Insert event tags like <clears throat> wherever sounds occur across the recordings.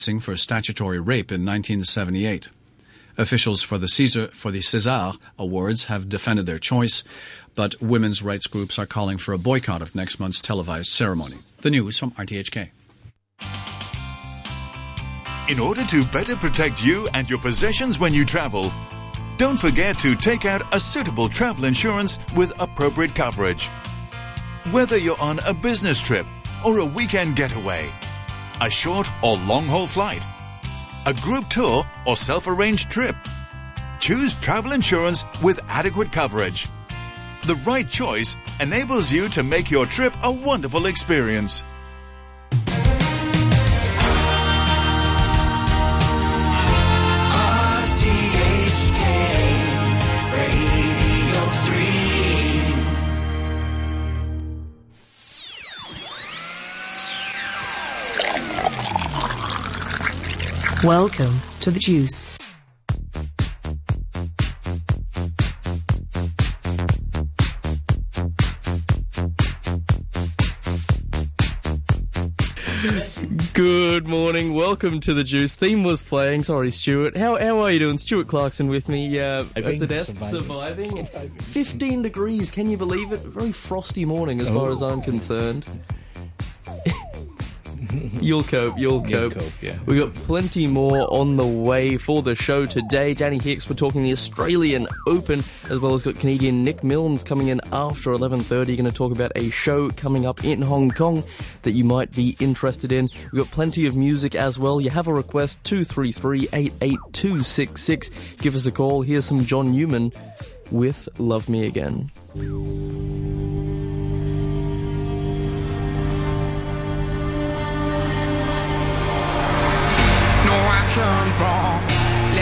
for statutory rape in 1978. Officials for the Caesar for the César Awards have defended their choice, but women's rights groups are calling for a boycott of next month's televised ceremony. The news from RTHK. In order to better protect you and your possessions when you travel, don't forget to take out a suitable travel insurance with appropriate coverage. Whether you're on a business trip or a weekend getaway, a short or long haul flight, a group tour or self arranged trip, choose travel insurance with adequate coverage. The right choice enables you to make your trip a wonderful experience. Welcome to the juice. Good morning. Welcome to the Juice. Theme was playing. Sorry, Stuart. How how are you doing? Stuart Clarkson with me uh, at the desk, surviving. Fifteen degrees. Can you believe it? Very frosty morning, as far as I'm concerned. <laughs> You'll cope. You'll You'll cope. cope, yeah. We got plenty more on the way for the show today. Danny Hicks. We're talking the Australian Open, as well as got Canadian Nick Milnes coming in after 11:30. Going to talk about a show coming up in Hong Kong that you might be interested in. We've got plenty of music as well. You have a request two three three eight eight two six six. Give us a call. Here's some John Newman with "Love Me Again."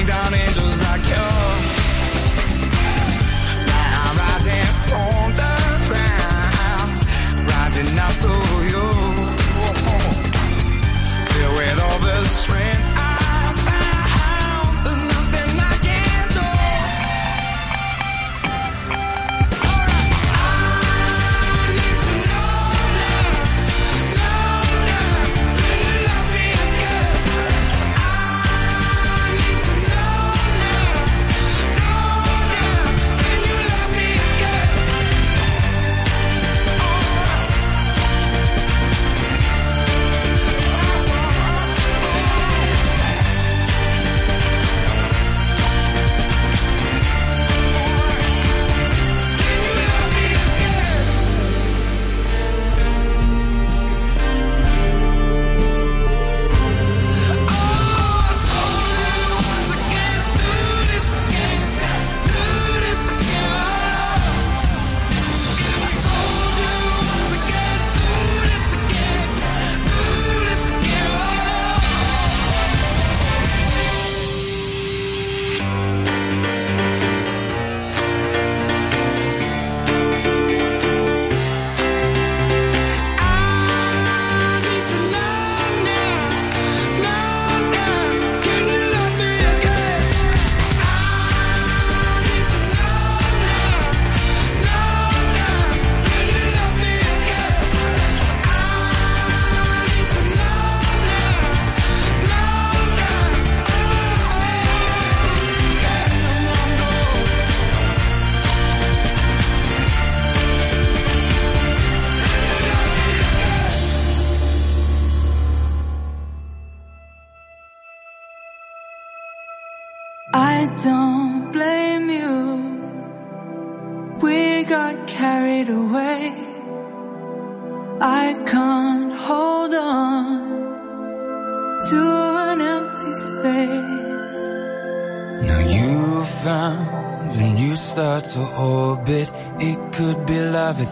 bring down angels like you. Now I'm rising from the ground, rising up to you. Filled with all the strength.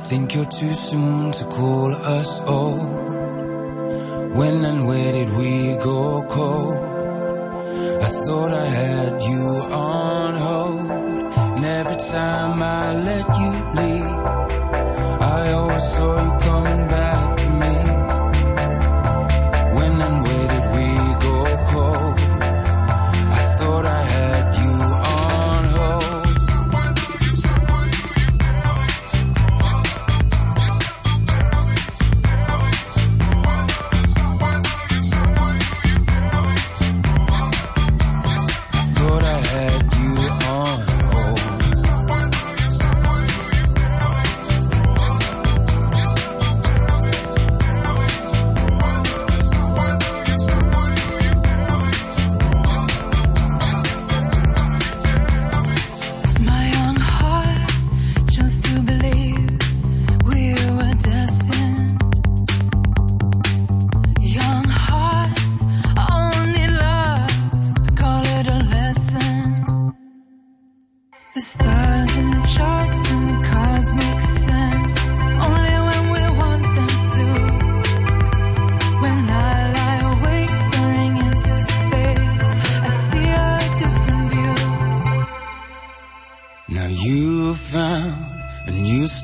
Think you're too soon to call us old. When and where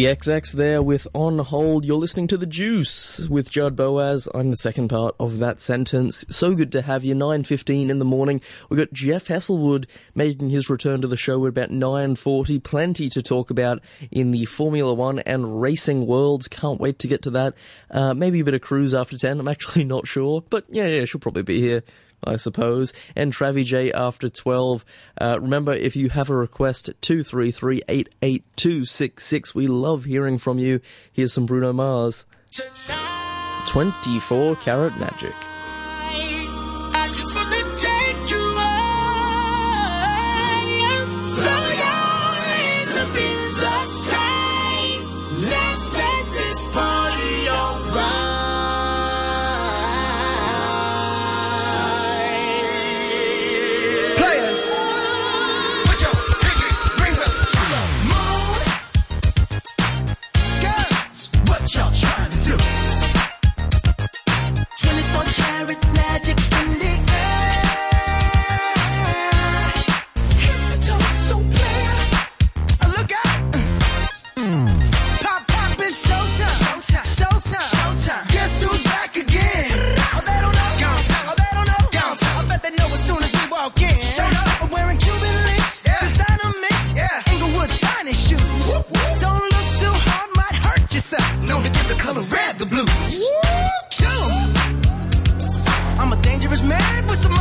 The XX there with On Hold. You're listening to The Juice with Judd Boaz. I'm the second part of that sentence. So good to have you. 9.15 in the morning. We've got Jeff Hesselwood making his return to the show at about 9.40. Plenty to talk about in the Formula One and racing worlds. Can't wait to get to that. Uh, maybe a bit of cruise after 10. I'm actually <laughs> not sure. But yeah, yeah, she'll probably be here. I suppose. And Travi J after 12. Uh, remember, if you have a request, 233-88266. We love hearing from you. Here's some Bruno Mars. 24 Karat Magic.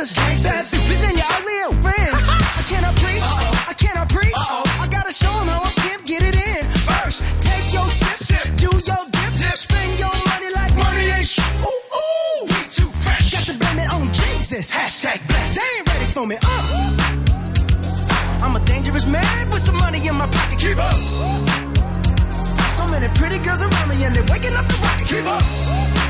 Gangsters, bad bitches and your ugly old friends. I cannot preach, I cannot preach. I gotta show 'em how I pimp, get it in. First, take your sip, sip. do your dip, dip, spend your money like money ain't shit. Ooh, ooh, we too fresh. Got to blame it on Jesus. Hashtag blessed. They ain't ready for me. Uh. I'm a dangerous man with some money in my pocket. Keep up. So many pretty girls around me and they're waking up the rocket. Keep up.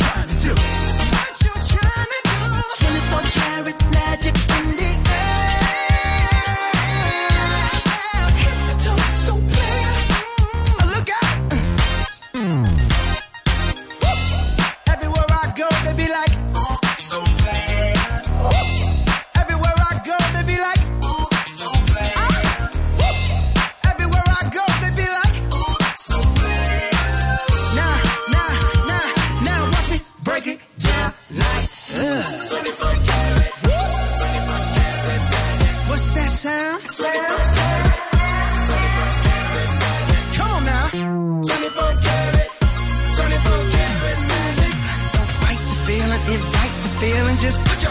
Just put your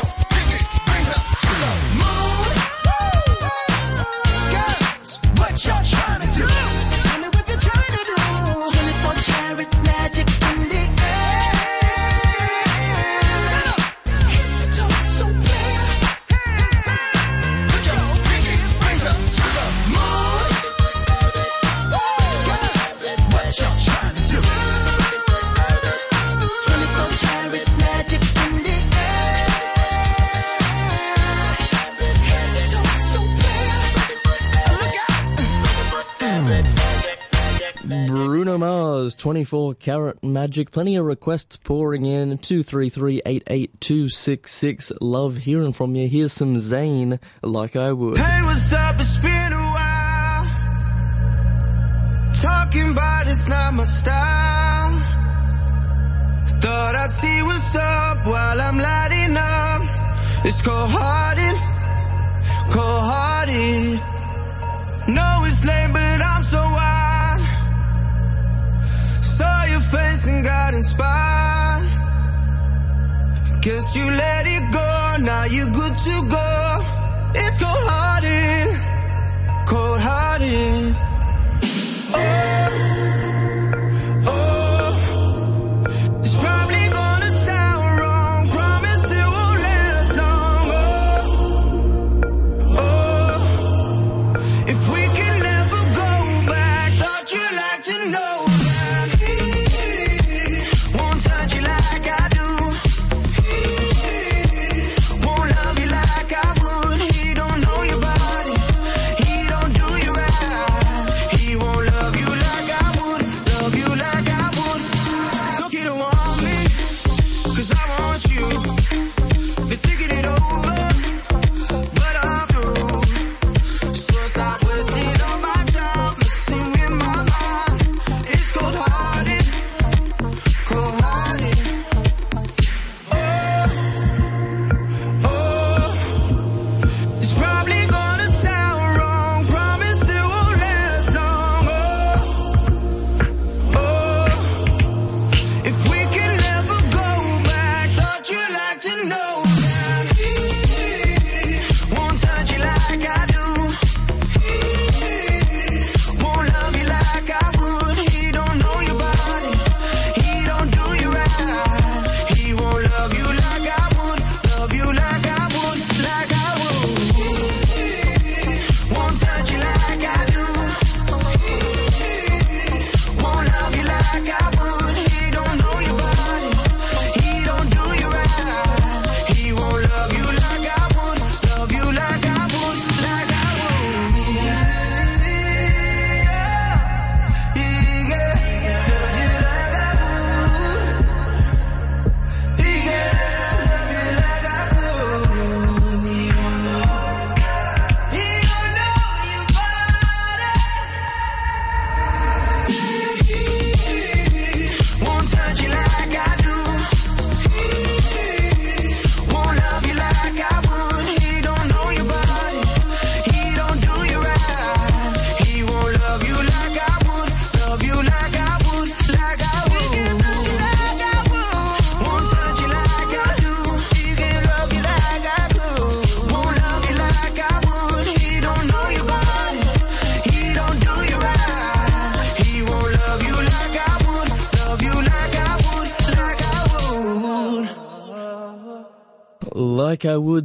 Mars, 24 Carat magic. Plenty of requests pouring in. 233-88266. Love hearing from you. Here's some Zayn, like I would. Hey, what's up? It's been a while. Talking about it's not my style. Thought I'd see what's up while I'm lighting up. It's cold hearted, Guess you let it go, now you're good to go.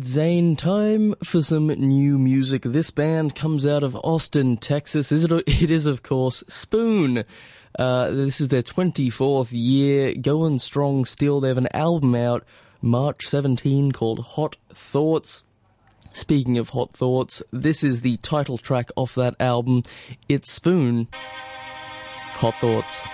Zayn time for some new music. This band comes out of Austin, Texas. Is it? <laughs> It is, of course, Spoon. Uh, this is their 24th year, going strong still. They have an album out March 17 called Hot Thoughts. Speaking of Hot Thoughts, this is the title track off that album. It's Spoon. Hot Thoughts.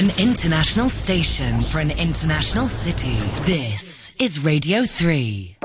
An international station for an international city. This is Radio 3.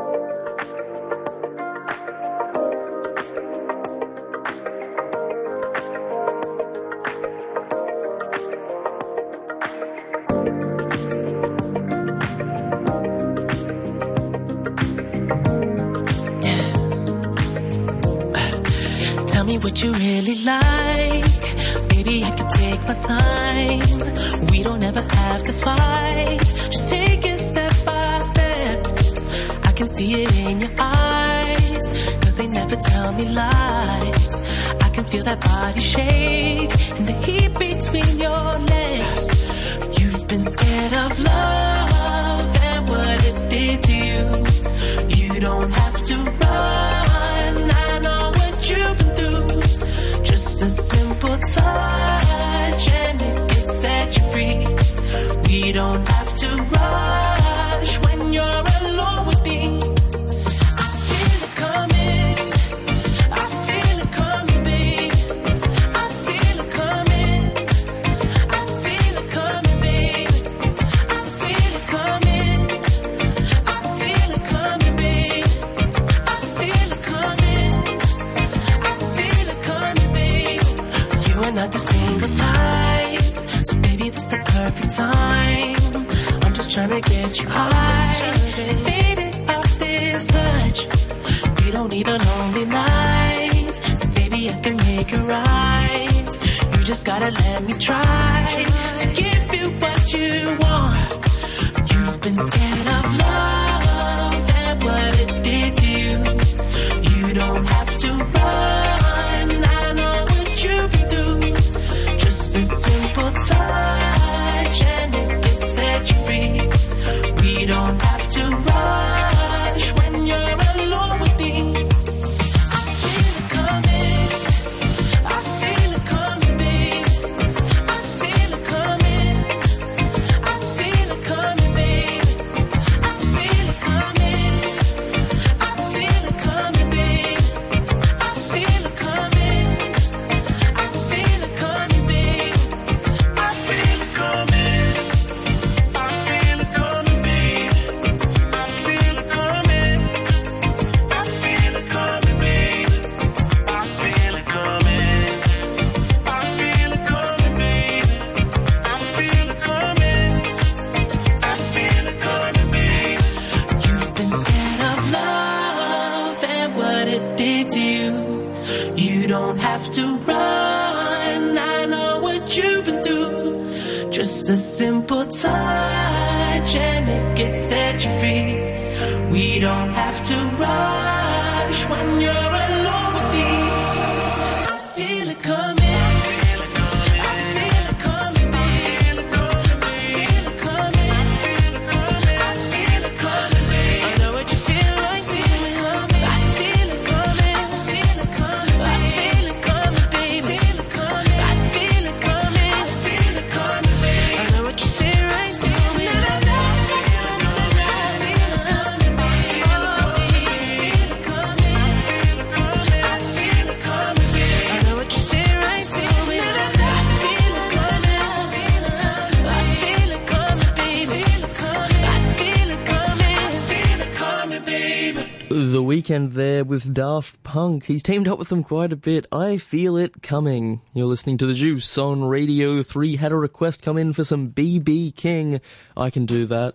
He's teamed up with them quite a bit. I feel it coming. You're listening to The Juice on Radio 3. Had a request come in for some BB King. I can do that.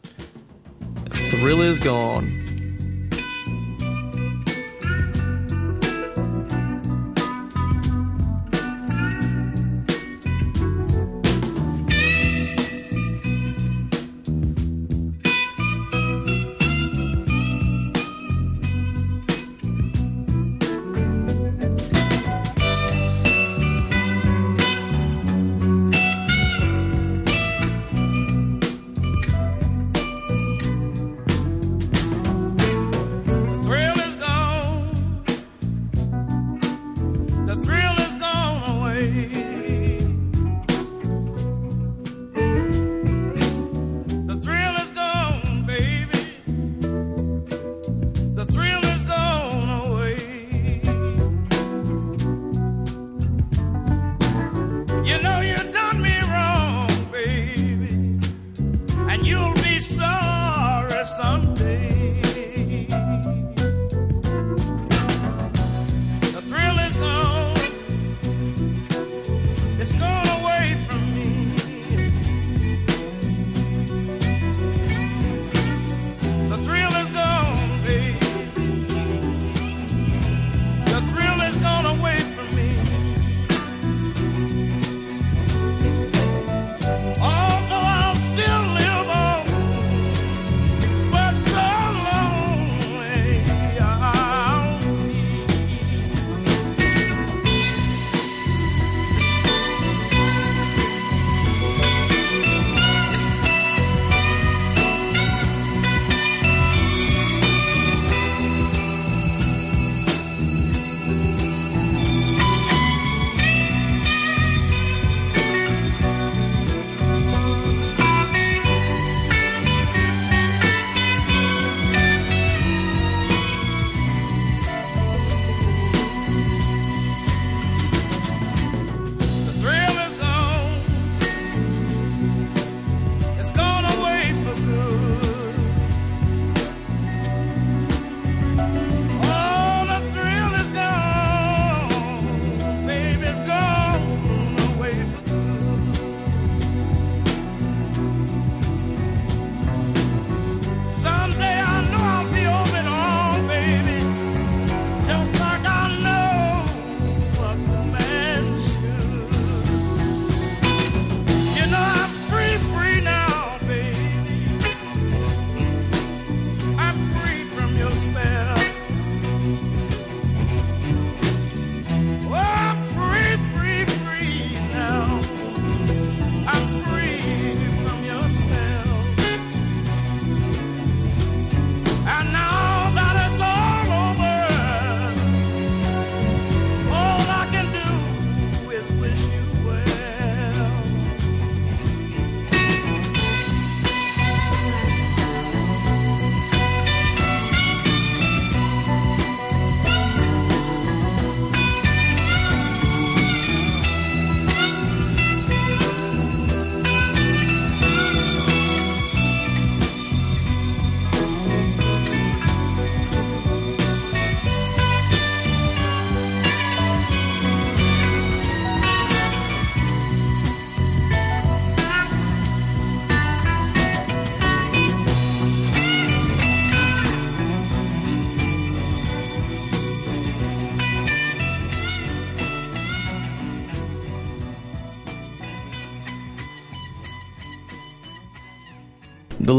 Thrill is gone.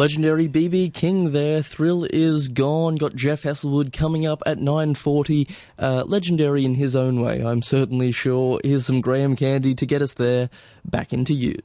legendary BB King there. Thrill is gone. Got Jeff Hasselwood coming up at 9:40. Uh, legendary in his own way, I'm certainly sure. Here's some Graham Candy to get us there. Back into you.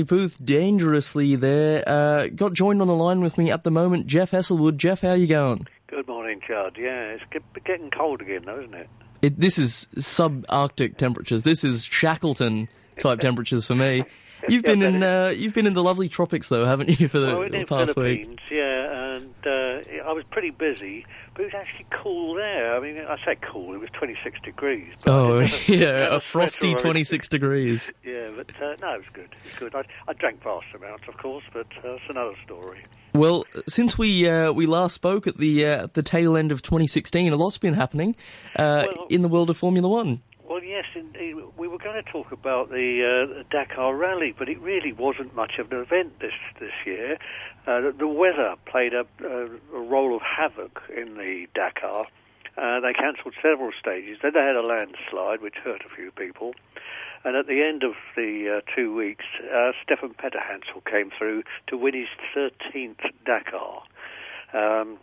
Charlie Puth, dangerously there. Uh, got joined on the line with me at the moment, Jeff Hesselwood. Jeff, how you going? Good morning, Chad. Yeah, it's getting cold again, though, isn't it? It, this is subarctic temperatures. This is Shackleton type <laughs> temperatures for me. You've <laughs> been in uh, you've been in the lovely tropics though, haven't you, for the, well, we're the in past week? Yeah, and uh, I was pretty busy, it was actually cool there. I mean, I say cool; it was 26 degrees. Oh <laughs> yeah, a frosty twenty six degrees. <laughs> Yeah, but uh, no, it was good. It was good. I, I drank vast amounts, of course, but uh, it's another story. Well, since we uh, we last spoke at the uh, at the tail end of 2016, a lot's been happening uh, Well- in the world of Formula One. Well, yes, indeed. We were going to talk about the, uh, the Dakar Rally, but it really wasn't much of an event this this year. Uh, the, the weather played a, a, role of havoc in the Dakar. Uh, they cancelled several stages. Then they had a landslide, which hurt a few people. And at the end of the uh, two weeks, uh, Stéphane Peterhansel came through to win his 13th Dakar. Um,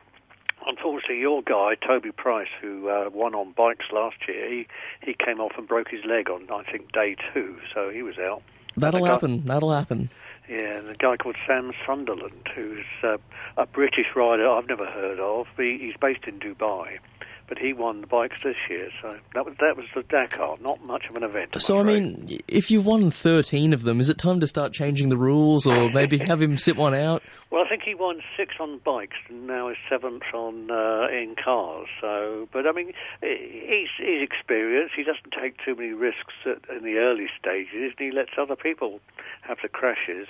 unfortunately, your guy, Toby Price, who uh, won on bikes last year, he, he came off and broke his leg on, I think, day two, so he was out. That'll happen. That'll happen. Yeah, and a guy called Sam Sunderland, who's uh, a British rider I've never heard of. He, he's based in Dubai, but he won the bikes this year, so that was that was the Dakar. Not much of an event. So I mean, if you've won 13 of them, is it time to start changing the rules, or maybe <laughs> have him sit one out? Well, I think he won six on bikes and now is seventh on uh, in cars. So, but I mean, he's he's experienced. He doesn't take too many risks at, in the early stages, and he lets other people have the crashes.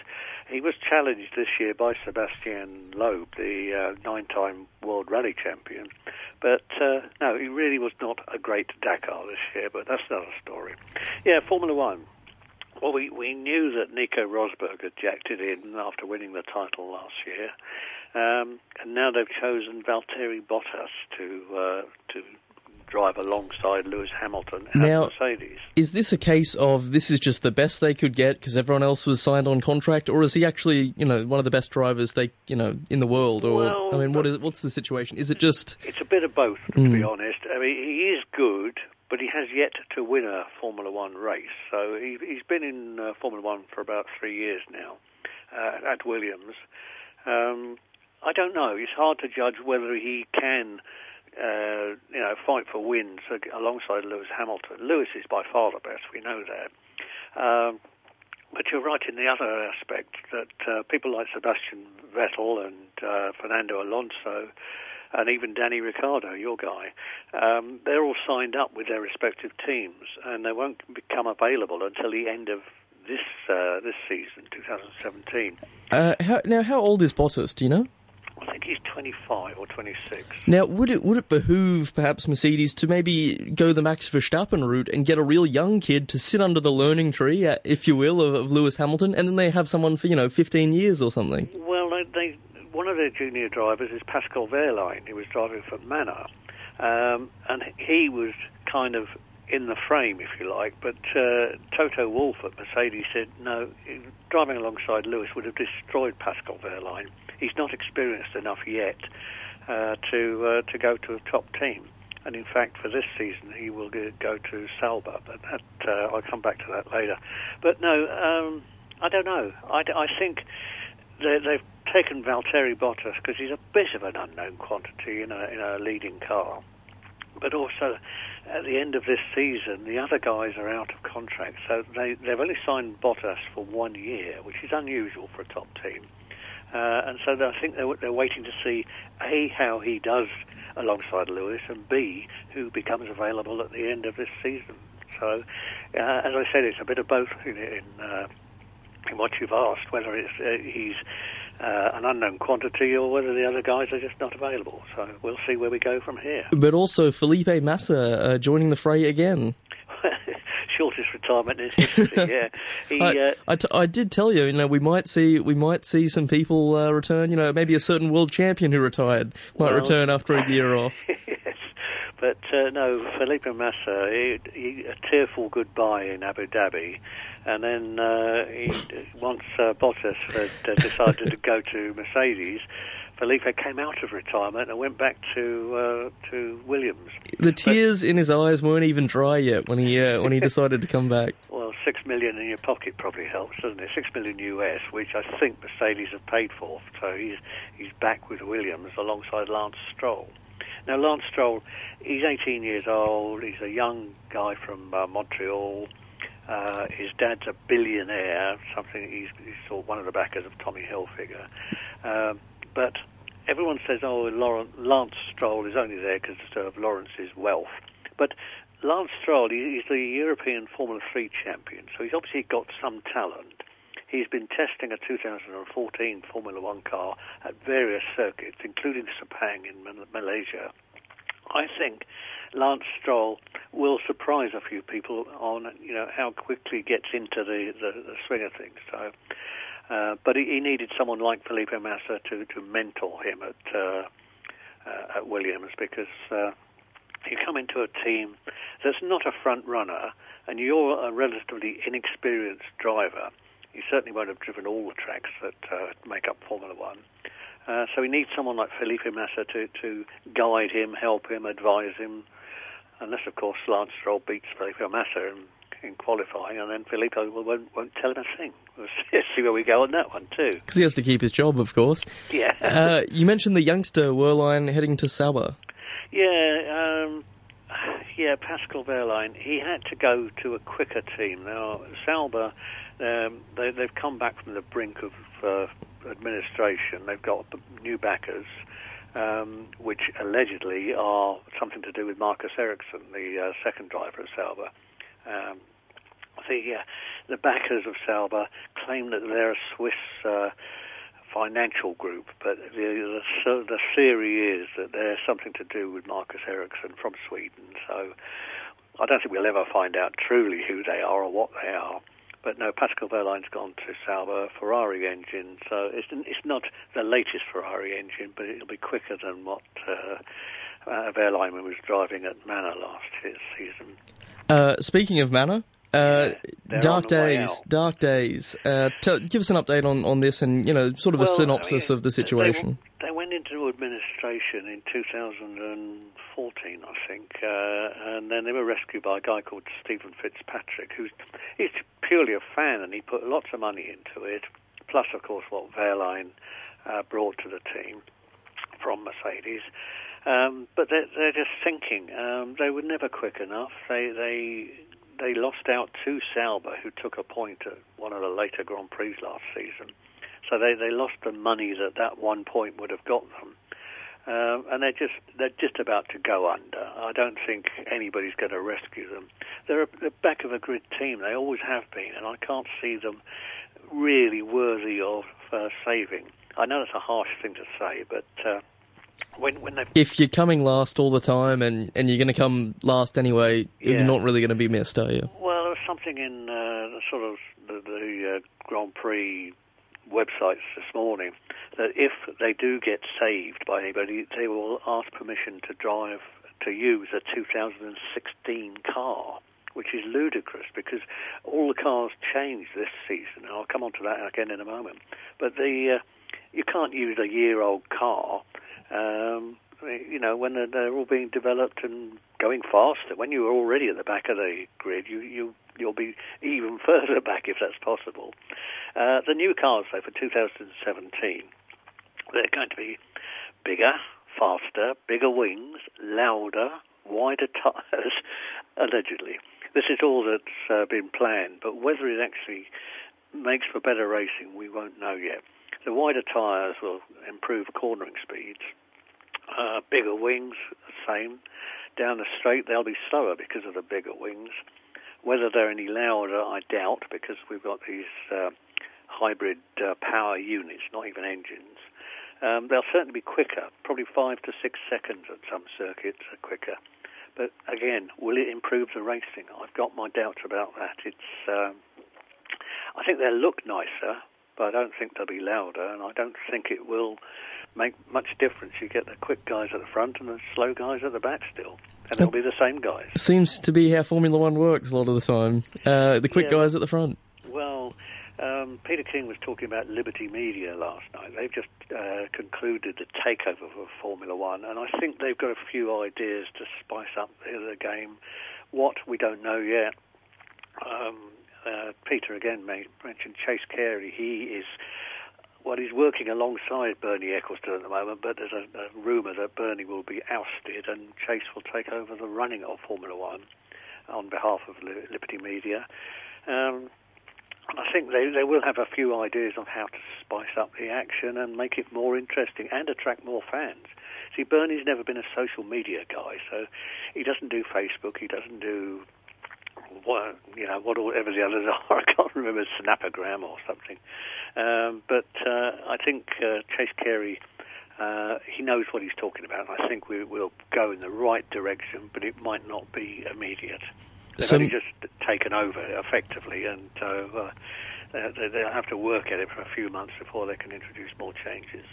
He was challenged this year by Sebastian Loeb, the uh, nine-time World Rally Champion. But uh, no, he really was not a great Dakar this year. But that's another story. Yeah, Formula One. Well, we, we knew that Nico Rosberg had jacked it in after winning the title last year, um, and now they've chosen Valtteri Bottas to uh, to drive alongside Lewis Hamilton at Now- Mercedes. Is this a case of this is just the best they could get because everyone else was signed on contract, or is he actually, you know, one of the best drivers they, you know, in the world? Or Well, I mean, what is what's the situation? Is it just It's a bit of both, to Mm. be honest. I mean, he is good, but he has yet to win a Formula One race. So he, he's been in uh, Formula One for about three years now uh, at Williams. Um, I don't know. It's hard to judge whether he can, uh, you know, fight for wins alongside Lewis Hamilton. Lewis is by far the best. We know that. Um, but you're right in the other aspect that uh, people like Sebastian Vettel and uh, Fernando Alonso and even Danny Ricciardo, your guy, um, they're all signed up with their respective teams, and they won't become available until the end of this uh, this season, 2017. uh, how, now? How old is Bottas? Do you know? I think he's 25 or 26. Now, would it would it behoove perhaps Mercedes to maybe go the Max Verstappen route and get a real young kid to sit under the learning tree, uh, if you will, of, of Lewis Hamilton, and then they have someone for you know 15 years or something? Well, they, they, one of their junior drivers is Pascal Wehrlein. He was driving for Manor, um, and he was kind of in the frame, if you like. But uh, Toto Wolff at Mercedes said, no, driving alongside Lewis would have destroyed Pascal Wehrlein. He's not experienced enough yet uh, to uh, to go to a top team. And in fact, for this season, he will go to Sauber. But that, uh, I'll come back to that later. But no, um, I don't know. I, I think they, they've taken Valtteri Bottas because he's a bit of an unknown quantity in a, in a leading car. But also, at the end of this season, the other guys are out of contract, so they, they've only signed Bottas for one year, which is unusual for a top team. Uh, and so I think they're, they're waiting to see A, how he does alongside Lewis, and B, who becomes available at the end of this season. So, uh, as I said, it's a bit of both in, in, uh, in what you've asked, whether it's uh, he's uh, an unknown quantity or whether the other guys are just not available. So we'll see where we go from here. But also Felipe Massa uh, joining the fray again. <laughs> Shortest retirement in history. <laughs> yeah, he. I, uh, I, t- I did tell you, you know, we might see we might see some people uh, return. You know, maybe a certain world champion who retired might Well- return after a year off. <laughs> but uh, no, Felipe Massa, he, he, a tearful goodbye in Abu Dhabi, and then uh, he, once uh, Bottas had uh, decided to go to Mercedes, Felipe came out of retirement and went back to uh, to Williams. The tears in his eyes weren't even dry yet when he uh, when he <laughs> decided to come back. Well, six million in your pocket probably helps, doesn't it? Six million US, which I think Mercedes have paid for. So he's he's back with Williams alongside Lance Stroll. Now, Lance Stroll, he's 18 years old. He's a young guy from uh, Montreal. Uh, his dad's a billionaire. Something he's, he's sort of one of the backers of Tommy Hilfiger. Um, but everyone says, "Oh, Lance Stroll is only there because of Lawrence's wealth." But Lance Stroll, he- he's the European Formula 3 champion, so he's obviously got some talent. He's been testing a 2014 Formula 1 car at various circuits, including Sepang in Malaysia. I think Lance Stroll will surprise a few people on you know how quickly he gets into the, the, the swing of things. So, uh, but he, he needed someone like Felipe Massa to, to mentor him at uh, uh, at Williams because uh, you come into a team that's not a front runner and you're a relatively inexperienced driver. You certainly won't have driven all the tracks that uh, make up Formula One. Uh, so we need someone like Felipe Massa to, to guide him, help him, advise him. Unless, of course, Lance Stroll beats Felipe Massa in, in qualifying, and then Felipe will, won't, won't tell him a thing. We'll <laughs> see where we go on that one, too. Because he has to keep his job, of course. Yeah. <laughs> Uh, you mentioned the youngster Wehrlein heading to Sauber. Yeah, um, yeah, Pascal Wehrlein. He had to go to a quicker team. Now, Sauber, um, they, they've come back from the brink of uh, administration. They've got new backers, um, which allegedly are something to do with Marcus Ericsson, the uh, second driver of Sauber. Um, the uh, the backers of Sauber claim that they're a Swiss uh, financial group, but the, the the theory is that there's something to do with Marcus Ericsson from Sweden. So I don't think we'll ever find out truly who they are or what they are. But no, Pascal Wehrlein's gone to Sauber Ferrari engine, so it's it's not the latest Ferrari engine, but it'll be quicker than what uh, uh, Wehrlein was driving at Manor last season. Uh, speaking of Manor, uh, they're Dark on the way Days. Dark Days. Uh, tell, give us an update on, on this and, you know, sort of a synopsis I mean, of the situation. They, went into administration in 2014, I think, uh, and then they were rescued by a guy called Stephen Fitzpatrick, who's purely a fan, and he put lots of money into it. Plus, of course, what Wehrlein uh, brought to the team from Mercedes. Um, but they're, they're just thinking um, they were never quick enough. They they they lost out to Sauber, who took a point at one of the later Grand Prix last season. So they, they lost the money that that one point would have got them. Um, and they're just they're just about to go under. I don't think anybody's going to rescue them. They're a, the back of a grid team. They always have been, and I can't see them really worthy of uh, saving. I know that's a harsh thing to say, but uh, when when they If you're coming last all the time and, and you're going to come last anyway, Yeah. you're not really going to be missed, are you? Well, there was something in uh, sort of the, the uh, Grand Prix websites this morning that if they do get saved by anybody, they will ask permission to drive to use a 2016 car, which is ludicrous because all the cars change this season. And I'll come on to that again in a moment. But the uh, you can't use a year-old car. Um, you know, when they're, they're all being developed and going faster. When you're already at the back of the grid, you, you you'll be even <laughs> further back if that's possible. Uh, the new cars, though, for 2017, they're going to be bigger, faster, bigger wings, louder, wider tyres, <laughs> allegedly. This is all that's uh, been planned, but whether it actually makes for better racing, we won't know yet. The wider tyres will improve cornering speeds. Uh, bigger wings, same. Down the straight, they'll be slower because of the bigger wings. Whether they're any louder, I doubt, because we've got these uh, hybrid uh, power units, not even engines. Um, they'll certainly be quicker, probably five to six seconds at some circuits are quicker. But again, will it improve the racing? I've got my doubts about that. It's, um, I think they'll look nicer, but I don't think they'll be louder, and I don't think it will make much difference. You get the quick guys at the front and the slow guys at the back still, and they'll be the same guys. Seems to be how Formula One works a lot of the time. Uh, the quick Yeah. guys at the front. Well, Um, Peter King was talking about Liberty Media last night. They've just uh, concluded the takeover of Formula One, and I think they've got a few ideas to spice up the, the game. What we don't know yet. Um, uh, Peter again made, mentioned Chase Carey. He is well, he's working alongside Bernie Ecclestone at the moment, but there's a, a rumour that Bernie will be ousted and Chase will take over the running of Formula One on behalf of Liberty Media. Um, I think they, they will have a few ideas on how to spice up the action and make it more interesting and attract more fans. See, Bernie's never been a social media guy, so he doesn't do Facebook, he doesn't do what you know whatever the others are. I can't remember Snapagram or something. Um, but uh, I think uh, Chase Carey. Uh, he knows what he's talking about. I think we will go in the right direction, but it might not be immediate. They've Some- only just taken over effectively, and uh, they, they'll have to work at it for a few months before they can introduce more changes.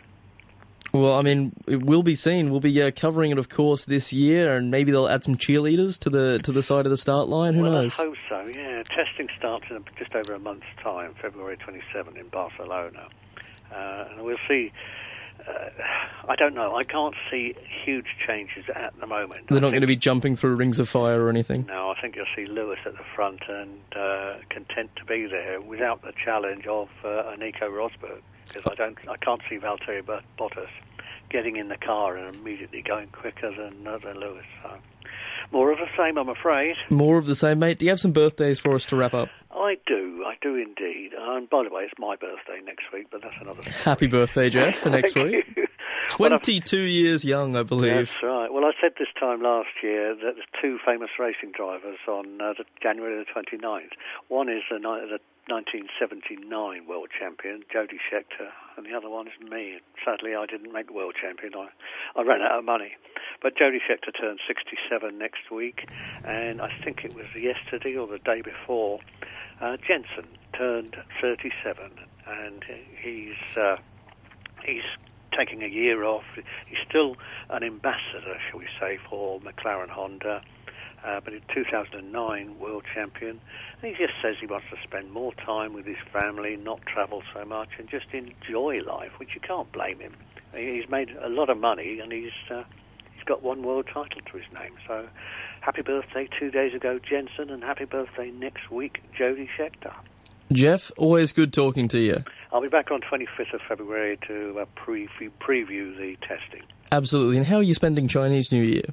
Well, I mean, it will be seen. We'll be uh, covering it, of course, this year, and maybe they'll add some cheerleaders to the to the side of the start line. Who well, knows? I hope so. Yeah, testing starts in just over a month's time, February 27 in Barcelona, uh, and we'll see. Uh, I don't know. I can't see huge changes at the moment. They're I not going to be jumping through rings of fire or anything. No, I think you'll see Lewis at the front and uh, content to be there without the challenge of uh, Nico Rosberg because I don't, I can't see Valtteri Bottas getting in the car and immediately going quicker than uh, than Lewis. So more of the same, I'm afraid. More of the same, mate. Do you have some birthdays for us to wrap up? I do, I do indeed. And by the way, it's my birthday next week, but that's another. story. Happy birthday, Jeff, for <laughs> next week. you. Well, 22 years young, I believe. That's right. Well, I said this time last year that there's two famous racing drivers on uh, the January the 29th. One is the, the 1979 world champion, Jody Scheckter, and the other one is me. Sadly, I didn't make world champion. I, I ran out of money. But Jody Scheckter turns 67 next week, and I think it was yesterday or the day before, uh, Jensen turned 37, and he's uh, he's taking a year off. He's still an ambassador, shall we say, for McLaren Honda. Uh, but in 2009, world champion, and he just says he wants to spend more time with his family, not travel so much, and just enjoy life, which you can't blame him. He's made a lot of money, and he's uh, he's got one world title to his name. So, happy birthday two days ago, Jensen, and happy birthday next week, Jody Scheckter. Jeff, always good talking to you. I'll be back on 25th of February to uh, preview, preview the testing. Absolutely. And how are you spending Chinese New Year?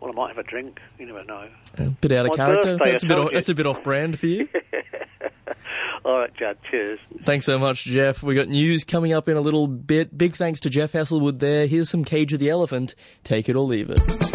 Well, I might have a drink. You never know. A bit out of My character. birthday, that's a bit. Off, that's a bit off brand for you. <laughs> All right, Judd. Cheers. Thanks so much, Jeff. We got news coming up in a little bit. Big thanks to Jeff Hasselwood there. Here's some Cage of the Elephant. Take it or leave it.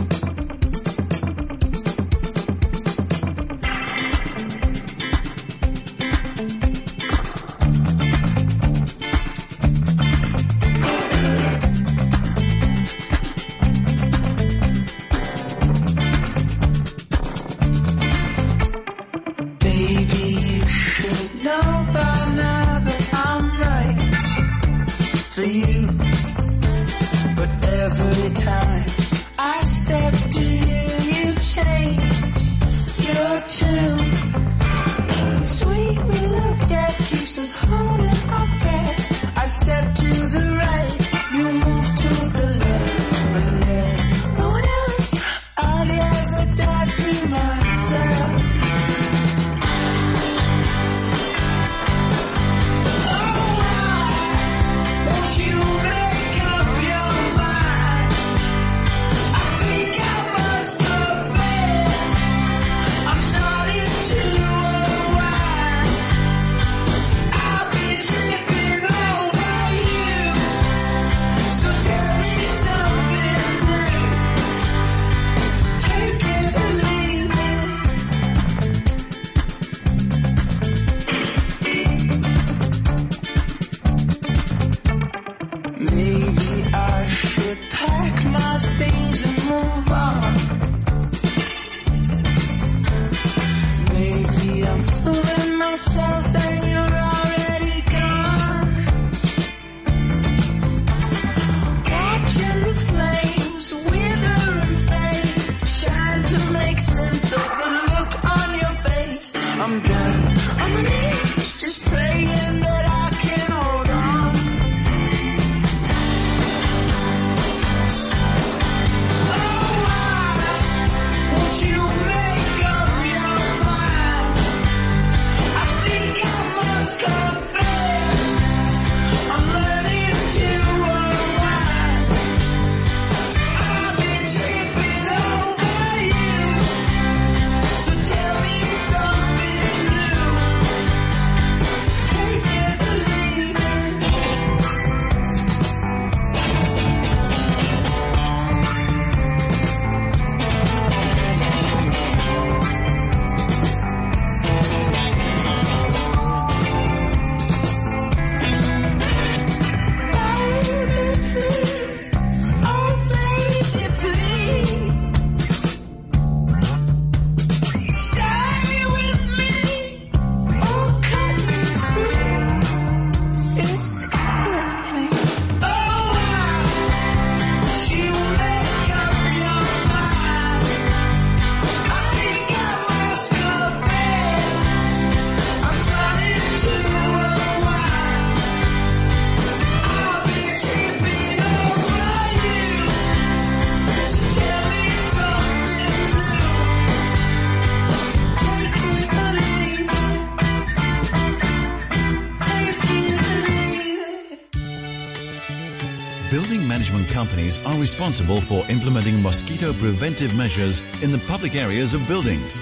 Responsible for implementing mosquito preventive measures in the public areas of buildings.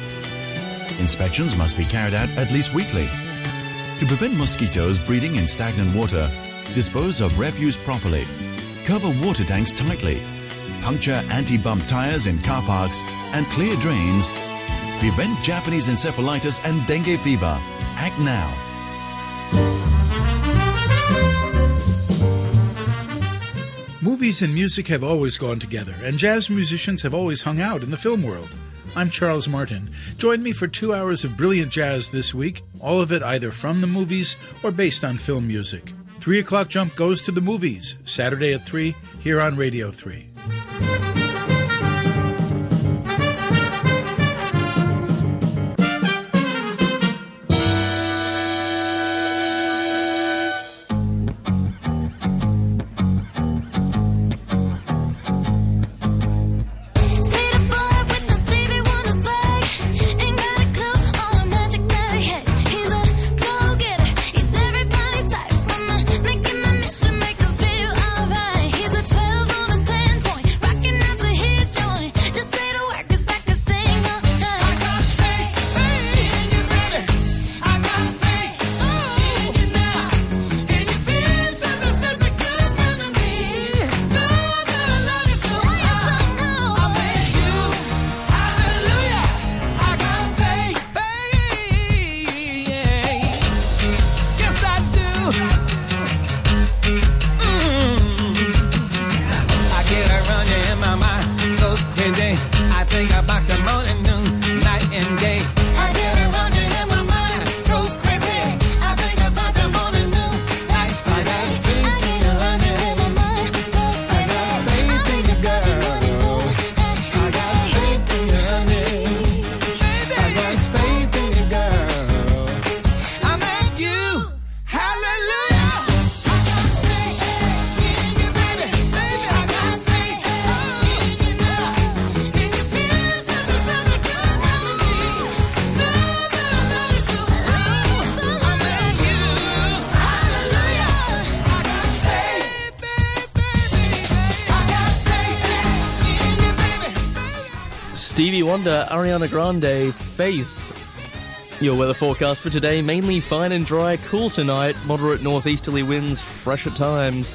Inspections must be carried out at least weekly. To prevent mosquitoes breeding in stagnant water, dispose of refuse properly. Cover water tanks tightly. Puncture anti-bump tires in car parks and clear drains. Prevent Japanese encephalitis and dengue fever. Act now. Movies and music have always gone together, and jazz musicians have always hung out in the film world. I'm Charles Martin. Join me for two hours of brilliant jazz this week, all of it either from the movies or based on film music. Three o'clock jump goes to the movies, Saturday at 3, here on Radio 3. Stevie Ariana Grande, Faith. Your weather forecast for today mainly fine and dry, cool tonight, moderate northeasterly winds, fresh at times.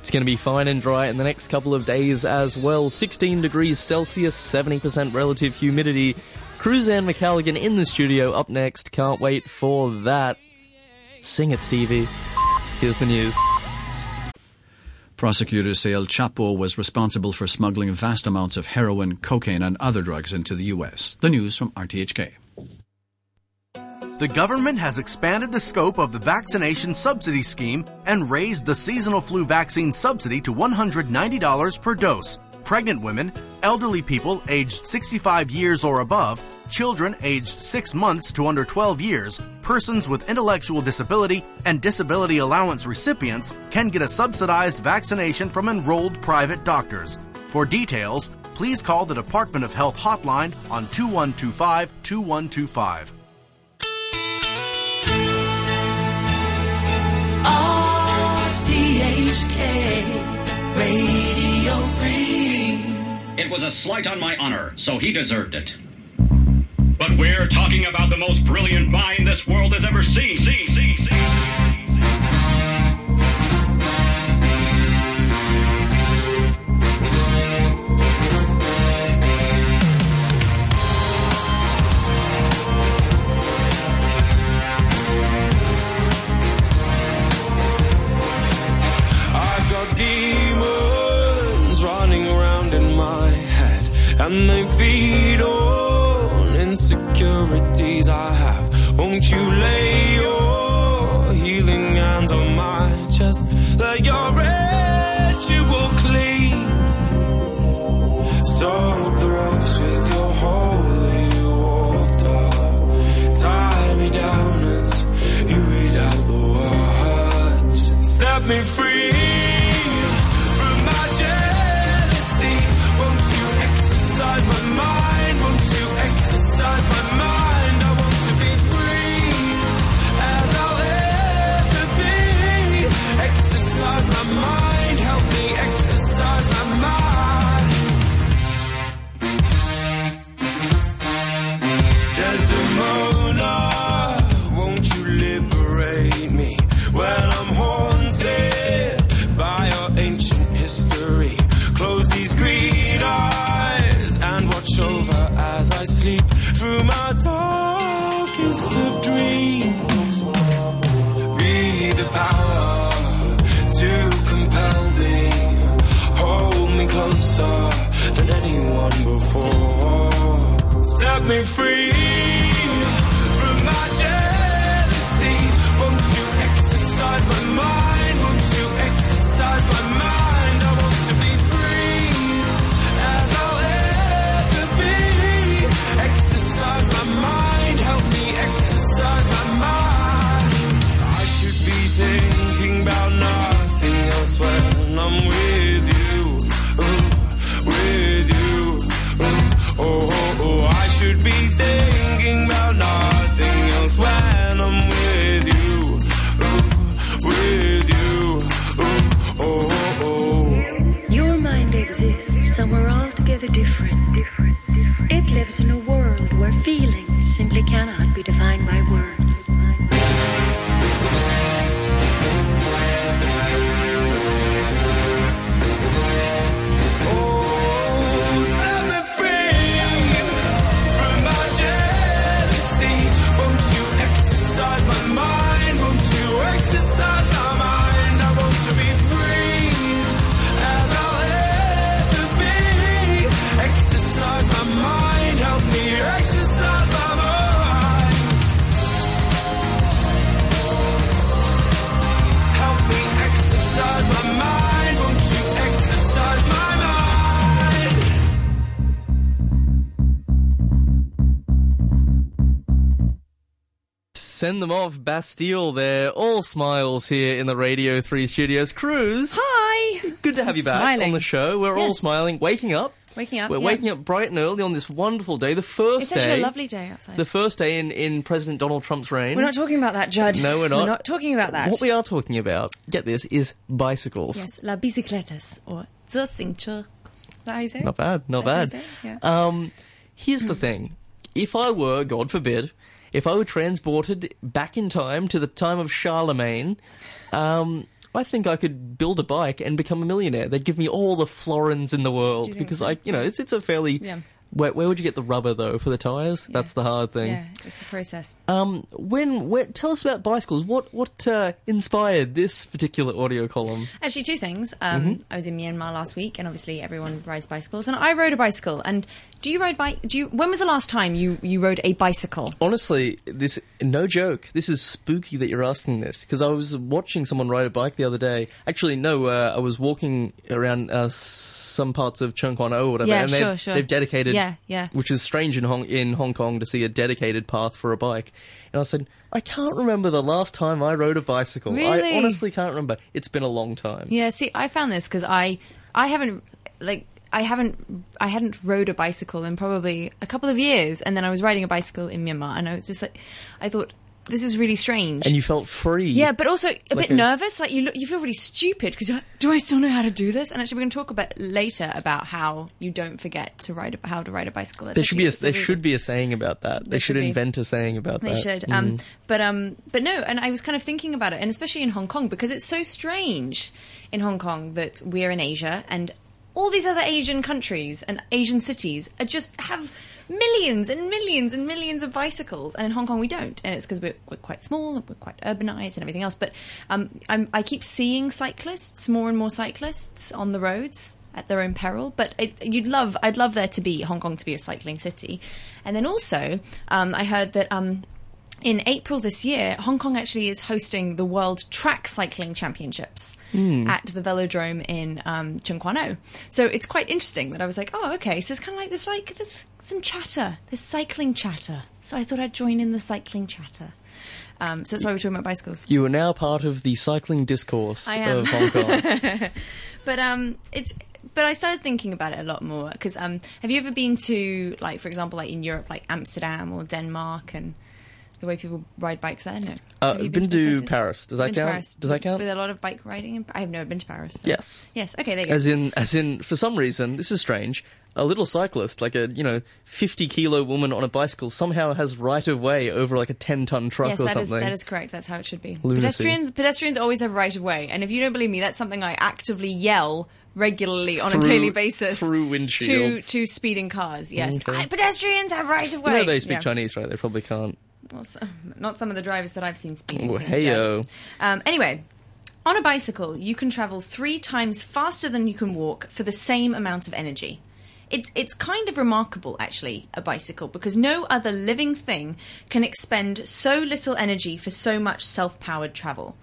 It's going to be fine and dry in the next couple of days as well. 16 degrees Celsius, 70% relative humidity. Cruzanne McCalligan in the studio up next. Can't wait for that. Sing it, Stevie. Here's the news. Prosecutors say El Chapo was responsible for smuggling vast amounts of heroin, cocaine, and other drugs into the U.S. The news from RTHK. The government has expanded the scope of the vaccination subsidy scheme and raised the seasonal flu vaccine subsidy to $190 per dose. Pregnant women, elderly people aged 65 years or above, children aged 6 months to under 12 years, persons with intellectual disability, and disability allowance recipients can get a subsidized vaccination from enrolled private doctors. For details, please call the Department of Health hotline on 2125 2125. RTHK Radio 3. It was a slight on my honor, so he deserved it. But we're talking about the most brilliant mind this world has ever seen. See, see, and they feed on insecurities I have. Won't you lay your healing hands on my chest? Let your ritual clean. Soak the ropes with your holy water. Tie me down as you read out the words. Set me free me free Send them off, Bastille. They're all smiles here in the Radio 3 studios. Cruz. Hi. Good to have you back Smiling. on the show. We're all smiling, waking up. Waking up. We're yeah. waking up bright and early on this wonderful day, the first It's day. It's actually a lovely day outside. The first day in, in President Donald Trump's reign. We're not talking about that, Judd. No, we're not. We're not talking about that. What we are talking about, get this, is bicycles. Yes, la bicicletas or the cinture. Is that how you say it? Not bad, not That's bad. how you say it, yeah. Um, here's the thing: if I were, God forbid, if I were transported back in time to the time of Charlemagne, um, I think I could build a bike and become a millionaire. They'd give me all the florins in the world because? I, you know, it's it's a fairly. Yeah. Where, where would you get the rubber though for the tires? That's the hard thing. Yeah, it's a process. Um, when, when tell us about bicycles. What what uh, inspired this particular audio column? Actually, two things. Um, Mhm. I was in Myanmar last week, and obviously everyone rides bicycles, and I rode a bicycle. And do you ride bike? Do you? When was the last time you you rode a bicycle? Honestly, this no joke. This is spooky that you're asking this because I was watching someone ride a bike the other day. Actually, no, uh, I was walking around uh, some parts of Tseung Kwan O oh, or whatever, Yeah, and they've, sure, sure. they've dedicated. Yeah, yeah. Which is strange in Hong in Hong Kong to see a dedicated path for a bike. And I said, I can't remember the last time I rode a bicycle. I Really? honestly can't remember. It's been a long time. Yeah, see, I found this because I I haven't like I haven't I hadn't rode a bicycle in probably a couple of years, and then I was riding a bicycle in Myanmar, and I was just like, I thought this is really strange. And you felt free. yeah, but also a Like bit a- nervous. Like you, look, you feel really stupid because do I still know how to do this? And actually, we're going to talk about later about how you don't forget to ride a, how to ride a bicycle. That's There should be a, there should be a saying about that. They There should should invent a saying about They that. They should. Um, Mm. but um, but no, and I was kind of thinking about it, and especially in Hong Kong because it's so strange in Hong Kong that we're in Asia and all these other Asian countries and Asian cities are just have millions and millions and millions of bicycles, and in Hong Kong we don't, and it's because we're, we're quite small, and we're quite urbanized, and everything else. But um, I'm, I keep seeing cyclists, more and more cyclists on the roads at their own peril. But it, you'd love, I'd love there to be Hong Kong to be a cycling city, and then also um, I heard that. Um, in April this year, Hong Kong actually is hosting the World Track Cycling Championships Hmm. at the Velodrome in um, Tseung Kwan O. So it's quite interesting that I was like, oh, okay. So it's kind of like this, like there's some chatter, this cycling chatter. So I thought I'd join in the cycling chatter. Um, so that's why we're talking about bicycles. You are now part of the cycling discourse I am. of Hong Kong. <laughs> but um, it's but I started thinking about it a lot more because um, have you ever been to like for example like in Europe like Amsterdam or Denmark and the way people ride bikes there? No, Uh, Have you been those to places? Paris. Does that Been to count? Paris. Does that count? With a lot of bike riding, in, I have never been to Paris. so- Yes. Yes. Okay. There you go. As in, as in, for some reason, this is strange. A little cyclist, like a you know, fifty kilo woman on a bicycle, somehow has right of way over like a ten ton truck yes, or that is something. that is correct. That's how it should be. Lunacy. Pedestrians pedestrians always have right of way, and if you don't believe me, that's something I actively yell regularly on a daily basis through to windshields. to speeding cars. Yes, Okay. I- pedestrians have right of way. No, they speak Yeah. Chinese, right? They probably can't. Well, <laughs> not some of the drivers that I've seen speeding. Oh, in hey-o. Um, anyway, on a bicycle, you can travel three times faster than you can walk for the same amount of energy. it's it's kind of remarkable actually a bicycle because no other living thing can expend so little energy for so much self-powered travel.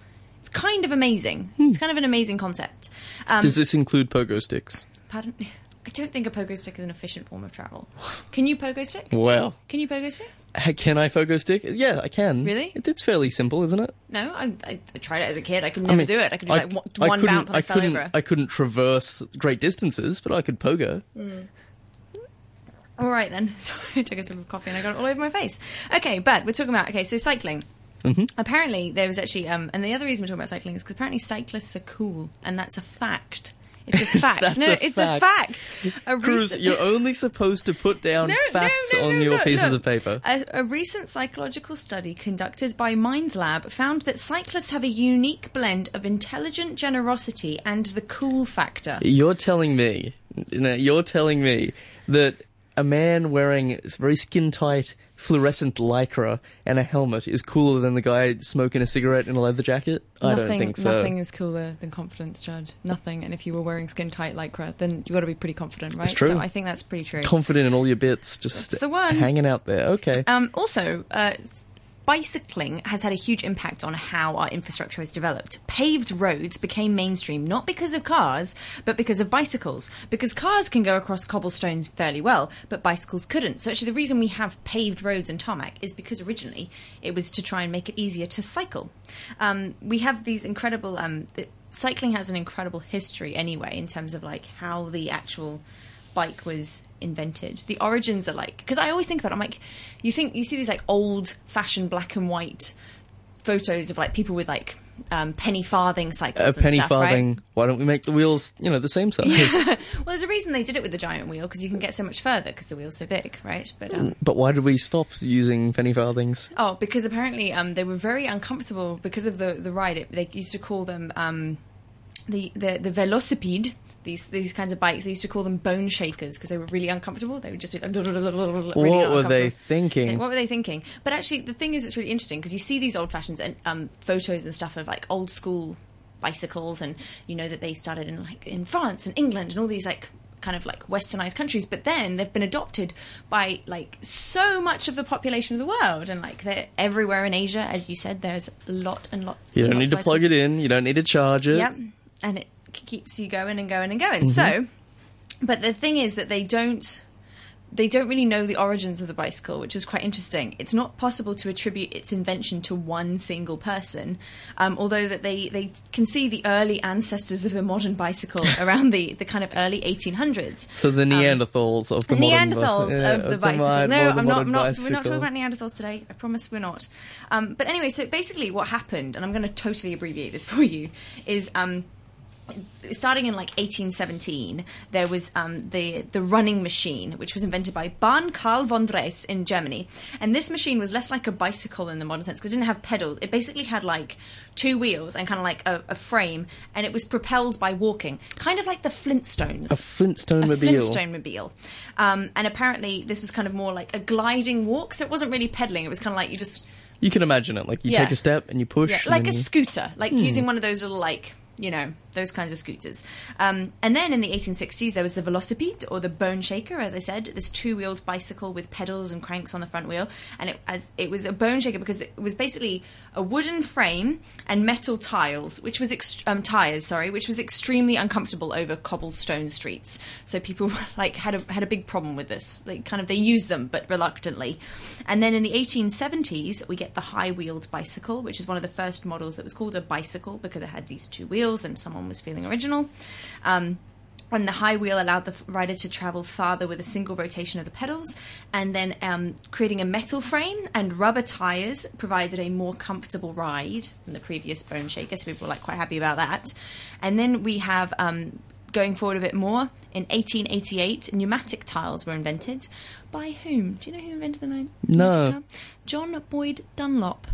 It's kind of amazing. It's kind of an amazing concept. Um, Does this include pogo sticks? Pardon? <laughs> I don't think a pogo stick is an efficient form of travel. Can you pogo stick? Well, Can you pogo stick? Can I pogo stick? Yeah, I can. Really? It, it's fairly simple, isn't it? No, I, I, I tried it as a kid. I could I never mean, do it. I could do like one, bounce and I, fell couldn't, over. I couldn't traverse great distances, but I could pogo. Mm. All right then. <laughs> Sorry, I took a sip of coffee and I got it all over my face. Okay, but we're talking about okay. So cycling. Mhm. Apparently, there was actually, um, and the other reason we're talking about cycling is because apparently cyclists are cool, and that's a fact. It's a <laughs> fact. That's no, a it's fact. a fact. A Cruz, recent- you're only supposed to put down No, facts no, on no, your no, pieces of paper. A, a recent psychological study conducted by MindLab found that cyclists have a unique blend of intelligent generosity and the cool factor. You're telling me, you know, you're telling me that a man wearing very skin tight fluorescent lycra and a helmet is cooler than the guy smoking a cigarette in a leather jacket? I nothing, don't think so. Nothing is cooler than confidence, Judge. Nothing. And if you were wearing skin tight lycra, then you've got to be pretty confident, right? It's true. So I think that's pretty true. Confident in all your bits, just the one. hanging out there. Okay. Um, also, uh, bicycling has had a huge impact on how our infrastructure has developed. Paved roads became mainstream not because of cars, but because of bicycles. Because cars can go across cobblestones fairly well, but bicycles couldn't. So actually, the reason we have paved roads and tarmac is because originally it was to try and make it easier to cycle. Um, we have these incredible. Um, cycling has an incredible history anyway in terms of like how the actual bike was invented. The origins are like because I always think about it, I'm like you think you see these like old fashioned black and white photos of like people with like um, penny farthing cycles. A cycles penny stuff, farthing. right? Why don't we make the wheels, you know, the same size? <laughs> well, there's a reason they did it with the giant wheel because you can get so much further because the wheel's so big, right? But um, But why did we stop using penny farthings? Oh, because apparently um, they were very uncomfortable because of the the ride. It, they used to call them um, the the the velocipede. These these kinds of bikes. They used to call them bone shakers because they were really uncomfortable. They would just be like, <laughs> really what were they thinking? What were they thinking? But actually, the thing is, it's really interesting because you see these old fashions and um, photos and stuff of like old school bicycles, and you know that they started in like in France and England and all these like kind of like westernized countries but then they've been adopted by like so much of the population of the world and like they're everywhere in asia as you said there's a lot and lot You don't need to plug it in. You don't need to charge it. Yep, and it keeps you going and going and going. Mhm. So, but the thing is that they don't. They don't really know the origins of the bicycle, which is quite interesting. It's not possible to attribute its invention to one single person, um, although that they, they can see the early ancestors of the modern bicycle <laughs> around the, the kind of early 1800s. So the Neanderthals of the The modern Neanderthals yeah, of the of bicycle. mod- no, I'm not. I'm not we're not talking about Neanderthals today. I promise we're not. Um, but anyway, so basically, what happened, and I'm going to totally abbreviate this <laughs> for you, is. Starting in like 1817, there was um, the the running machine, which was invented by Bahn Karl von Drais in Germany. And this machine was less like a bicycle in the modern sense because it didn't have pedals. It basically had like two wheels and kind of like a, a frame, and it was propelled by walking, kind of like the Flintstones A Flintstone mobile. a. Flintstone mobile. Um, and apparently, this was kind of more like a gliding walk, so it wasn't really pedaling. It was kind of like you just You can imagine it. Like you Yeah. take a step and you push. yeah, like a you- scooter, like Hmm. using one of those little like you know those kinds of scooters. Um, and then in the 1860s, there was the velocipede or the bone shaker, as I said, this two-wheeled bicycle with pedals and cranks on the front wheel, and it as it was a bone shaker because it was basically a wooden frame and metal tiles, which was um, tires, sorry, which was extremely uncomfortable over cobblestone streets. So people <laughs> like had a had a big problem with this. They kind of they used them but reluctantly. And then in the 1870s, we get the high-wheeled bicycle, which is one of the first models that was called a bicycle because it had these two wheels and someone was feeling original. Um, and the high wheel allowed the rider to travel farther with a single rotation of the pedals, and then um, creating a metal frame and rubber tires provided a more comfortable ride than the previous bone shaker. So people were like quite happy about that. And then we have um, going forward a bit more. In 1888, pneumatic tiles were invented by whom? Do you know who invented the ni- No. pneumatic tile? John Boyd Dunlop.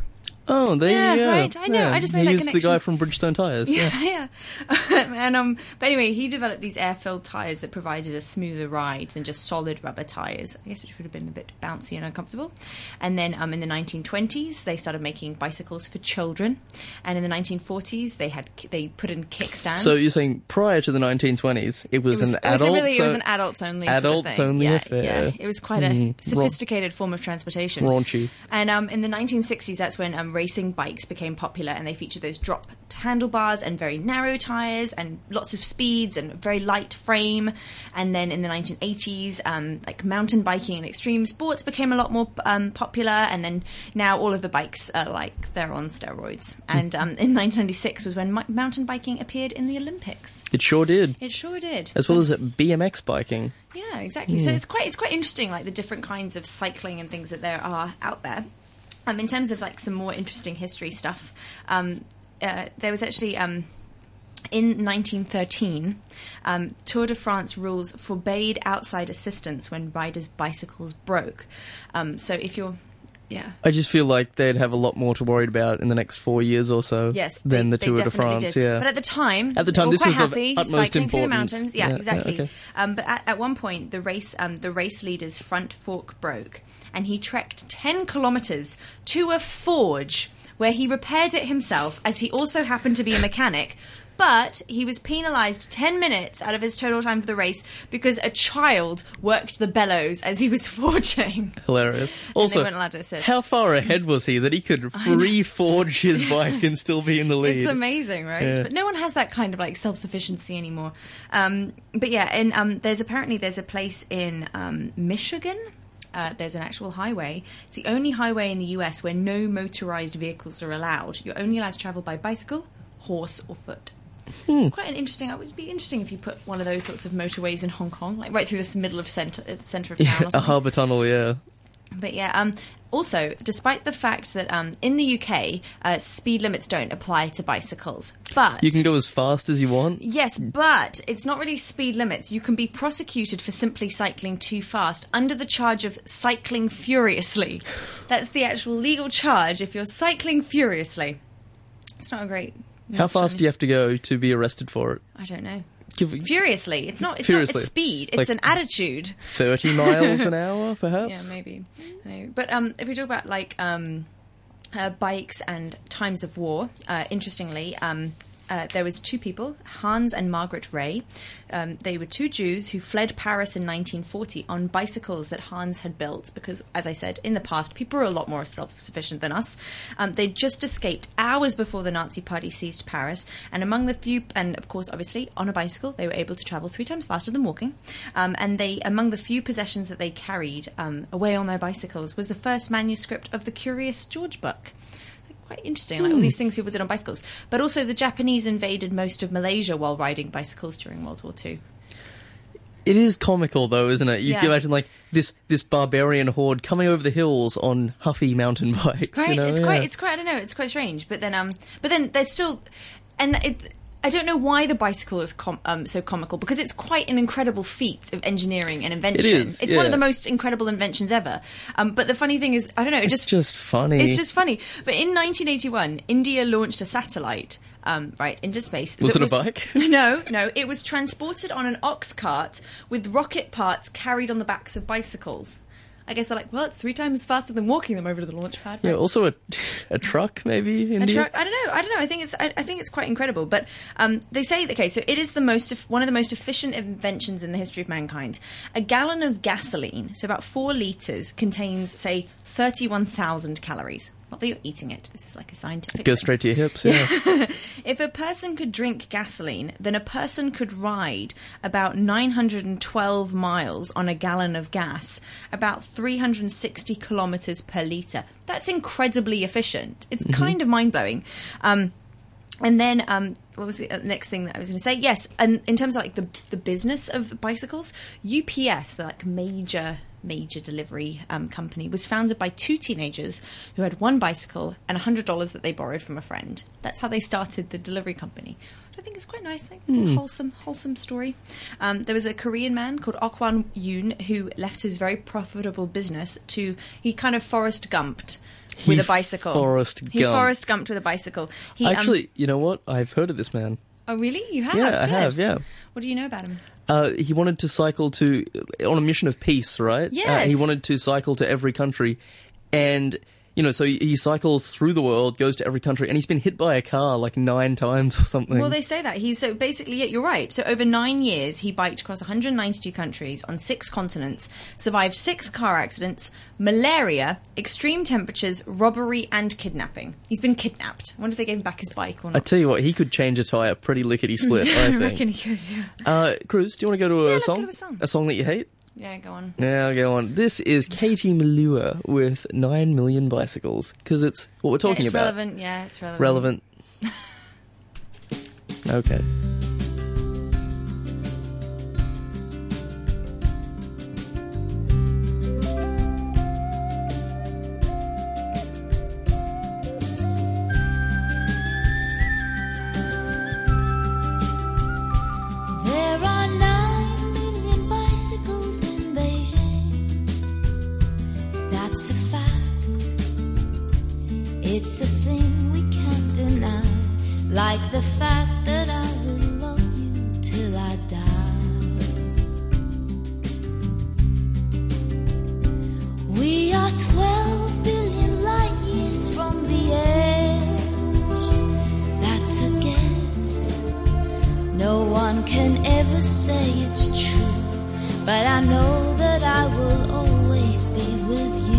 Oh, there Yeah, you go. right, I know, Yeah. I just made that He's the guy from Bridgestone Tires. <laughs> Yeah. Yeah, yeah. <laughs> and um, but anyway, he developed these air-filled tires that provided a smoother ride than just solid rubber tires. I guess which would have been a bit bouncy and uncomfortable. And then um, in the 1920s, they started making bicycles for children, and in the 1940s, they had they put in kickstands. So you're saying prior to the 1920s, it was, It was, an it was adult. really, it was an adults only. sort of Adults thing. only yeah, affair. Yeah, it was quite a Mm, ra- sophisticated form of transportation. Raunchy. And um, in the 1960s, that's when um, racing bikes became popular, and they featured those drop handlebars and very narrow tires, and lots of speeds and a very light frame. And then in the 1980s, um, like mountain biking and extreme sports became a lot more um, popular. And then now all of the bikes are like they're on steroids. And um, in 1996 was when mi- mountain biking appeared in the Olympics. It sure did. It sure did. As well as BMX biking. Yeah, exactly. So Hmm. it's quite it's quite interesting, like the different kinds of cycling and things that there are out there. Um, in terms of like some more interesting history stuff, um, uh, there was actually um, in 1913, um, Tour de France rules forbade outside assistance when riders' bicycles broke. Um, so if you're yeah. I just feel like they'd have a lot more to worry about in the next four years or so Yes, than they- the they Tour de France. did. Yeah, But at the time, At the time, this quite was of happy, utmost cycling through the importance. mountains. Yeah, Yeah, yeah, exactly. okay. Um, but at, at one point, the race, um, the race leader's front fork broke, and he trekked ten kilometers to a forge where he repaired it himself, as he also happened to be a mechanic. But he was penalised 10 minutes out of his total time for the race because a child worked the bellows as he was <laughs> forging. hilarious. Also, they weren't allowed to assist. how far ahead was he that he could <laughs> reforge his <laughs> bike and still be in the lead? It's amazing, right? Yeah. But no one has that kind of like self sufficiency anymore. Um, but yeah, and um, there's apparently there's a place in um, Michigan. Uh, there's an actual highway. It's the only highway in the U.S. where no motorized vehicles are allowed. You're only allowed to travel by bicycle, horse, or foot. Hmm. It's quite an interesting. It would be interesting if you put one of those sorts of motorways in Hong Kong, like right through this middle of center, uh, center of <laughs> town. Yeah, a harbour tunnel. Yeah. But yeah, um, also, despite the fact that um, in the UK, uh, speed limits don't apply to bicycles, but You can go as fast as you want. Yes, but it's not really speed limits. You can be prosecuted for simply cycling too fast under the charge of cycling furiously. That's the actual legal charge if you're cycling furiously. It's not a great. How fast do you have to go to be arrested for it? I don't know. Give Furiously. It's not. It's Furiously. not. It's speed. It's Like- an attitude. thirty <laughs> miles an hour, perhaps. Yeah, maybe. Maybe. But um, if we talk about like um, uh, bikes and times of war, uh, interestingly, um, uh, there was two people, Hans and Margaret Rey. Um, they were two Jews who fled Paris in 1940 on bicycles that Hans had built because, as I said, in the past, people were a lot more self-sufficient than us. Um, they'd just escaped hours before the Nazi Party seized Paris, and among the few, and of course, obviously, on a bicycle, they were able to travel three times faster than walking. Um, and they, among the few possessions that they carried um, away on their bicycles, was the first manuscript of the Curious George book quite interesting, like all these things people did on bicycles. But also, the Japanese invaded most of Malaysia while riding bicycles during World War Two. It is comical though, isn't it? You Yeah. can imagine like this this barbarian horde coming over the hills on huffy mountain <laughs> bikes. Right? you know? It's Yeah. quite. It's quite. I don't know. It's quite strange. But then, um, but then there's still, and it. I don't know why the bicycle is com- um, so comical because it's quite an incredible feat of engineering and invention. is, it's one of the most incredible inventions ever. Um, but the funny thing is, I don't know. It just just funny. It's just funny. But in 1981, India launched a satellite. Um, right into space. Was it a bike? <laughs> No, no. It was transported on an ox cart with rocket parts carried on the backs of bicycles. I guess they're like, well, it's three times faster than walking them over to the launch pad. Yeah, also a <laughs> a truck maybe. A truck. I don't know. I don't know. I think it's. I, I think it's quite incredible. But um, they say okay. So it is the most one of the most efficient inventions in the history of mankind. A gallon of gasoline, so about four liters, contains say thirty-one thousand calories. Not that you're eating it. This is like a scientific. Goes thing. straight to your hips. Yeah. <laughs> If a person could drink gasoline, then a person could ride about 912 miles on a gallon of gas, about 360 kilometers per litre. That's incredibly efficient. It's Mm-hmm. kind of mind blowing. Um, and then, um, what was the uh, next thing that I was going to say? Yes, and in terms of like the the business of bicycles, UPS, the like major major delivery um, company, was founded by two teenagers who had one bicycle and hundred dollars that they borrowed from a friend. That's how they started the delivery company. I think it's quite nice. Like Hmm. wholesome, wholesome story. Um, there was a Korean man called Okwan Yoon who left his very profitable business to he kind of Forrest Gumped with He a bicycle. Forrest He Gumped. Forrest Gumped with a bicycle. He um, Actually, you know what? I've heard of this man. oh really? You have? Yeah, I have, yeah. What do you know about him? Uh, he wanted to cycle to on a mission of peace, right? Uh, Yes. he wanted to cycle to every country, and you know, so he, cycles through the world, goes to every country, and he's been hit by a car like nine times or something. Well, they say that he's so basically. Yeah, you're right. So over nine years, he biked across 192 countries on six continents, survived six car accidents, malaria, extreme temperatures, robbery, and kidnapping. He's been kidnapped. I wonder if they gave him back his bike or not. I tell you what, he could change a tire pretty lickety split. <laughs> I I think. reckon he could. Yeah. Uh, Cruz, do you want to go to a Yeah, let's go to a song. A song that you hate? Yeah, go on. Yeah, go on. This is Katie Melua with Nine Million Bicycles because it's what we're talking yeah, it's about. relevant. Yeah, it's relevant. Relevant. <laughs> okay. It's a thing we can't deny. Like the fact that I will love you till I die. We are 12 billion light years from the edge. That's a guess. No one can ever say it's true, but I know that I will always be with you.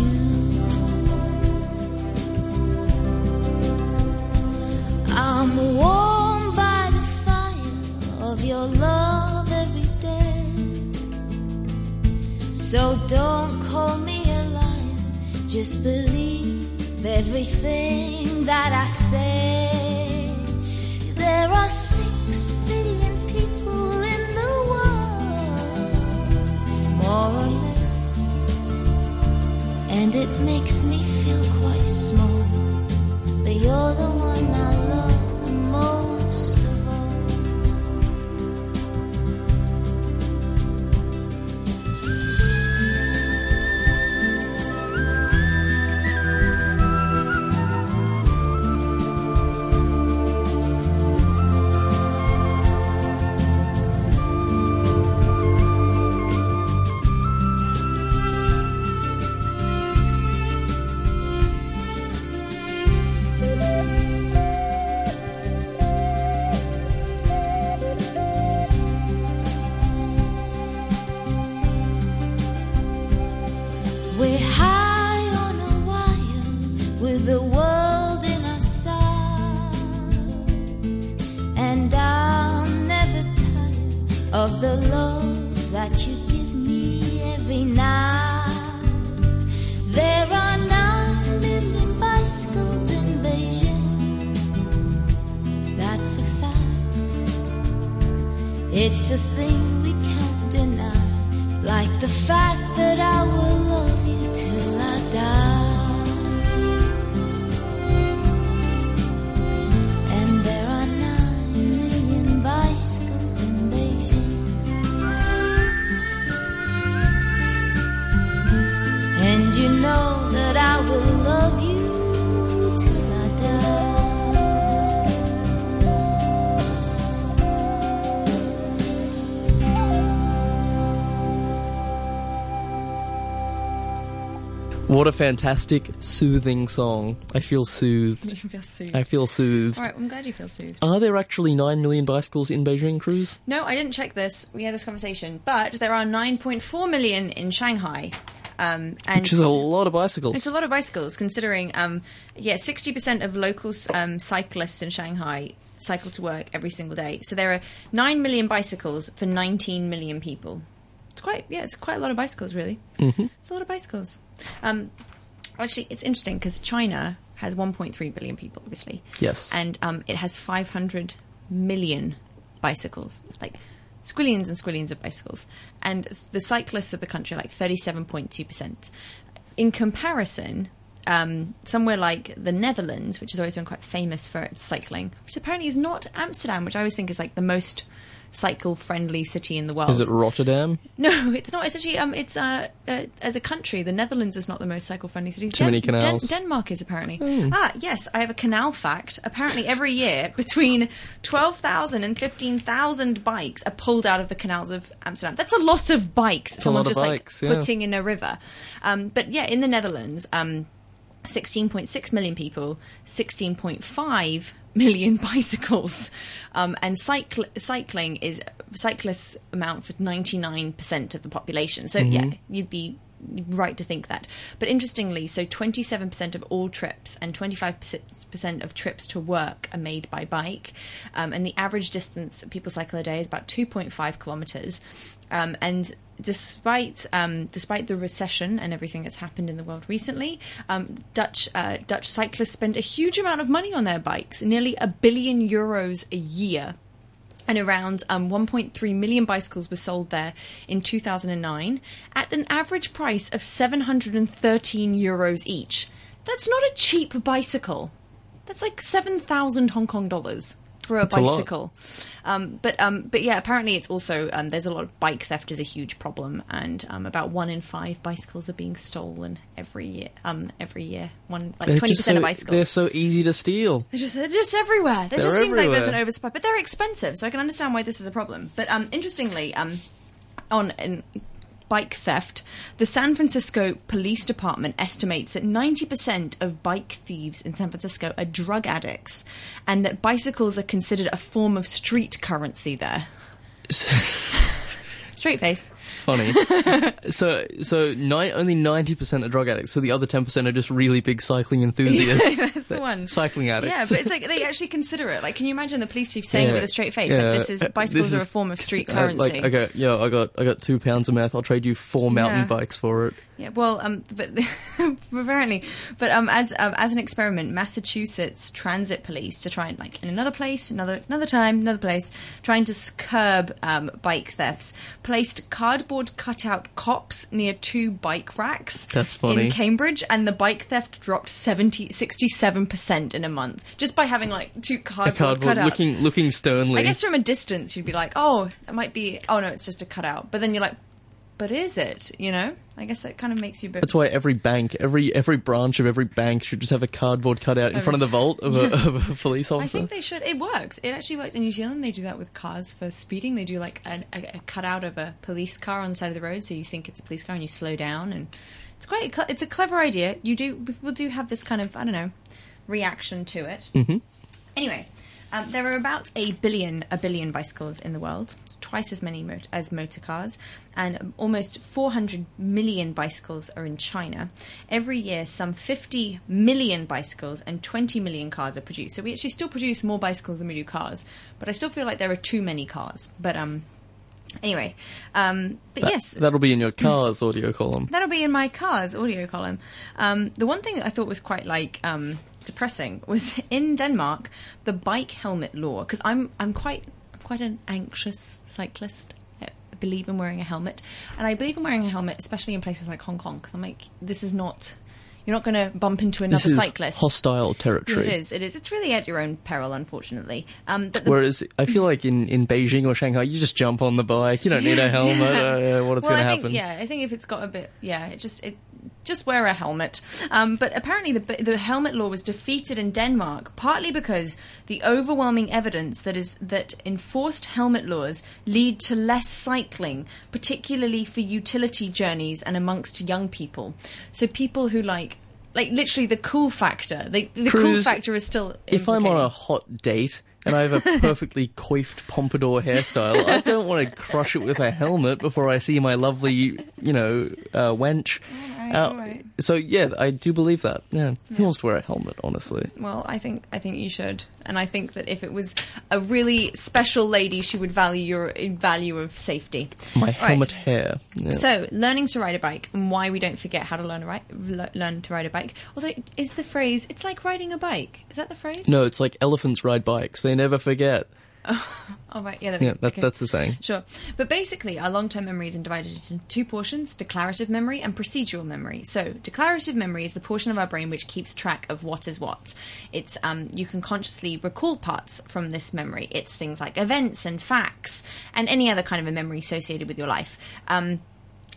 I'm warmed by the fire of your love every day. So don't call me a liar, just believe everything that I say. There are six billion people in the world, more or less, and it makes me feel quite small. But you're the one I fantastic, soothing song. I feel soothed. You feel soothed. I feel soothed. All right, I'm glad you feel soothed. Are there actually 9 million bicycles in Beijing, Cruz? No, I didn't check this. We had this conversation, but there are 9.4 million in Shanghai. Um, and Which is a lot of bicycles. It's a lot of bicycles, considering, um, yeah, 60% of local um, cyclists in Shanghai cycle to work every single day. So there are 9 million bicycles for 19 million people. It's quite, yeah, it's quite a lot of bicycles, really. Mhm. It's a lot of bicycles. Um, actually, it's interesting because China has 1.3 billion people, obviously. Yes. And um, it has 500 million bicycles. Like, squillions and squillions of bicycles. And the cyclists of the country are like 37.2%. In comparison, um, somewhere like the Netherlands, which has always been quite famous for its cycling, which apparently is not Amsterdam, which I always think is like the most cycle-friendly city in the world. Is it Rotterdam? No, <laughs> it's not. It's actually um, it's uh, uh, as a country, the Netherlands is not the most cycle-friendly city. Too many canals. Denmark is apparently. Hmm. Ah, yes, I have a canal fact. Apparently, every year <laughs> between twelve thousand and fifteen thousand bikes are pulled out of the canals of Amsterdam. That's a lot of bikes. A Someone's just bikes, like yeah. putting in a river. Um, but yeah, in the Netherlands. Um, 16.6 million people, 16.5 million <laughs> bicycles, um, and cycl- cycling is cyclists amount for 99% of the population. So yeah, Mhm. you'd be right to think that. But interestingly, so 27% of all trips and 25% of trips to work are made by bike, um, and the average distance people cycle a day is about 2.5 kilometers. Um, and despite um, despite the recession and everything that's happened in the world recently, um, Dutch uh, Dutch cyclists spend a huge amount of money on their bikes, nearly a billion euros a year. And around um, 1.3 million bicycles were sold there in 2009 at an average price of 713 euros each. That's not a cheap bicycle. That's like 7,000 Hong Kong dollars for a That's a bicycle. Um, but um, but yeah, apparently it's also um, there's a lot of bike theft is a huge problem, and um, about one in five bicycles are being stolen every year. Um, every year, one like twenty percent so- of bicycles. They're so easy to steal. They're just they're just everywhere. There just seems like there's an everywhere. oversupply, but they're expensive, so I can understand why this is a problem. But um, interestingly, um, on in bike theft, the San Francisco Police Department estimates that 90% of bike thieves in San Francisco are drug addicts, and that bicycles are considered a form of street currency there. <laughs> Straight face. Funny. <laughs> so so ni- only ninety percent are drug addicts. So the other ten percent are just really big cycling enthusiasts. <laughs> That's the one. Cycling addicts. Yeah, but it's like they <laughs> actually consider it. Like, can you imagine the police chief saying it with a straight face? Yeah. Like, this is bicycles this are a form of street Uh, currency. like okay, yeah, I got I got two pounds of meth. I'll trade you four mountain Yeah. bikes for it. Yeah, well, um, but apparently, but um, as um, as an experiment, Massachusetts Transit Police to try and like in another place, another another time, another place, trying to curb um, bike thefts, placed cardboard cutout cops near two bike racks. That's funny. In Cambridge, and the bike theft dropped 67 percent in a month just by having like two cardboard, cardboard cutouts. looking looking sternly. I guess from a distance, you'd be like, "Oh, it might be." Oh no, it's just a cutout. But then you're like, "But is it?" You know? I guess that kind of makes you bit. That's why every bank, every every branch of every bank should just have a cardboard cutout in front of the vault of a, <laughs> of a police officer. I think they should. It works. It actually works. In New Zealand, they do that with cars for speeding. They do like an, a, a cutout of a police car on the side of the road, so you think it's a police car and you slow down. And it's quite. It's a clever idea. You do. People do have this kind of I don't know reaction to it. hmm Anyway, um, there are about a billion a billion bicycles in the world, twice as many mot- as motor cars, and almost 400 million bicycles are in China. Every year, some 50 million bicycles and 20 million cars are produced. So we actually still produce more bicycles than we do cars, but I still feel like there are too many cars. But um, anyway, um, but That- yes, that'll be in your car's audio column. That'll be in my car's audio column. Um, the one thing I thought was quite like um, depressing was <laughs> in Denmark the bike helmet law because I'm I'm quite quite an anxious cyclist. I believe in wearing a helmet, and I believe in wearing a helmet, especially in places like Hong Kong, because I'm like, this is not. You're not going to bump into another is cyclist. hostile territory. It is. It is. It's really at your own peril, unfortunately. Um, but the, Whereas I feel like in, in Beijing or Shanghai, you just jump on the bike. You don't need a <laughs> helmet. Don't know what it's well, going to happen. Yeah, I think if it's got a bit, yeah, it just it just wear a helmet. Um, but apparently, the the helmet law was defeated in Denmark partly because the overwhelming evidence that is that enforced helmet laws lead to less cycling, particularly for utility journeys and amongst young people. So people who like. Like literally, the cool factor. The, the cool factor is still. If I'm on a hot date and I have a <laughs> perfectly coiffed pompadour hairstyle, I don't want to crush it with a helmet before I see my lovely, you know, uh, wench. Uh. So yeah, I do believe that. Yeah, who wants to wear a helmet? Honestly, Well, I think I think you should, and I think that if it was a really special lady, she would value your value of safety. my Right. helmet hair. Yeah. So, learning to ride a bike, and why we don't forget how to learn to ride, le- learn to ride a bike. Although, is the phrase "it's like riding a bike"? Is that the phrase? no, it's like elephants ride bikes; they never forget. Oh, right. Yeah, Yeah, that, Okay. that's the saying. Sure. But basically, our long term memory is divided into two portions declarative memory and procedural memory. So, declarative memory is the portion of our brain which keeps track of what is what. It's um, You can consciously recall parts from this memory. It's things like events and facts and any other kind of a memory associated with your life. Um,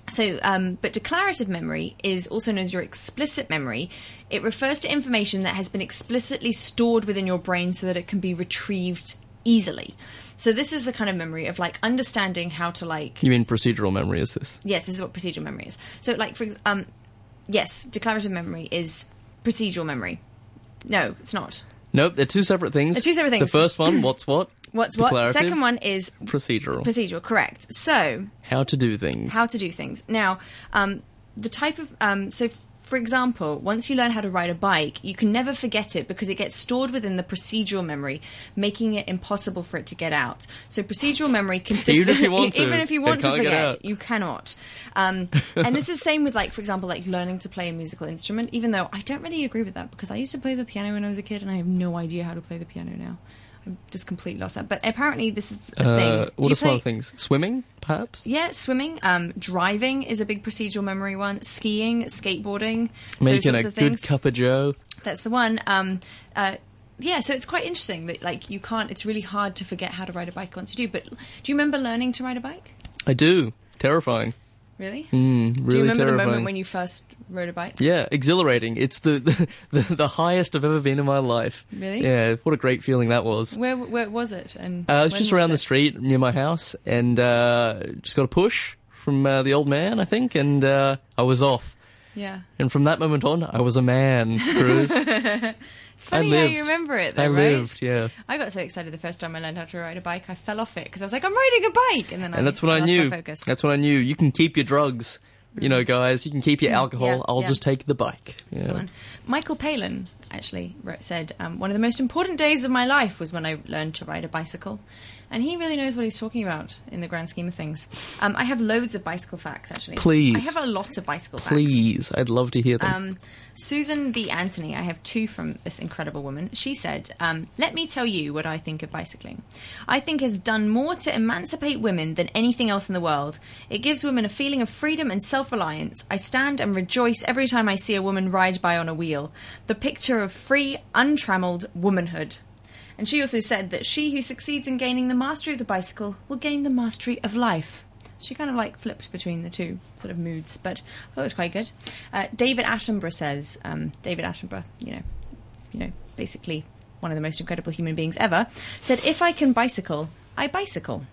so, um, but declarative memory is also known as your explicit memory. It refers to information that has been explicitly stored within your brain so that it can be retrieved easily. So, this is the kind of memory of like understanding how to like. You mean procedural memory is this? Yes, this is what procedural memory is. So, like for um, yes, declarative memory is procedural memory. No, it's not. Nope, they're two separate things. They're two separate things. The first one, what's what? <clears throat> What's what? Second one is Procedural. procedural. Correct. So, How to do things. how to do things. Now, um, the type of um, so. For example, once you learn how to ride a bike, you can never forget it because it gets stored within the procedural memory, making it impossible for it to get out. So procedural memory consists <laughs> Even if you want <laughs> to, even if you want to forget, you cannot. Um, and this is same with like, for example, like learning to play a musical instrument. Even though I don't really agree with that because I used to play the piano when I was a kid, and I have no idea how to play the piano now. I'm just completely lost that. But apparently, this is a thing. Uh, Do what are some other things? Swimming, perhaps? yeah, swimming, um, driving is a big procedural memory one. Skiing, skateboarding, Making a good things. cup of joe. That's the one. Um, uh, yeah, so it's quite interesting that like you can't. It's really hard to forget how to ride a bike once you do. But do you remember learning to ride a bike? I do. Terrifying. Really? Mm, really do you remember the moment when you first rode a bike? Yeah, exhilarating. It's <laughs> the, the the highest I've ever been in my life. Really? Yeah, what a great feeling that was. Where where was it? And Uh, it was just around the it? street near my house, and uh, just got a push from uh, the old man, I think, and uh, I was off. Yeah. And from that moment on, I was a man, Cruz. <laughs> it's funny I how you remember it, though, I right? lived, yeah. I got so excited the first time I learned how to ride a bike, I fell off it because I was like, I'm riding a bike, and then I and that's what I knew. Focus. That's what I knew. You can keep your drugs, you know, guys. You can keep your alcohol. Yeah, I'll yeah. just take the bike. Yeah. Michael Palin actually wrote, said um, one of the most important days of my life was when I learned to ride a bicycle, and he really knows what he's talking about in the grand scheme of things. Um, I have loads of bicycle facts actually. Please. I have a lot of bicycle facts. Please, I'd love to hear them. Um, Susan B. Anthony, I have two from this incredible woman. She said, um, Let me tell you what I think of bicycling. I think it's done more to emancipate women than anything else in the world. It gives women a feeling of freedom and self reliance. I stand and rejoice every time I see a woman ride by on a wheel. The picture of free, untrammeled womanhood. And she also said that she who succeeds in gaining the mastery of the bicycle will gain the mastery of life. She kind of like flipped between the two sort of moods, but I thought it was quite good. Uh, David Attenborough says, um, David Attenborough, you know, you know, basically one of the most incredible human beings ever, said, "If I can bicycle, I bicycle,"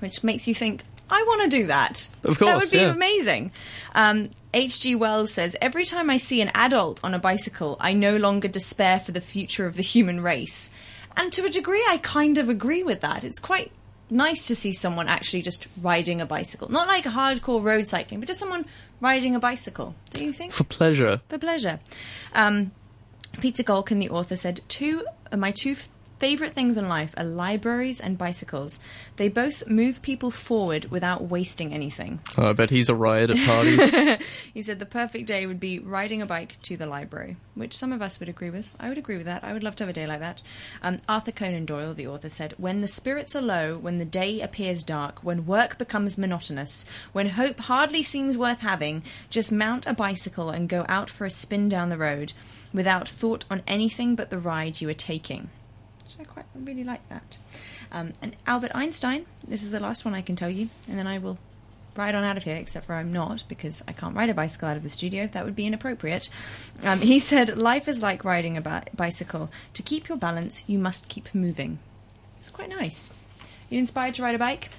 which makes you think, I want to do that. Of course. that would be yeah. amazing. Um, H.G. Wells says, Every time I see an adult on a bicycle, I no longer despair for the future of the human race. And to a degree, I kind of agree with that. It's quite nice to see someone actually just riding a bicycle. Not like hardcore road cycling, but just someone riding a bicycle. Do you think? For pleasure. For pleasure. Um, Peter Golkin, the author, said, Two my two favorite things in life are libraries and bicycles. They both move people forward without wasting anything. Oh, I bet he's a riot at parties. <laughs> he said the perfect day would be riding a bike to the library, which some of us would agree with. I would agree with that. I would love to have a day like that. Um, Arthur Conan Doyle, the author, said, When the spirits are low, when the day appears dark, when work becomes monotonous, when hope hardly seems worth having, just mount a bicycle and go out for a spin down the road without thought on anything but the ride you are taking. I quite really like that. Um, and Albert Einstein, this is the last one I can tell you, and then I will ride on out of here, except for I'm not, because I can't ride a bicycle out of the studio. That would be inappropriate. Um, he said, Life is like riding a bi- bicycle. To keep your balance, you must keep moving. It's quite nice. You inspired to ride a bike?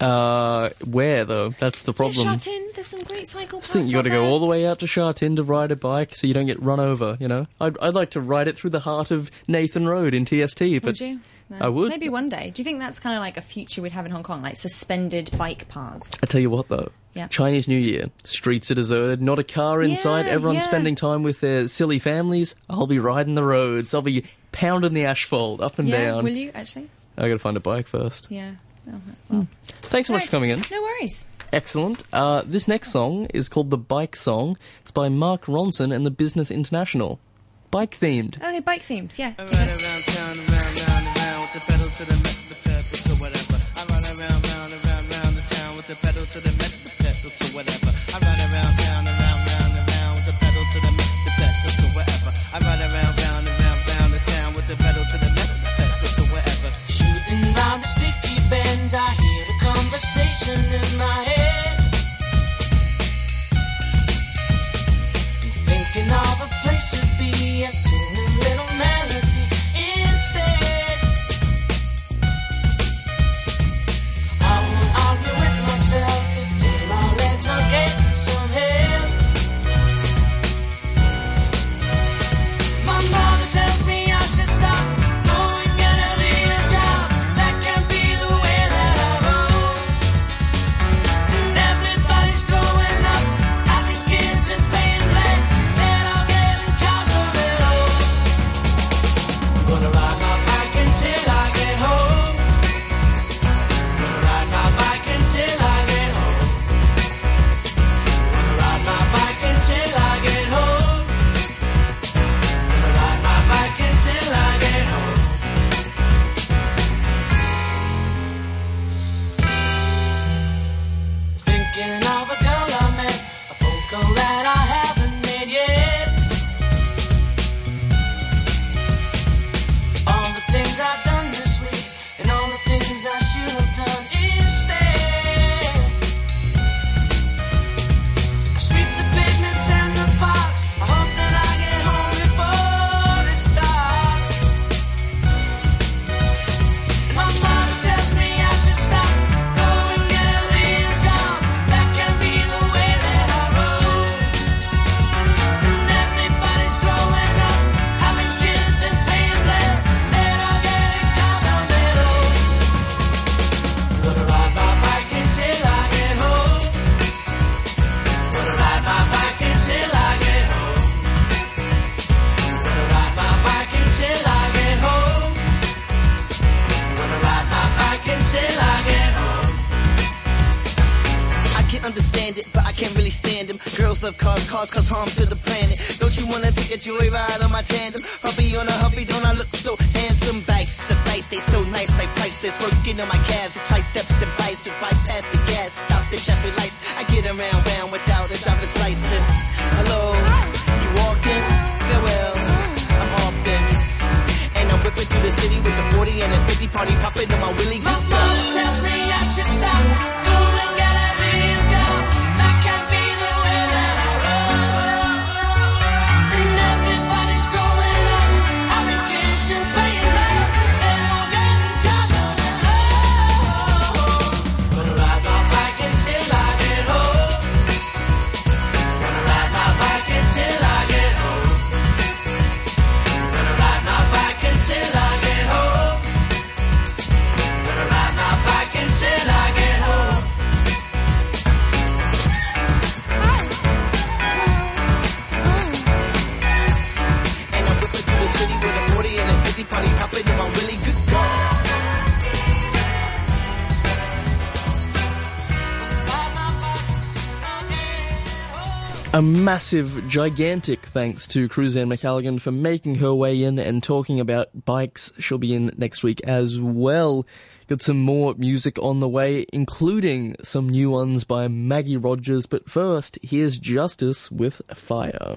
Uh, where though? That's the problem. Yeah, Shatin, there's some great cycle I think paths you got to go all the way out to Shatin to ride a bike so you don't get run over. You know, I'd, I'd like to ride it through the heart of Nathan Road in TST. But Would you? No. I would. Maybe one day. Do you think that's kind of like a future we'd have in Hong Kong, like suspended bike paths? I tell you what though. Yeah. Chinese New Year, streets are deserted, not a car inside. Yeah, everyone's yeah. spending time with their silly families. I'll be riding the roads, I'll be pounding the asphalt up and yeah, down. will you actually? I gotta find a bike first. Yeah. Oh, well. Thanks so much for coming in. No worries. Excellent. Uh, this next song is called The Bike Song. It's by Mark Ronson and the Business International. Bike themed. Okay, bike themed, yeah. Listen massive, gigantic thanks to Cruzanne McCalligan for making her way in and talking about bikes. She'll be in next week as well. Got some more music on the way, including some new ones by Maggie Rogers. But first, here's Justice with Fire.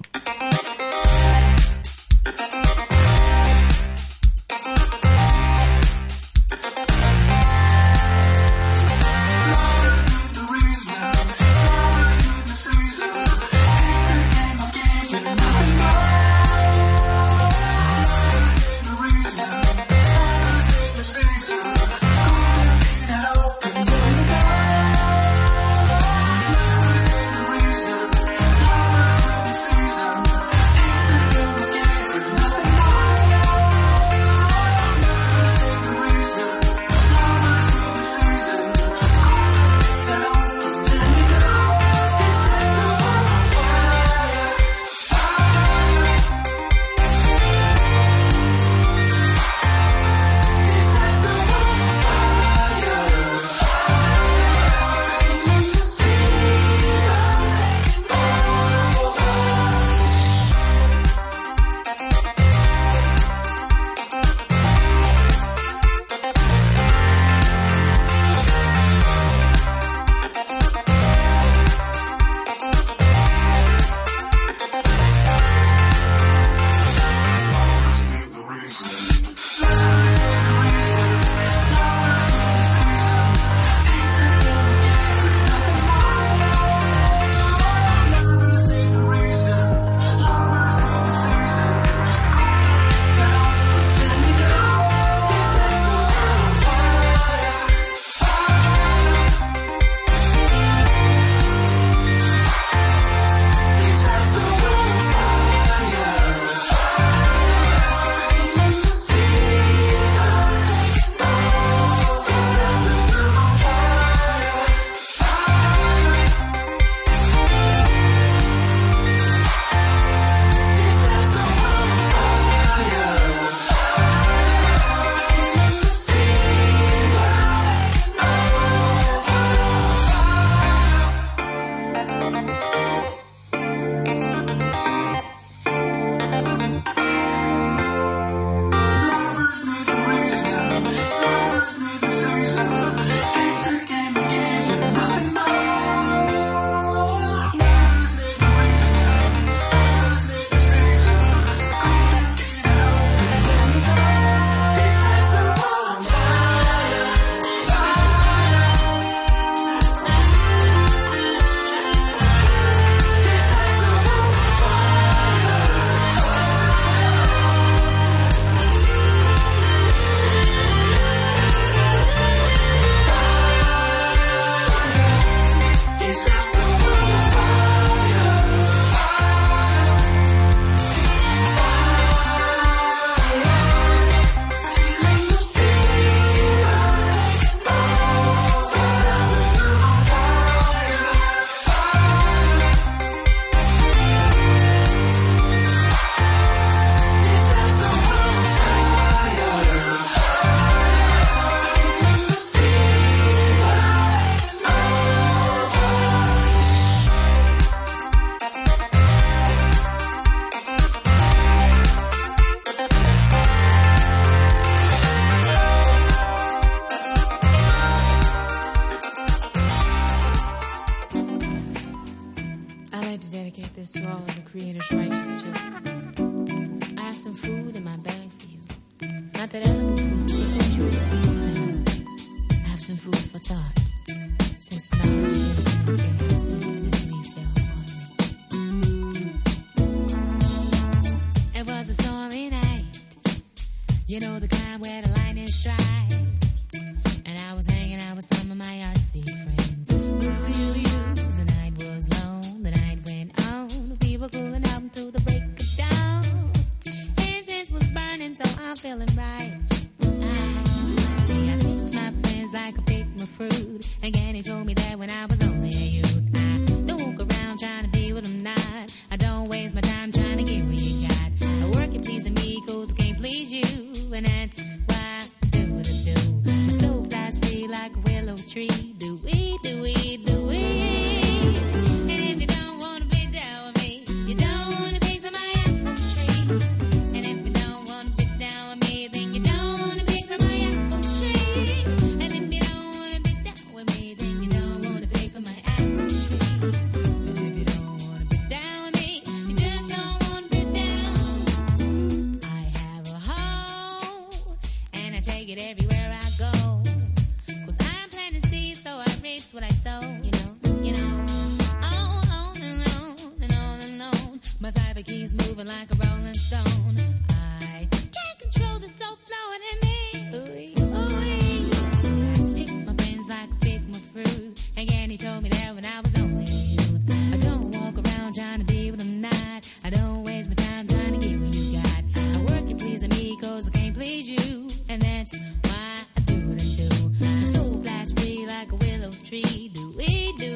we do.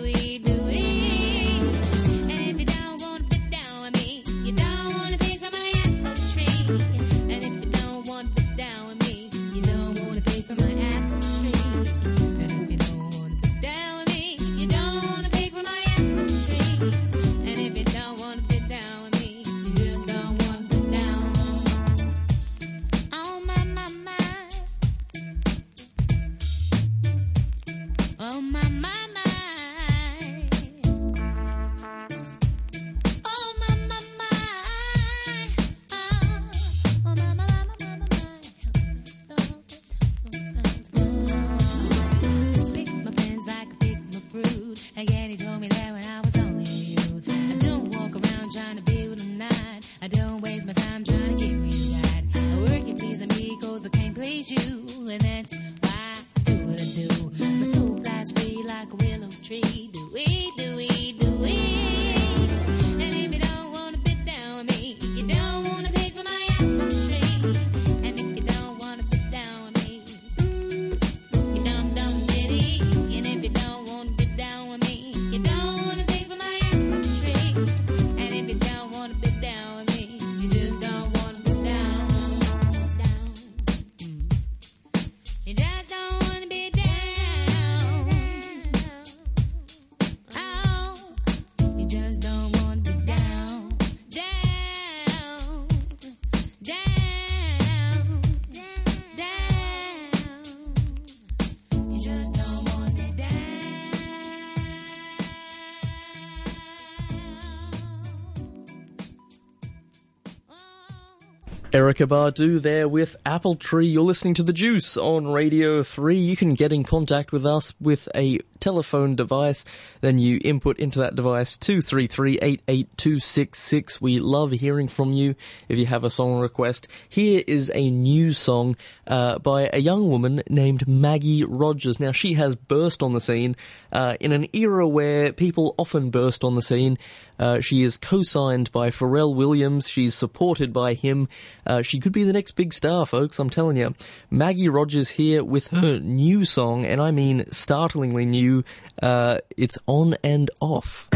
Erykah Badu there with Apple Tree. You're listening to The Juice on Radio 3. You can get in contact with us with a telephone device. Then you input into that device 233-88266. We love hearing from you if you have a song request. Here is a new song uh, by a young woman named Maggie Rogers. Now she has burst on the scene uh, in an era where people often burst on the scene. Uh, she is co-signed by Pharrell Williams. She's supported by him. Uh, she could be the next big star, folks. I'm telling you. Maggie Rogers here with her new song, and I mean startlingly new you. Uh, it's on and off.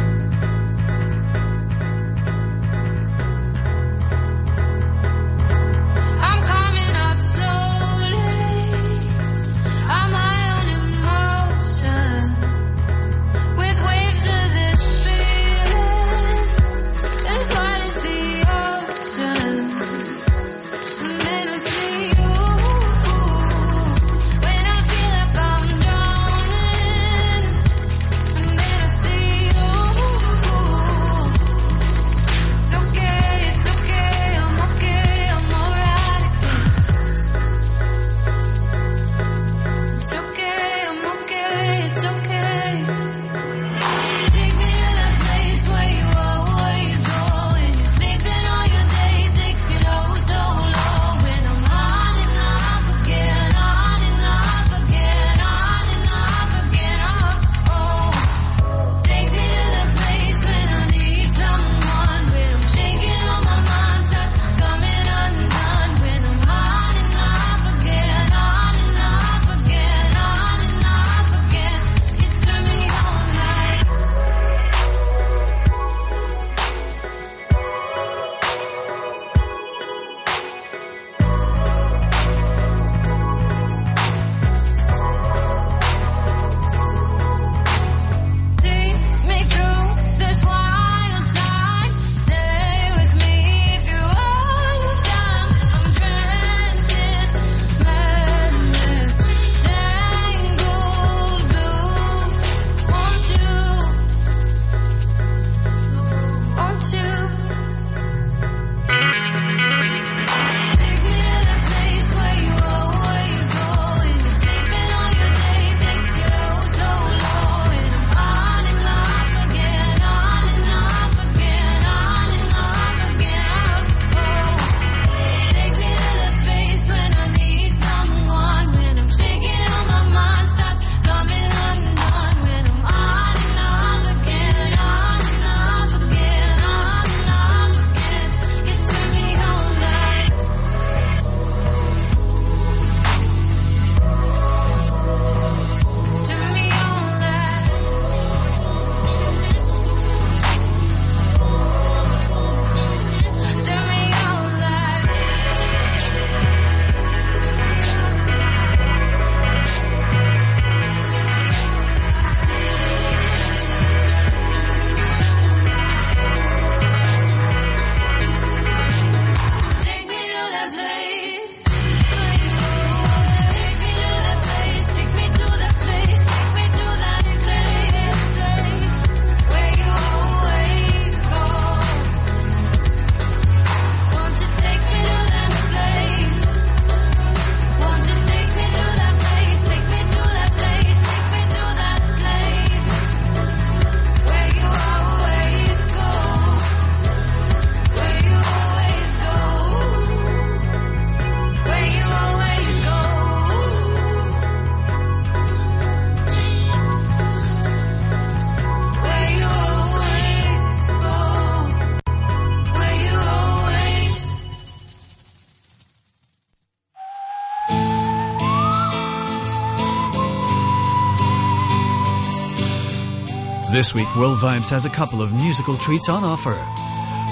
This week, World Vibes has a couple of musical treats on offer.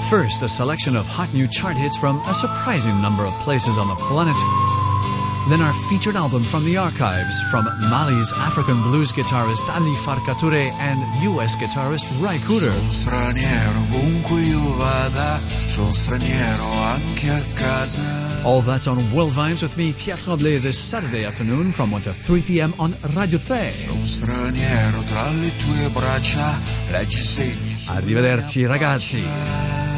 First, a selection of hot new chart hits from a surprising number of places on the planet. Then, our featured album from the archives from Mali's African blues guitarist Ali Farka Touré and US guitarist Ry Cooder. Straniero ovunque io vada, straniero anche a casa. All that's on World Vibes with me, Pierre Le, this Saturday afternoon from 1 to 3 p.m. on Radio 3. Braccia. Arrivederci ragazzi.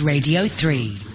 Radio 3.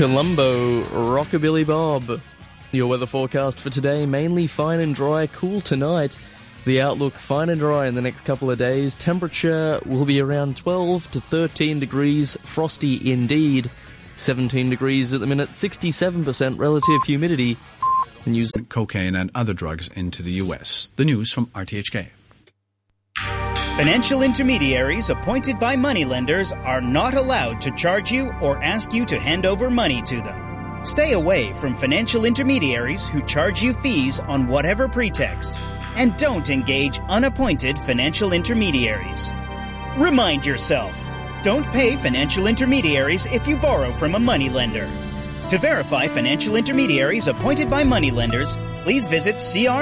Colombo, Rockabilly Bob. Your weather forecast for today mainly fine and dry, cool tonight. The outlook fine and dry in the next couple of days. Temperature will be around 12 to 13 degrees, frosty indeed. 17 degrees at the minute, 67% relative humidity. News cocaine and other drugs into the U.S. The news from RTHK. Financial intermediaries appointed by moneylenders are not allowed to charge you or ask you to hand over money to them. Stay away from financial intermediaries who charge you fees on whatever pretext. And don't engage unappointed financial intermediaries. Remind yourself don't pay financial intermediaries if you borrow from a moneylender. To verify financial intermediaries appointed by moneylenders, please visit cr.gov.hk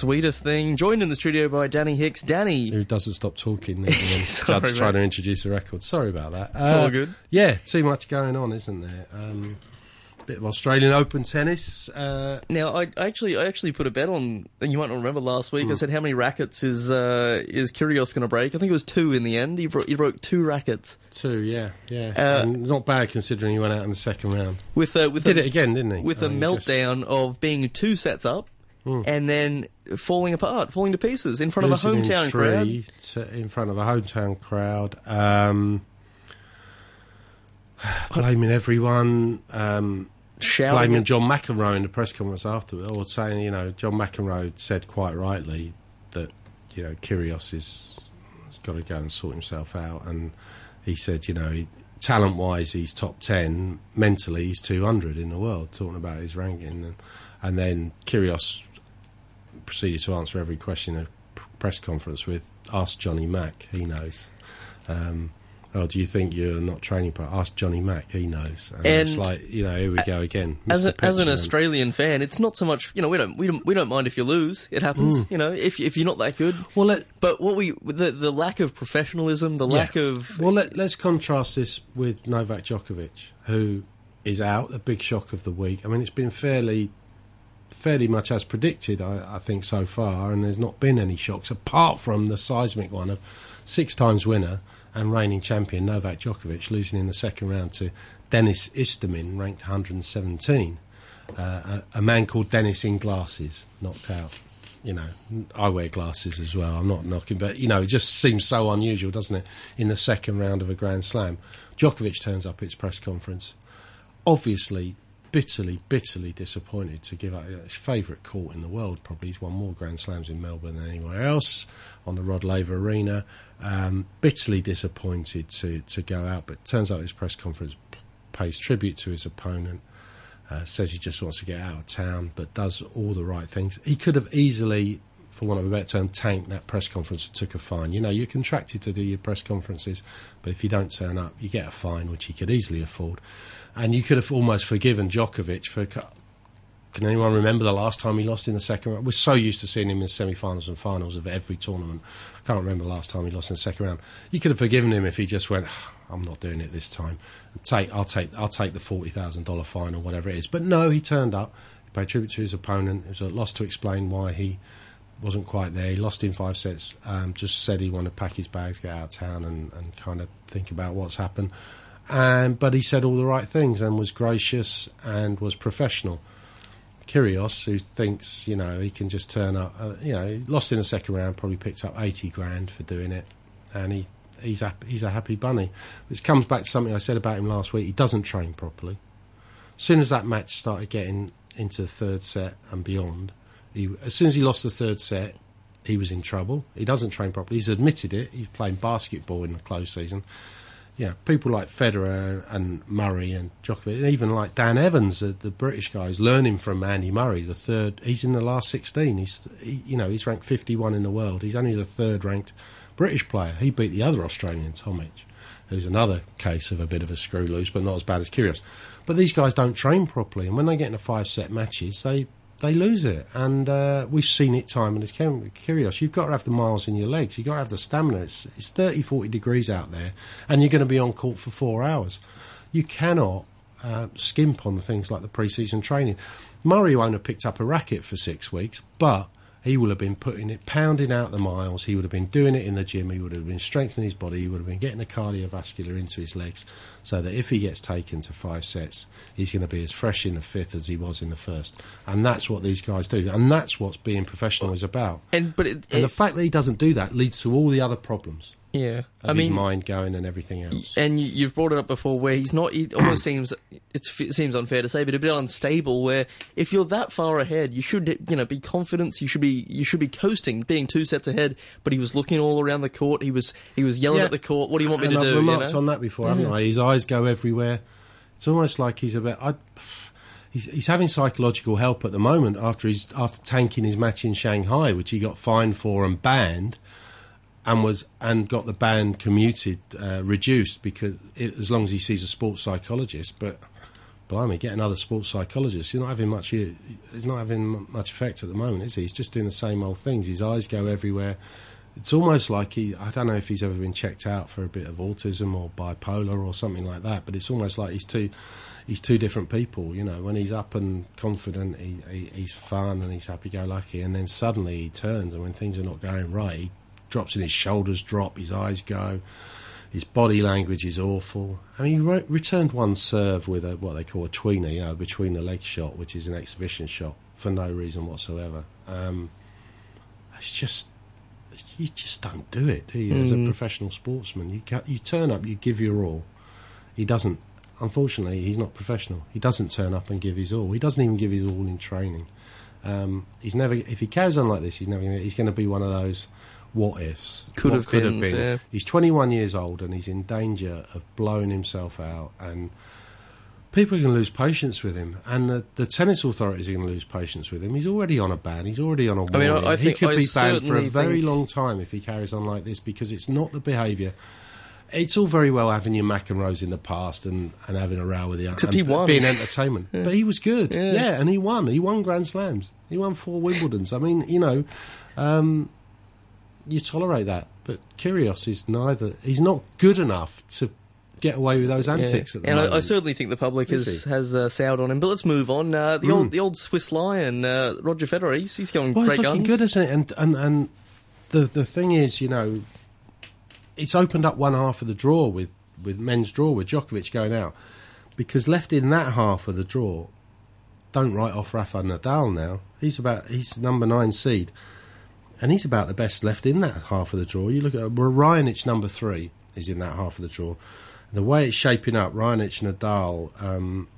Sweetest Thing, joined in the studio by Danny Hicks. Danny. Who doesn't stop talking <laughs> Judd's trying to introduce a record. Sorry about that. Uh, all good. Yeah, too much going on, isn't there? Um, bit of Australian Open tennis. Uh, Now, I I actually I actually put a bet on, and you might not remember last week. I Hmm. said how many rackets is uh, is Kyrgios going to break? I think it was two in the end. He broke, he broke two rackets two, yeah, yeah. Uh, and it's not bad considering he went out in the second round. with a, with Did a, it again, didn't he? with I a just meltdown of being two sets up Hmm. and then falling apart, falling to pieces in front of a losing in hometown crowd. in front of a hometown crowd. Um, <sighs> blaming everyone. Um, Shouting blaming John McEnroe in the press conference afterward, or saying, you know, John McEnroe said quite rightly that, you know, Kyrgios is has got to go and sort himself out, and he said, you know, he, talent-wise, he's top ten. Mentally, he's two hundred in the world. Talking about his ranking, and, and then Kyrgios proceeded to answer every question in a press conference with, "Ask Johnny Mack, he knows." Um, oh, do you think you're not training? But ask Johnny Mack, he knows. And, it's like, you know, here we go again. As, a, as an Australian fan, it's not so much you know we don't we don't we don't mind if you lose. It happens. Mm. You know if if you're not that good. Well, let, but what we the the lack of professionalism, the Yeah. lack of Well, let, let's contrast this with Novak Djokovic, who is out, the big shock of the week. I mean, it's been fairly, fairly much as predicted, I, I think, so far, and there's not been any shocks apart from the seismic one of six times winner and reigning champion Novak Djokovic losing in the second round to Denis Istomin, ranked 117. Uh, a, a man called Denis in glasses, knocked out. You know, I wear glasses as well. I'm not knocking, but you know, it just seems so unusual, doesn't it? In the second round of a Grand Slam, Djokovic turns up at his press conference, obviously bitterly, bitterly disappointed to give up his favourite court in the world. Probably he's won more Grand Slams in Melbourne than anywhere else on the Rod Laver Arena. Um, bitterly disappointed to to go out, but turns out his press conference p- pays tribute to his opponent. Uh, says he just wants to get out of town, but does all the right things. He could have easily, for want of a better term, tanked that press conference and took a fine. You know, you're contracted to do your press conferences, but if you don't turn up, you get a fine, which he could easily afford. And you could have almost forgiven Djokovic for. Can anyone remember the last time he lost in the second round? We're so used to seeing him in semi-finals and finals of every tournament. I can't remember the last time he lost in the second round. You could have forgiven him if he just went, "I'm not doing it this time. Take, I'll take, I'll take the forty thousand dollar fine or whatever it is." But no, he turned up. He paid tribute to his opponent. It was a loss to explain why he wasn't quite there. He lost in five sets. Um, just said he wanted to pack his bags, get out of town, and, and kind of think about what's happened. And but he said all the right things and was gracious and was professional. Kyrgios, who thinks you know he can just turn up, uh, you know, lost in the second round, probably picked up eighty grand for doing it, and he he's a, he's a happy bunny. This comes back to something I said about him last week. He doesn't train properly. As soon as that match started getting into the third set and beyond, he, as soon as he lost the third set, he was in trouble. He doesn't train properly. He's admitted it. He's playing basketball in the close season. Know, people like Federer and Murray and Djokovic, and even like Dan Evans, the, the British guy, is learning from Andy Murray. The third, he's in the last sixteen. He's, he, you know, he's ranked fifty-one in the world. He's only the third ranked British player. He beat the other Australian, Tomic, who's another case of a bit of a screw loose, but not as bad as Kyrgios. But these guys don't train properly, and when they get into five-set matches, they they lose it. And uh, we've seen it time and again Kyrgios. You've got to have the miles in your legs. You've got to have the stamina. It's, it's 30, 40 degrees out there, and you're going to be on court for four hours. You cannot uh, skimp on things like the pre-season training. Murray won't have picked up a racket for six weeks, but he will have been putting it, pounding out the miles. He would have been doing it in the gym. He would have been strengthening his body. He would have been getting the cardiovascular into his legs, so that if he gets taken to five sets, he's going to be as fresh in the fifth as he was in the first. And that's what these guys do, and that's what being professional is about. And but it, And the fact that he doesn't do that leads to all the other problems. Yeah, Of I his mean, mind going and everything else. and you, you've brought it up before where he's not. He almost <clears throat> seems it's, it seems unfair to say, but a bit unstable. Where if you're that far ahead, you should you know be confident. You should be you should be coasting, being two sets ahead. But he was looking all around the court. He was he was yelling Yeah. at the court. What do you want me and to I've do? you remarked know? on that before, haven't Mhm. I? His eyes go everywhere. It's almost like he's about. I, he's, he's having psychological help at the moment after he's after tanking his match in Shanghai, which he got fined for and banned, and was and got the ban commuted, uh, reduced because it, as long as he sees a sports psychologist. But blimey, get another sports psychologist. He's not having much. He's not having much effect at the moment, is he? He's just doing the same old things. His eyes go everywhere. It's almost like he. I don't know if he's ever been checked out for a bit of autism or bipolar or something like that. But it's almost like he's two. He's two different people, you know. When he's up and confident, he, he, he's fun and he's happy-go-lucky, and then suddenly he turns, and when things are not going right, he drops in his shoulders drop, his eyes go, his body language is awful. I mean, he re- returned one serve with a what they call a tweener, you know, between the leg shot, which is an exhibition shot for no reason whatsoever. Um, it's just you just don't do it, do you? As a Mm. professional sportsman, you you turn up, you give your all. He doesn't. Unfortunately, he's not professional. He doesn't turn up and give his all. He doesn't even give his all in training. Um, he's never. If he carries on like this, he's never. He's going to be one of those what ifs. Could what have could beens, have been. yeah. He's 21 years old and he's in danger of blowing himself out and. People are going to lose patience with him, and the, the tennis authorities are going to lose patience with him. He's already on a ban. He's already on a mean, I- warning. I he think- could I be banned for a very long time if he carries on like this because it's not the behaviour. It's all very well having your McEnroes in the past and, and having a row with the Except and he won. being entertainment, <laughs> Yeah. but he was good. Yeah. Yeah. and he won. He won Grand Slams. He won four Wimbledons. I mean, you know, um, you tolerate that, but Kyrgios is neither. He's not good enough to get away with those antics Yeah. at the and moment. I, I certainly think the public Is has has uh, soured on him. But let's move on. Uh, the Mm. old the old Swiss Lion, uh, Roger Federer. He's, he's going Well, great guns. good, isn't it? And and and the the thing is, you know, it's opened up one half of the draw with with men's draw with Djokovic going out because left in that half of the draw, don't write off Rafa Nadal now. He's about he's number nine seed, and he's about the best left in that half of the draw. You look at well, Raonic number three is in that half of the draw. The way it's shaping up, Raonic and Nadal. Um,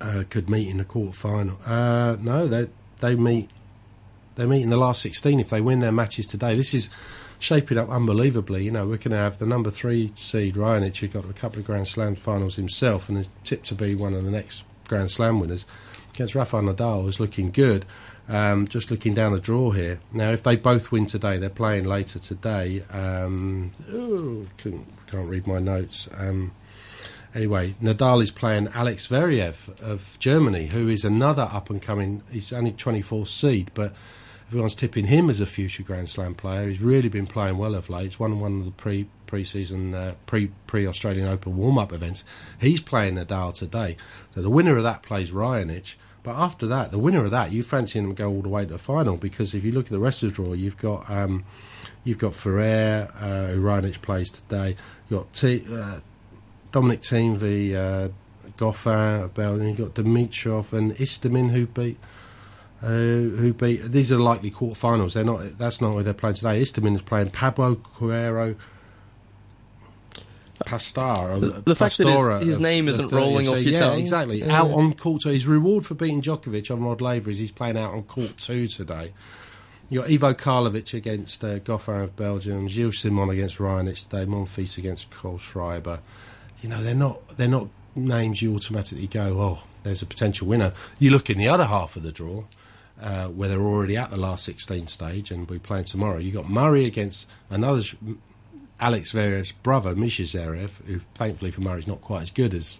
uh, could meet in the quarter final. Uh, no, they they meet they meet in the last sixteen if they win their matches today. This is shaping up unbelievably. You know, we're going to have the number three seed Raonic, who got a couple of Grand Slam finals himself and is tipped to be one of the next Grand Slam winners. Against Rafael Nadal, who's looking good. Um, just looking down the draw here. Now, if they both win today, they're playing later today. Um, oh, couldn't, can't read my notes. Um, Anyway, Nadal is playing Alex Zverev of Germany, who is another up and coming. He's only 24th seed, but everyone's tipping him as a future Grand Slam player. He's really been playing well of late. He's won one of the pre pre-season uh, pre pre Australian Open warm up events. He's playing Nadal today. So the winner of that plays Raonic. But after that, the winner of that, you fancy to go all the way to the final because if you look at the rest of the draw, you've got um, you've got Ferrer, uh, who plays today. You've got T, uh, Dominic Thiem v uh, Goffin of Belgium. You've got Dimitrov and Istomin who beat. Uh, who beat? These are the likely quarterfinals. They're not. That's not where they're playing today. Istomin is playing Pablo Cuero Pastar. The- the fact that his- his name isn't 30. rolling off your yeah, tongue. Exactly. Yeah. Out on court. So his reward for beating Djokovic on Rod Laver is he's playing out on court two today. You got Ivo Karlovic against uh, Goffin of Belgium, Gilles Simon against Raonic today, Monfils against Kohlschreiber. You know they're not they're not names you automatically go oh there's a potential winner. You look in the other half of the draw uh, where they're already at the last 16 stage and we're playing tomorrow. You've got Murray against another Alex Zverev's brother Misha Zverev, who thankfully for Murray is not quite as good as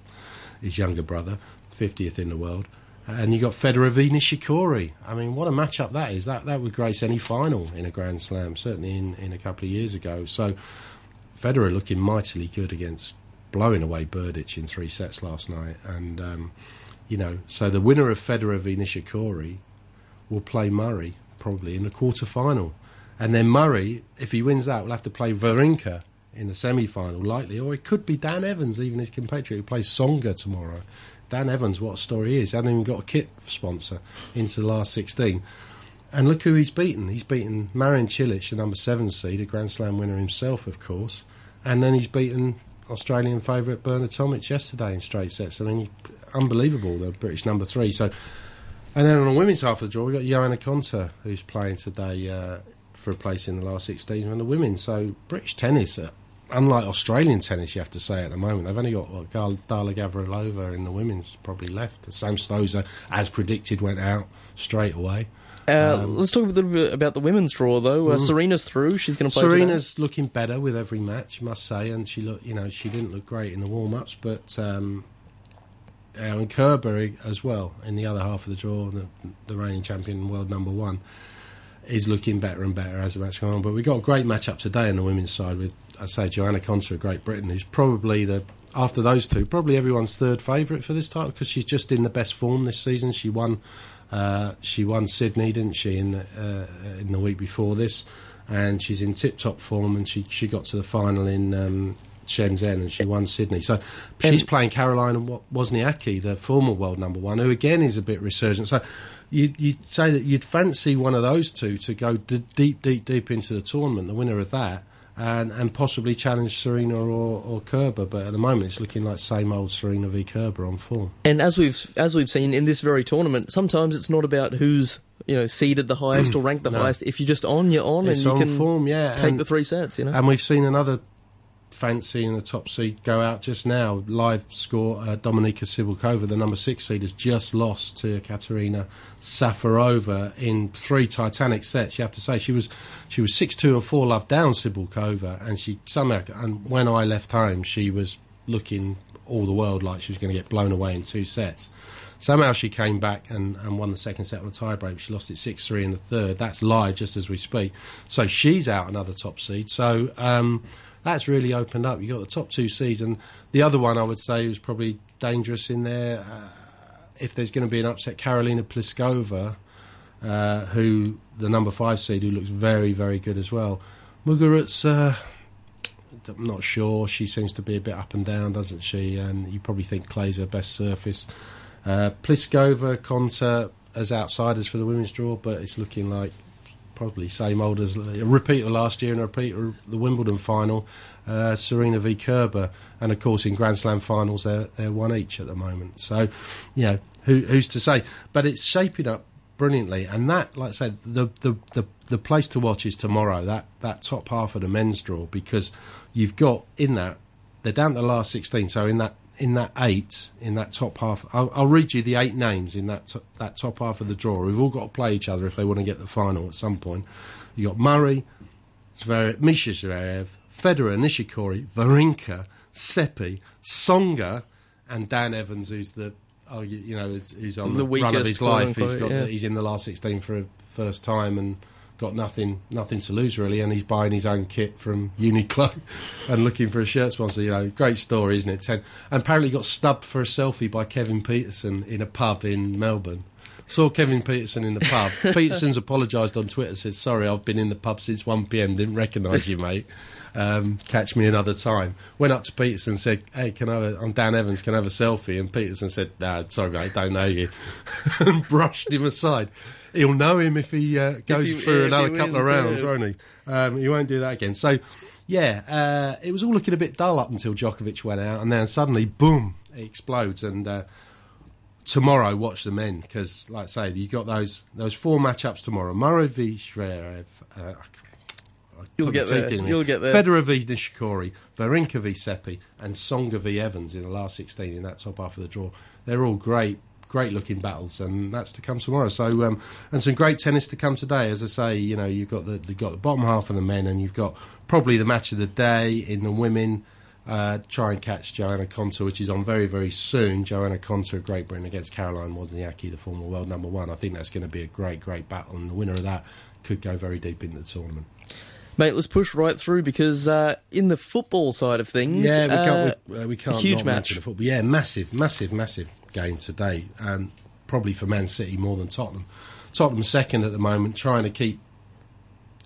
his younger brother, 50th in the world. And you got Federer v Nishikori. I mean, what a matchup that is. That that would grace any final in a Grand Slam, certainly in, in a couple of years ago. So Federer looking mightily good against blowing away Berdych in three sets last night. And, um, you know, so the winner of Federer v Nishikori will play Murray probably in the quarter final. And then Murray, if he wins that, will have to play Wawrinka in the semi final, likely. Or it could be Dan Evans, even his compatriot, who plays Tsonga tomorrow. Dan Evans, what a story he is. He Hasn't even got a kit sponsor into the last 16. And look who he's beaten. He's beaten Marin Cilic, the number seven seed, a Grand Slam winner himself, of course. And then he's beaten Australian favourite Bernard Tomic yesterday in straight sets. I mean, he- unbelievable, the British number three. So, and then on the women's half of the draw, we've got Johanna Konta, who's playing today uh, for a place in the last 16 on the women. So, British tennis, uh, unlike Australian tennis, you have to say at the moment, they've only got what, Daria Gavrilova in the women's probably left. Sam Stosur, as predicted, went out straight away. Uh, let's talk a little bit about the women's draw, though. Uh, Mm. Serena's through. She's going to play. Serena's looking better with every match, must say, and she look, you know, she didn't look great in the warm-ups, but um, and Kerber as well in the other half of the draw, the, the reigning champion, world number one, is looking better and better as the match goes on. But we've got a great matchup today on the women's side with, I say, Joanna Konta of Great Britain, who's probably the after those two, probably everyone's third favourite for this title because she's just in the best form this season. She won, uh, she won Sydney, didn't she, in the, uh, in the week before this, and she's in tip-top form. And she she got to the final in um, Shenzhen and she won Sydney. So she's playing Caroline Wo- Wozniacki, the former world number one, who again is a bit resurgent. So you'd, you'd say that you'd fancy one of those two to go d- deep, deep, deep into the tournament, the winner of that, and, and possibly challenge Serena or, or Kerber. But at the moment, it's looking like same old Serena v Kerber on form. And as we've as we've seen in this very tournament, sometimes it's not about who's you know seeded the highest mm. or ranked the No. highest. If you're just on, you're on, It's and you on can form, yeah, take and- the three sets. You know, And we've seen another fancy in the top seed go out just now. Live score: uh, Dominika Cibulkova, the number six seed, has just lost to Katerina Safarova in three titanic sets. You have to say she was she was six two or four love down Cibulkova, and she somehow. And when I left home, she was looking all the world like she was going to get blown away in two sets. Somehow she came back and, and won the second set on the tiebreak. She lost it 6 3 in the third. That's live just as we speak. So she's out another top seed. So um, that's really opened up. You've got the top two seeds. And the other one I would say was probably dangerous in there. Uh, if there's going to be an upset, Karolina Pliskova, uh, who, the number five seed, who looks very, very good as well. Muguruza, I'm not sure. She seems to be a bit up and down, doesn't she? And you probably think clay's her best surface. Uh, Pliskova, Konta as outsiders for the women's draw, but it's looking like probably same old as a repeat of last year and a repeat of the Wimbledon final. Uh, Serena v Kerber, and of course in Grand Slam finals they're they're one each at the moment. So, you know, who, who's to say? But it's shaping up brilliantly, and that, like I said, the the the, the place to watch is tomorrow. That that top half of the men's draw because you've got in that they're down to the last sixteen. So in that in that eight in that top half, I'll, I'll read you the eight names in that to, that top half of the draw. We've all got to play each other if they want to get the final at some point. You've got Murray, Zverev, Misha Zverev, Federer, Nishikori, Wawrinka, Seppi, Tsonga, and Dan Evans, who's the oh, you, know who's, on The the, run of his life. He's got yeah. the, he's in the last sixteen for a first time and got nothing nothing to lose really, and he's buying his own kit from Uniqlo <laughs> and looking for a shirt sponsor. You know, great story, isn't it? Ten and apparently got snubbed for a selfie by Kevin Pietersen in a pub in Melbourne. Saw Kevin Pietersen in the pub. <laughs> Pietersen's apologised on Twitter. Said sorry, I've been in the pub since one pm. Didn't recognise you, mate. Um, catch me another time. Went up to Pietersen, and said, "Hey, can I? Have a, I'm Dan Evans. Can I have a selfie?" And Pietersen said, "Nah, sorry, mate, don't know you," <laughs> and brushed him aside. He'll know him if he uh, goes he- through if another he couple of rounds, yeah. won't he? Um, he won't do that again. So, yeah, uh, it was all looking a bit dull up until Djokovic went out, and then suddenly, boom, it explodes. And uh, tomorrow, watch the men because, like I say, you got those those four matchups tomorrow: Murray v Zverev. Uh, I You'll get there. You'll get there. Federer v Nishikori, Wawrinka v Seppi, and Tsonga v Evans in the last 16 in that top half of the draw. They're all great, great looking battles, and that's to come tomorrow. So, um, and some great tennis to come today. As I say, you know, you've got the you've got the bottom half of the men, and you've got probably the match of the day in the women. Uh, try and catch Joanna Konta, which is on very, very soon. Joanna Konta of Great Britain against Caroline Wozniacki, the former world number one. I think that's going to be a great, great battle, and the winner of that could go very deep into the tournament. Mate, let's push right through because uh, in the football side of things, Yeah, we uh, can't. We, uh, we can't. huge match. mention the football. Yeah, massive, massive, massive game today, and probably for Man City more than Tottenham. Tottenham second at the moment, trying to keep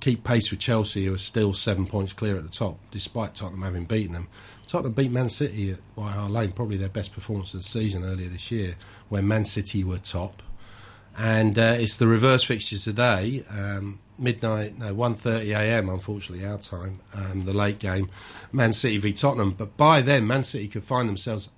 keep pace with Chelsea, who are still seven points clear at the top, despite Tottenham having beaten them. Tottenham beat Man City at White Hart Lane, probably their best performance of the season earlier this year, when Man City were top. And uh, it's the reverse fixtures today. Um, midnight, no, 1.30am, unfortunately, our time, um, the late game, Man City v Tottenham. But by then, Man City could find themselves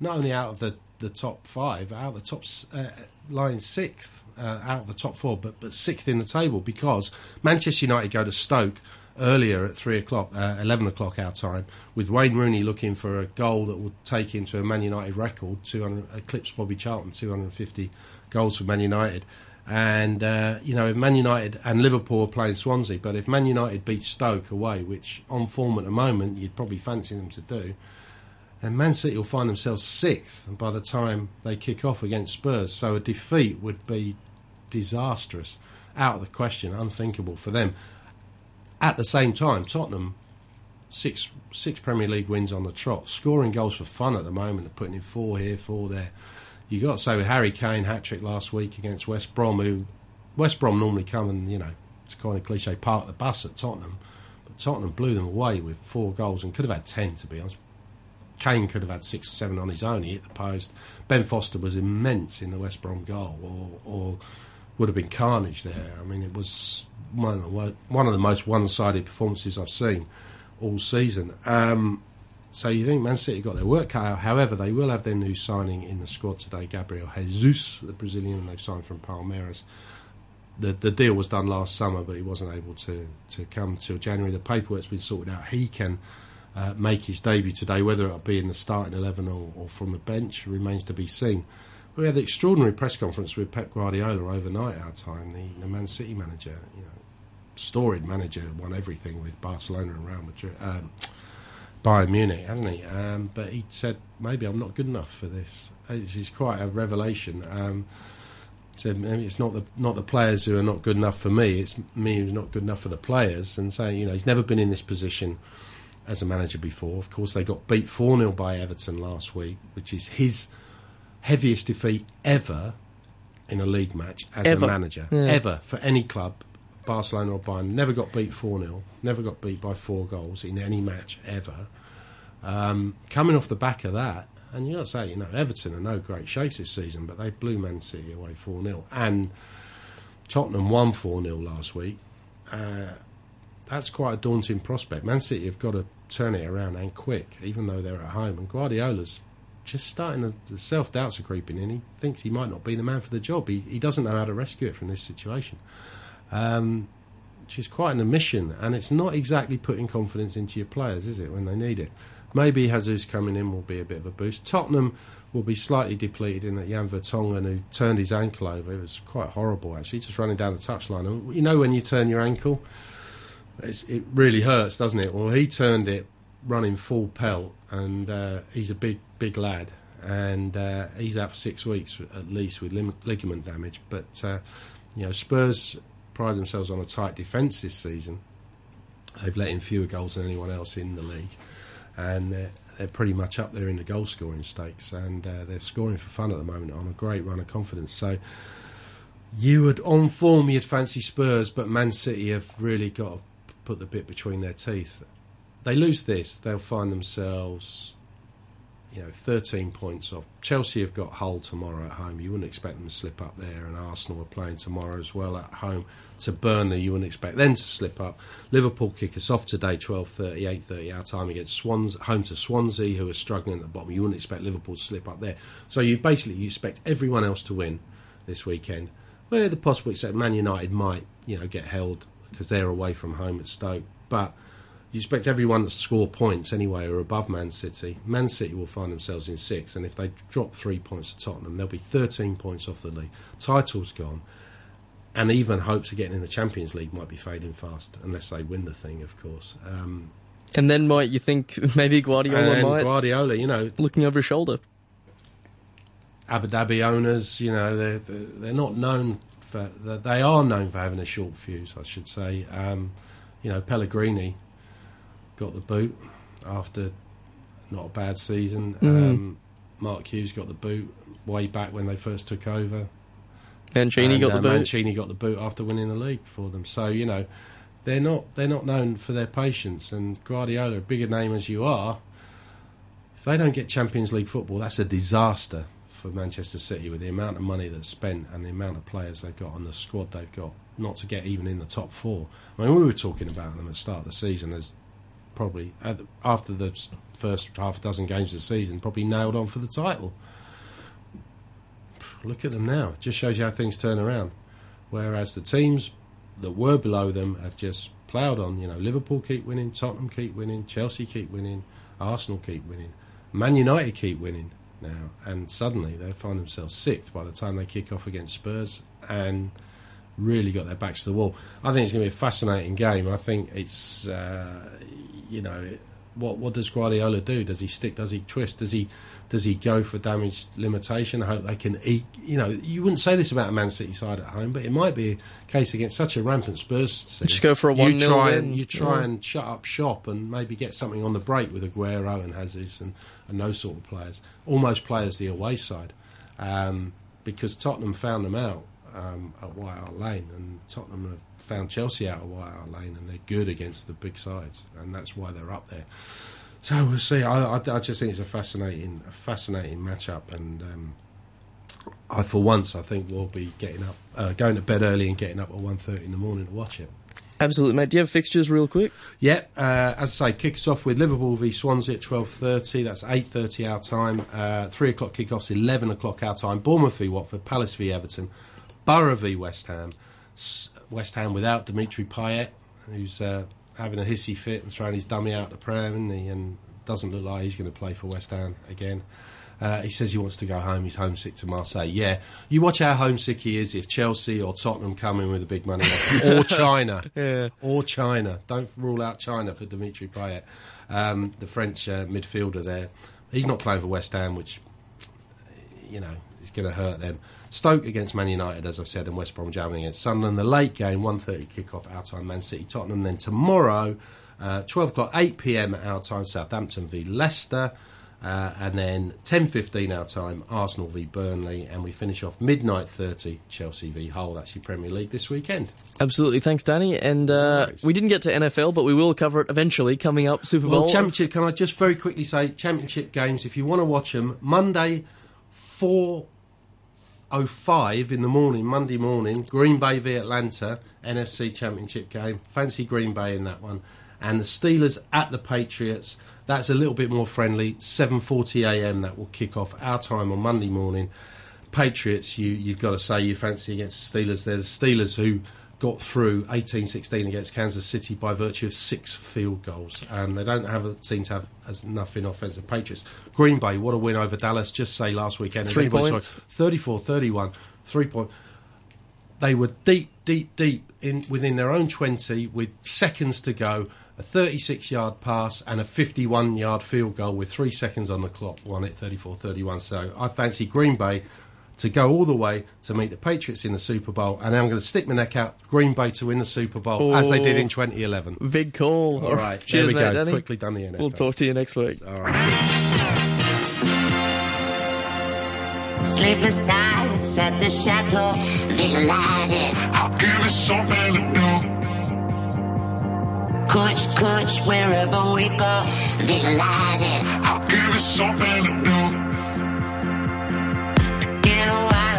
not only out of the, the top five, out of the top uh, line sixth, uh, out of the top four, but, but sixth in the table because Manchester United go to Stoke earlier at three o'clock, uh, eleven o'clock our time, with Wayne Rooney looking for a goal that would take him to a Man United record, 200, eclipse Bobby Charlton, 250 goals for Man United. And uh, you know, if Man United and Liverpool are playing Swansea, but if Man United beat Stoke away, which on form at the moment you'd probably fancy them to do, And Man City will find themselves sixth by the time they kick off against Spurs. So a defeat would be disastrous, out of the question, unthinkable for them. At the same time, Tottenham six six Premier League wins on the trot, scoring goals for fun at the moment. They're putting in four here, four there. You got with Harry Kane hat trick last week against West Brom, who West Brom normally come and you know it's kind of cliche park the bus at Tottenham, but Tottenham blew them away with four goals and could have had ten to be honest. Kane could have had six or seven on his own. He hit the post. Ben Foster was immense in the West Brom goal, or, or would have been carnage there. I mean, it was one of the, one of the most one-sided performances I've seen all season. Um, so you think Man City got their work cut out. However, they will have their new signing in the squad today, Gabriel Jesus, the Brazilian they've signed from Palmeiras. The the deal was done last summer, but he wasn't able to, to come till January. The paperwork's been sorted out. He can uh, make his debut today, whether it'll be in the starting eleven or, or from the bench remains to be seen. We had the extraordinary press conference with Pep Guardiola overnight our time, the, the Man City manager, you know, storied manager, won everything with Barcelona and Real Madrid, um, Bayern Munich, hasn't he? Um, but he said maybe I'm not good enough for this. It's, it's quite a revelation. Um, said maybe it's not the not the players who are not good enough for me. It's me who's not good enough for the players. And saying you know he's never been in this position as a manager before. Of course, they got beat four 0 by Everton last week, which is his heaviest defeat ever in a league match as Ever. a manager Yeah. ever for any club. Barcelona or Bayern never got beat 4 0, never got beat by four goals in any match ever. Um, coming off the back of that, and you got to say, you know, Everton are no great shakes this season, but they blew Man City away 4 0. And Tottenham won 4 0 last week. Uh, that's quite a daunting prospect. Man City have got to turn it around and quick, even though they're at home. And Guardiola's just starting to, the self doubts are creeping in. He thinks he might not be the man for the job. He, he doesn't know how to rescue it from this situation. Um, which is quite an admission, and it's not exactly putting confidence into your players, is it, when they need it? Maybe Jesus coming in will be a bit of a boost. Tottenham will be slightly depleted in that Jan Vertonghen, who turned his ankle over, it was quite horrible actually, just running down the touchline. And you know when you turn your ankle, it really hurts, doesn't it? Well, he turned it running full pelt, and uh, he's a big, big lad, and uh, he's out for six weeks at least with lim- ligament damage. But uh, you know, Spurs pride themselves on a tight defence this season. They've let in fewer goals than anyone else in the league, and they're, they're pretty much up there in the goal scoring stakes, and uh, they're scoring for fun at the moment on a great run of confidence. So. You would, on form, you'd fancy Spurs, but Man City have really got to put the bit between their teeth. They lose this, they'll find themselves, you know, 13 points off. Chelsea have got Hull tomorrow at home. You wouldn't expect them to slip up there, and Arsenal are playing tomorrow as well at home to Burnley. You wouldn't expect them to slip up. Liverpool kick us off today, 12:30, 8:30 our time against Swans, home to Swansea, who are struggling at the bottom. You wouldn't expect Liverpool to slip up there. So you basically you expect everyone else to win this weekend. Where the possible except Man United might, you know, get held because they're away from home at Stoke, but you expect everyone to score points anyway or above Man City. Man City will find themselves in six, and if they drop three points to Tottenham, they'll be 13 points off the league. Title's gone, and even hopes of getting in the Champions League might be fading fast, unless they win the thing, of course. Um, And then might you think <laughs> maybe Guardiola and might Guardiola, you know, looking over his shoulder. Abu Dhabi owners, you know, they're they're they're not known for they are known for having a short fuse, I should say. Um, you know, Pellegrini got the boot after not a bad season. Mm. Um, Mark Hughes got the boot way back when they first took over. Mancini And, got the uh, boot. Mancini got the boot after winning the league for them. So you know, they're not they're not known for their patience. And Guardiola, a bigger name as you are, if they don't get Champions League football, that's a disaster for Manchester City with the amount of money that's spent and the amount of players they've got and the squad they've got. Not to get even in the top four. I mean, we were talking about them at the start of the season as probably after the first half a dozen games of the season, probably nailed on for the title. Look at them now. It just shows you how things turn around. Whereas the teams that were below them have just ploughed on. You know, Liverpool keep winning, Tottenham keep winning, Chelsea keep winning, Arsenal keep winning, Man United keep winning now, and suddenly they find themselves sixth by the time they kick off against Spurs and really got their backs to the wall. I think it's going to be a fascinating game. I think it's uh, you know what what does Guardiola do? Does he stick? Does he twist? Does he does he go for damage limitation? I hope they can eat. You know, you wouldn't say this about a Man City side at home, but it might be a case against such a rampant Spurs. team. Just go for a You 1-0 try win. and you try Yeah. and shut up shop and maybe get something on the break with Aguero and Jesus and, and those sort of players. Almost play as the away side, um, because Tottenham found them out um, at White Hart Lane, and Tottenham have found Chelsea out at White Hart Lane, and they're good against the big sides, and that's why they're up there. So we'll see. I, I, I just think it's a fascinating, a fascinating matchup, and um, I, for once, I think we'll be getting up, uh, going to bed early and getting up at 1.30 in the morning to watch it. Absolutely, mate. Do you have fixtures real quick? Yep. Uh, as I say, kick us off with Liverpool v Swansea at twelve thirty. That's eight thirty our time. Uh, Three o'clock kickoffs, eleven o'clock our time. Bournemouth v Watford, Palace v Everton, Borough v West Ham. West Ham without Dimitri Payet, who's uh, having a hissy fit and throwing his dummy out the he? and doesn't look like he's going to play for West Ham again. Uh, he says he wants to go home. He's homesick to Marseille. Yeah, you watch how homesick he is if Chelsea or Tottenham come in with a big money offer, or <laughs> China, Yeah. or China. Don't rule out China for Dimitri Payet, um, the French uh, midfielder there. He's not playing for West Ham, which you know is going to hurt them. Stoke against Man United, as I've said, and West Brom jamming against Sunderland. The late game, 1.30 kickoff, our time, Man City, Tottenham. Then tomorrow, uh, 12 o'clock, 8 p.m. our time, Southampton v Leicester. Uh, and then 10.15 our time, Arsenal v Burnley. And we finish off midnight 30, Chelsea v Hull. actually Premier League this weekend. Absolutely. Thanks, Danny. And uh, we didn't get to NFL, but we will cover it eventually coming up. Super Bowl. Well, Championship, can I just very quickly say, Championship games, if you want to watch them, Monday, 4.05 in the morning, Monday morning, Green Bay v Atlanta, NFC Championship game. Fancy Green Bay in that one. And the Steelers at the Patriots. That's a little bit more friendly. 7.40am, that will kick off our time on Monday morning. Patriots, you, you've got to say you fancy against the Steelers. They're the Steelers who got through 18-16 against Kansas City by virtue of six field goals. And they don't have seem to have as enough in offensive Patriots. Green Bay, what a win over Dallas. Just say last weekend. Three points. it, 34-31. Three point. They were deep, deep, deep in within their own 20 with seconds to go. A 36 yard pass and a 51 yard field goal with three seconds on the clock won it 34 31. So I fancy Green Bay to go all the way to meet the Patriots in the Super Bowl. And I'm going to stick my neck out Green Bay to win the Super Bowl as they did in 2011. Big call. All right, Cheers, there we mate, go. Danny. Quickly done the NFL. We'll talk to you next week. All right. Sleepless nights at the chateau. Visualize it. I'll give it something to do. Coach, coach, wherever we go. Visualize it. I'll give it something to do and why.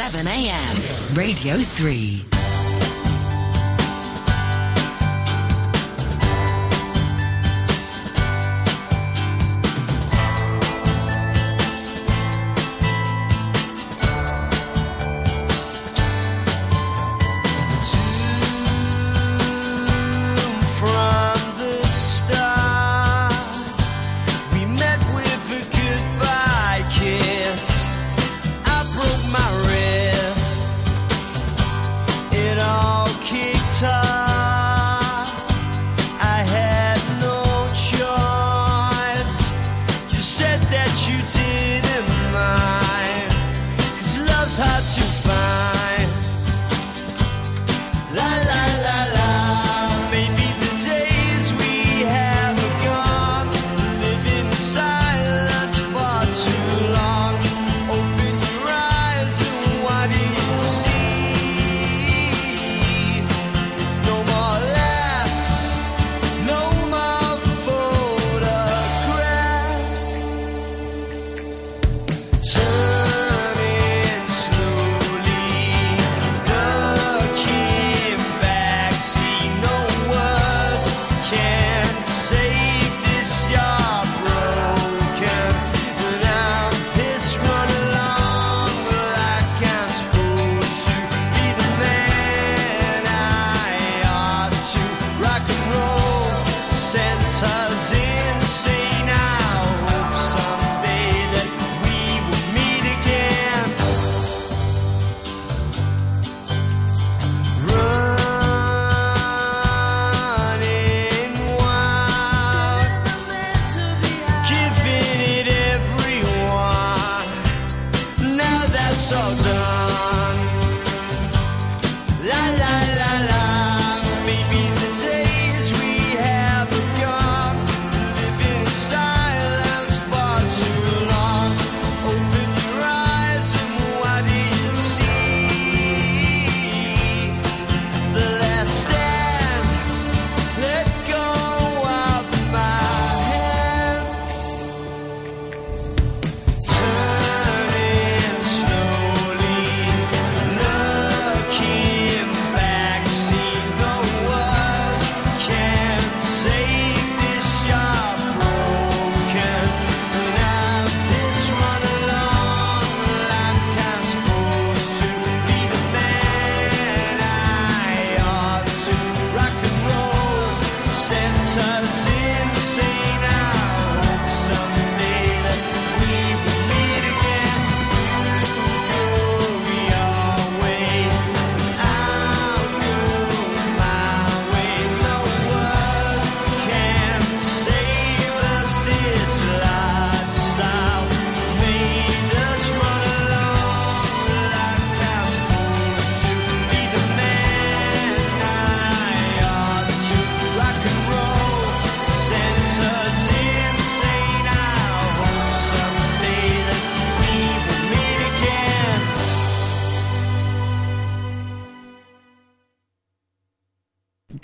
7 a.m. Radio 3.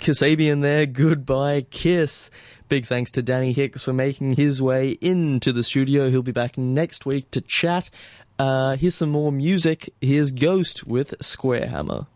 Kasabian there, goodbye, kiss. Big thanks to Danny Hicks for making his way into the studio. He'll be back next week to chat. Uh, here's some more music. Here's Ghost with Square Hammer.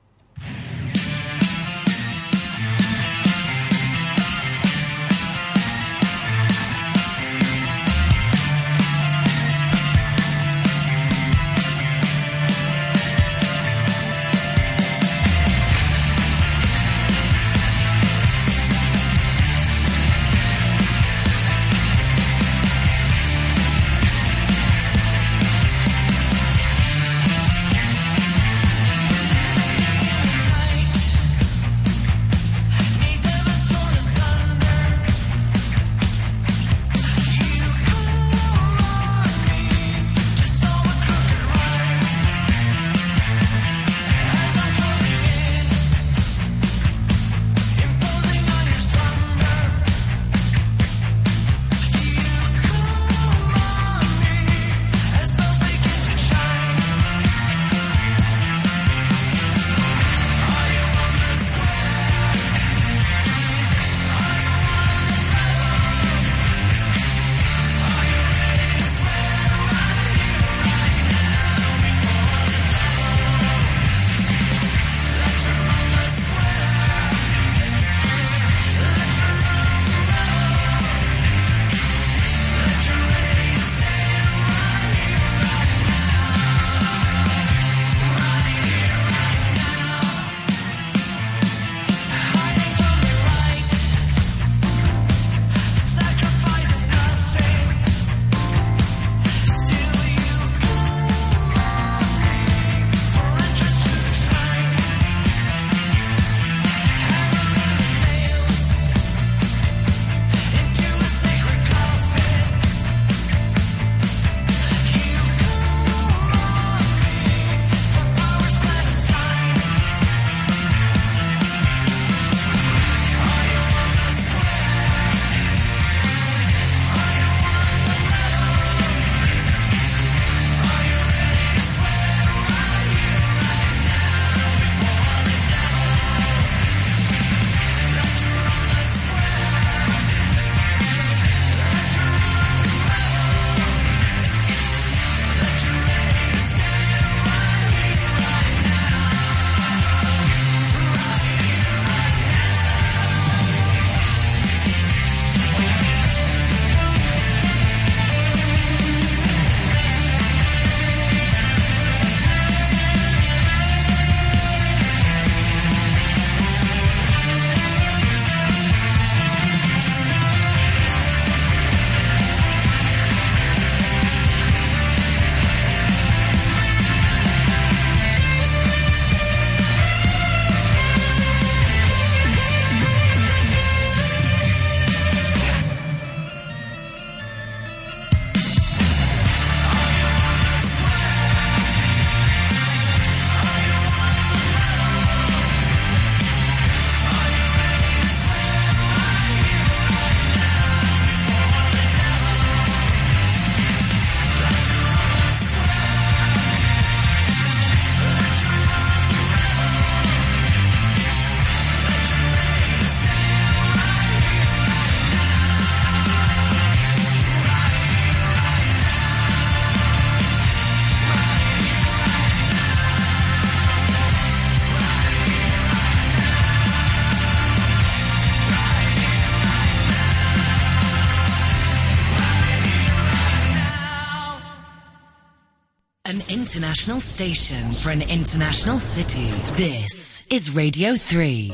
international station for an international city. This is Radio 3.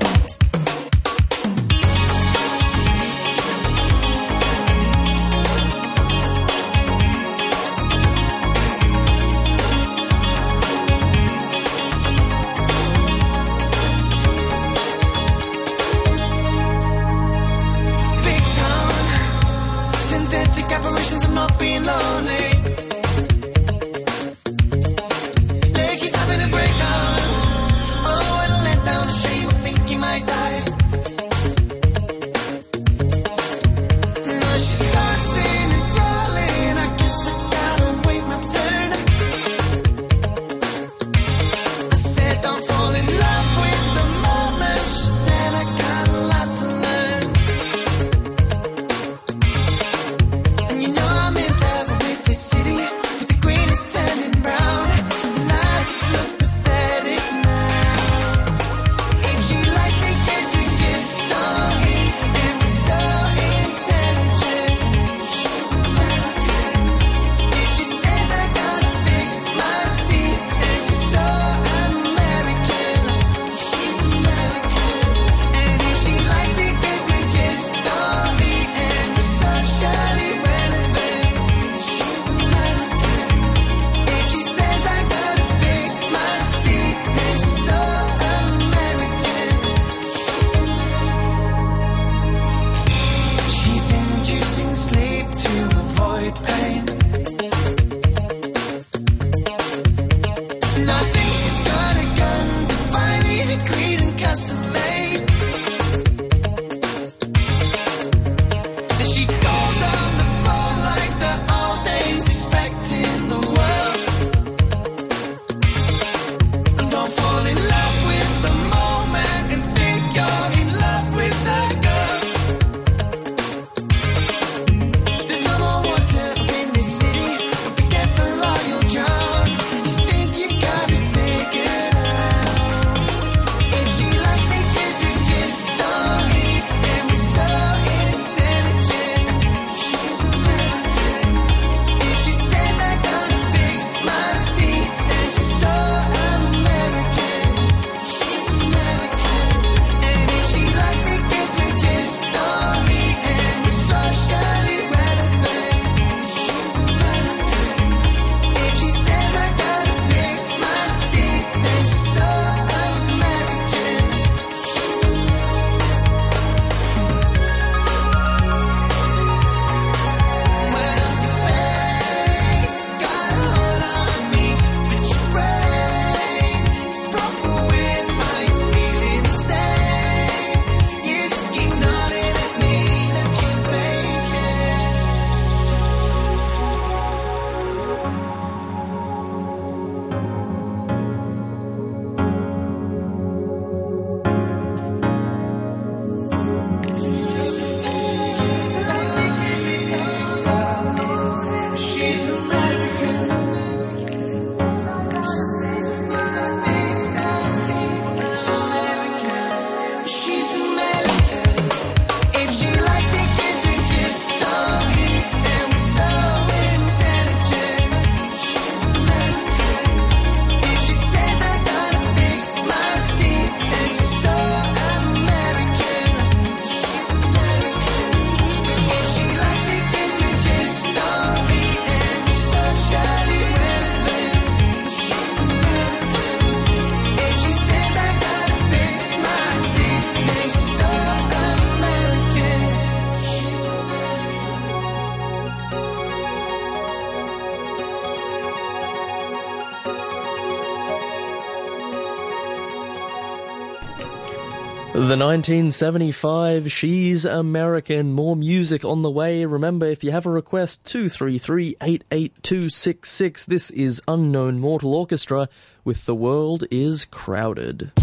The 1975 She's American. More music on the way. Remember, if you have a request, 233 88266. This is Unknown Mortal Orchestra with The World is Crowded.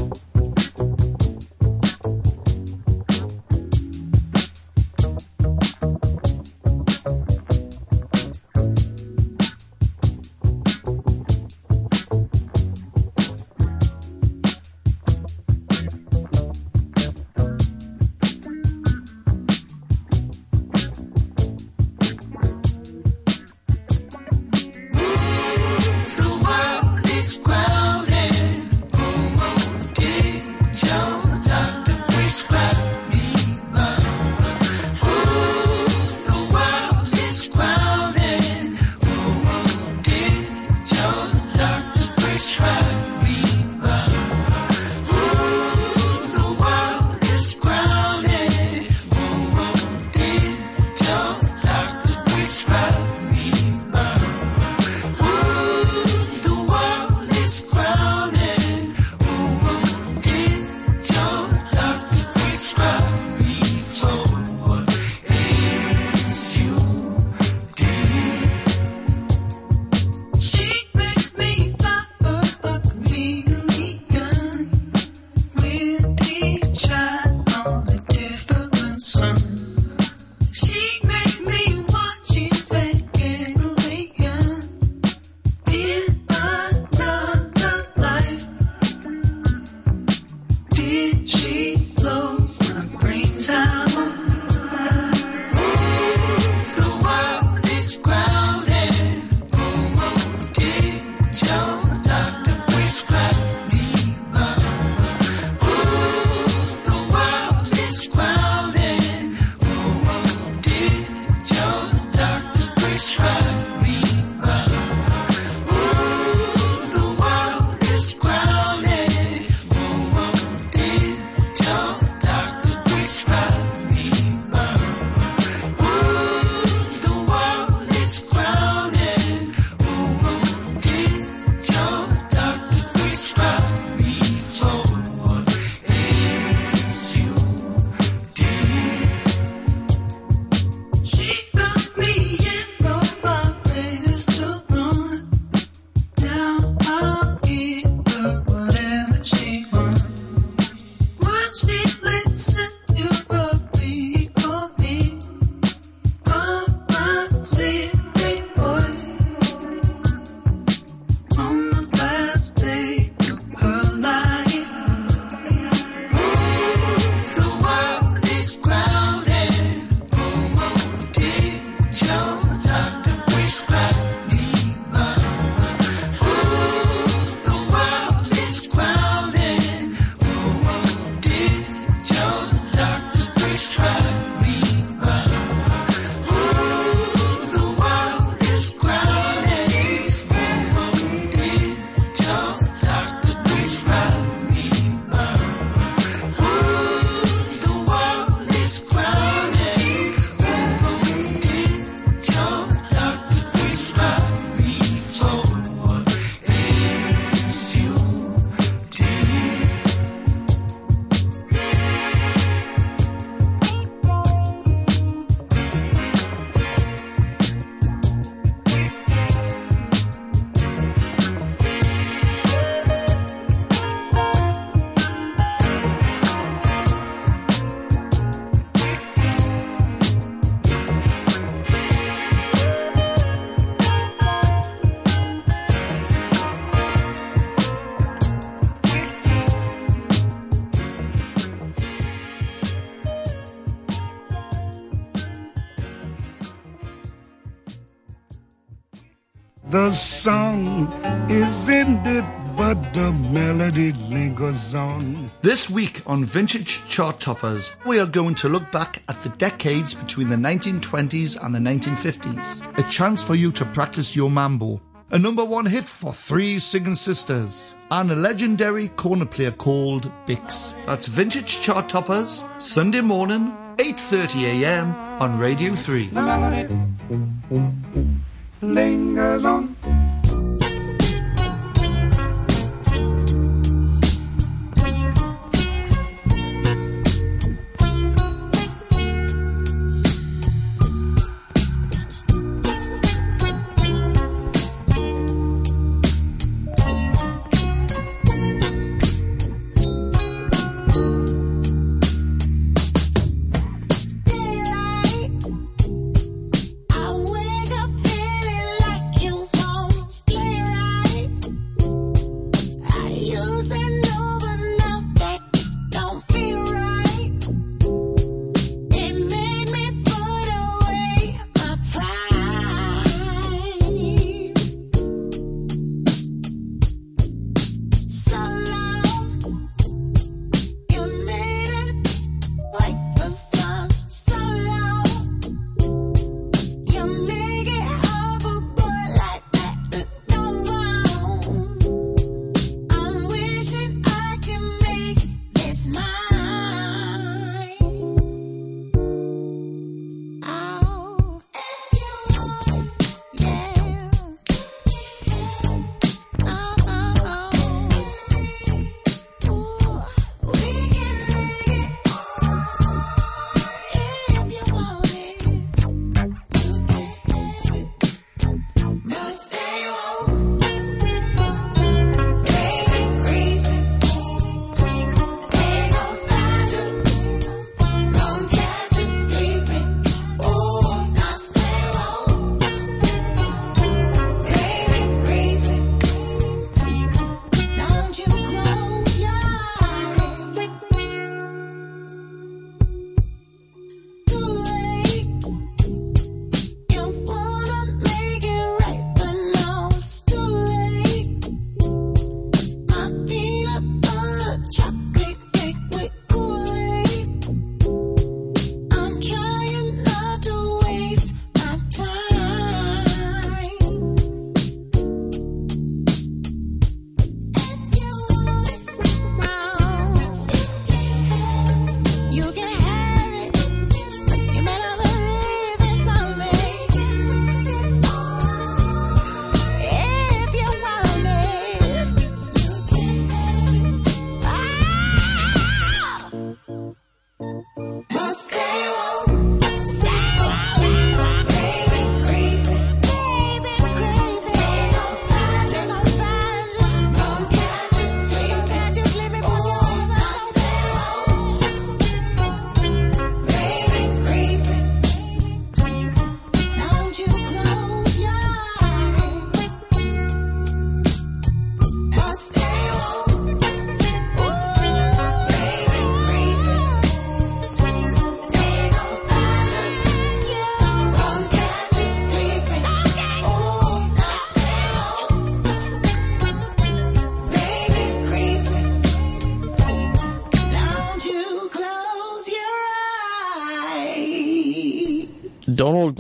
Song is ended, but the melody lingers on. This week on Vintage Chart Toppers, we are going to look back at the decades between the 1920s and the 1950s. A chance for you to practice your mambo. A number one hit for three singing sisters. And a legendary cornet player called Bix. That's Vintage Chart Toppers, Sunday morning, 8.30am on Radio 3.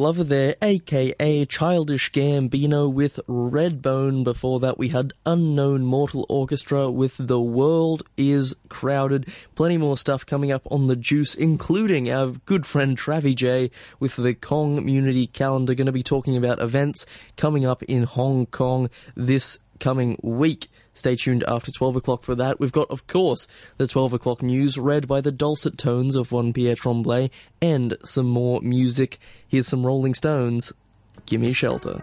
Glover there, aka Childish Gambino with Redbone. Before that, we had Unknown Mortal Orchestra with The World is Crowded. Plenty more stuff coming up on the juice, including our good friend Travie J with the Kong Community Calendar. Going to be talking about events coming up in Hong Kong this coming week. Stay tuned after 12 o'clock for that. We've got, of course, the 12 o'clock news read by the dulcet tones of one Pierre Tremblay and some more music. Here's some Rolling Stones. Gimme Shelter.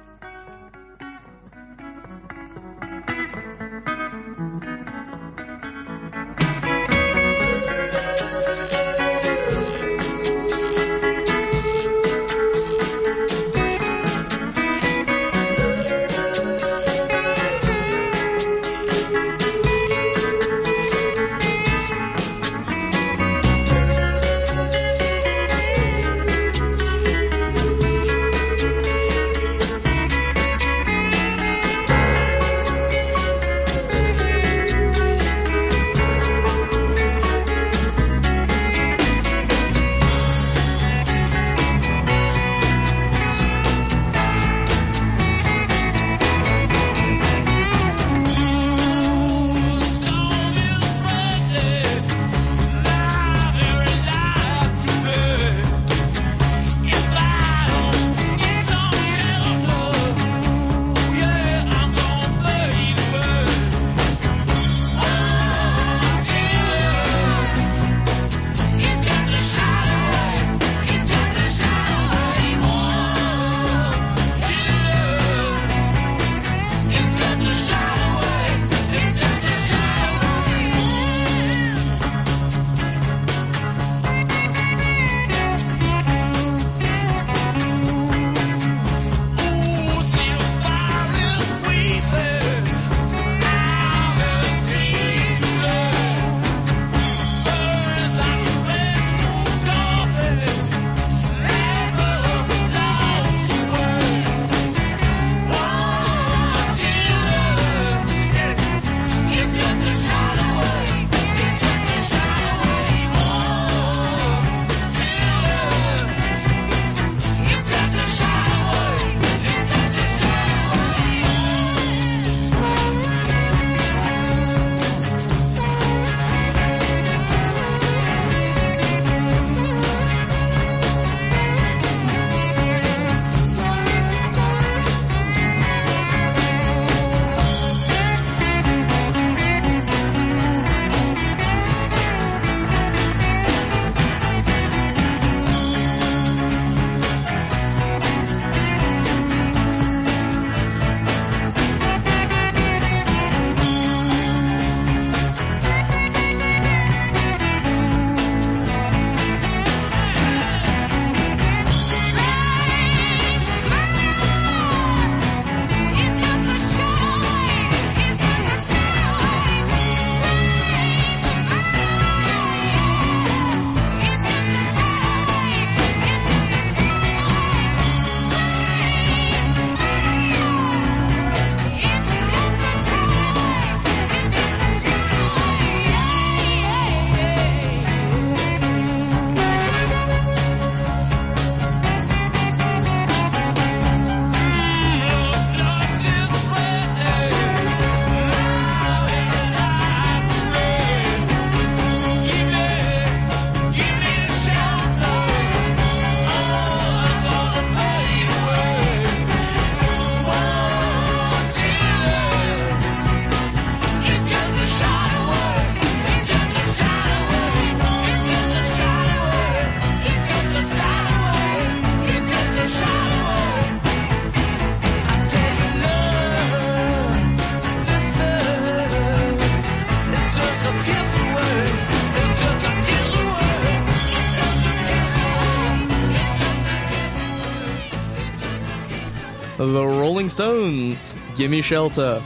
Stones, Gimme Shelter.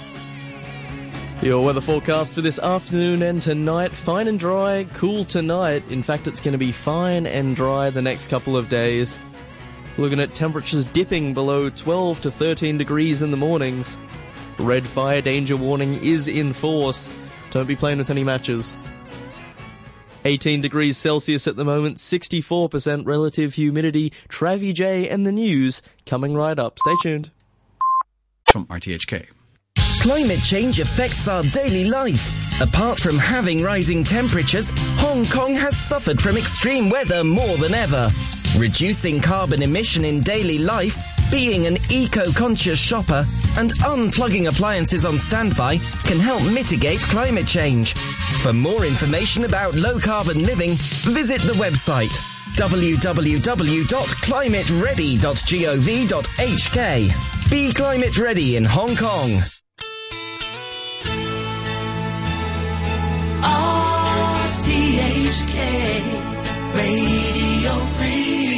Your weather forecast for this afternoon and tonight fine and dry, cool tonight. In fact, it's going to be fine and dry the next couple of days. Looking at temperatures dipping below 12 to 13 degrees in the mornings. Red fire danger warning is in force. Don't be playing with any matches. 18 degrees Celsius at the moment, 64% relative humidity. Travie J and the news coming right up. Stay tuned. From RTHK. Climate change affects our daily life. Apart from having rising temperatures, Hong Kong has suffered from extreme weather more than ever. Reducing carbon emission in daily life, being an eco-conscious shopper, and unplugging appliances on standby can help mitigate climate change. For more information about low carbon living, visit the website www.climateready.gov.hk. Be climate ready in Hong Kong. RTHK Radio 3.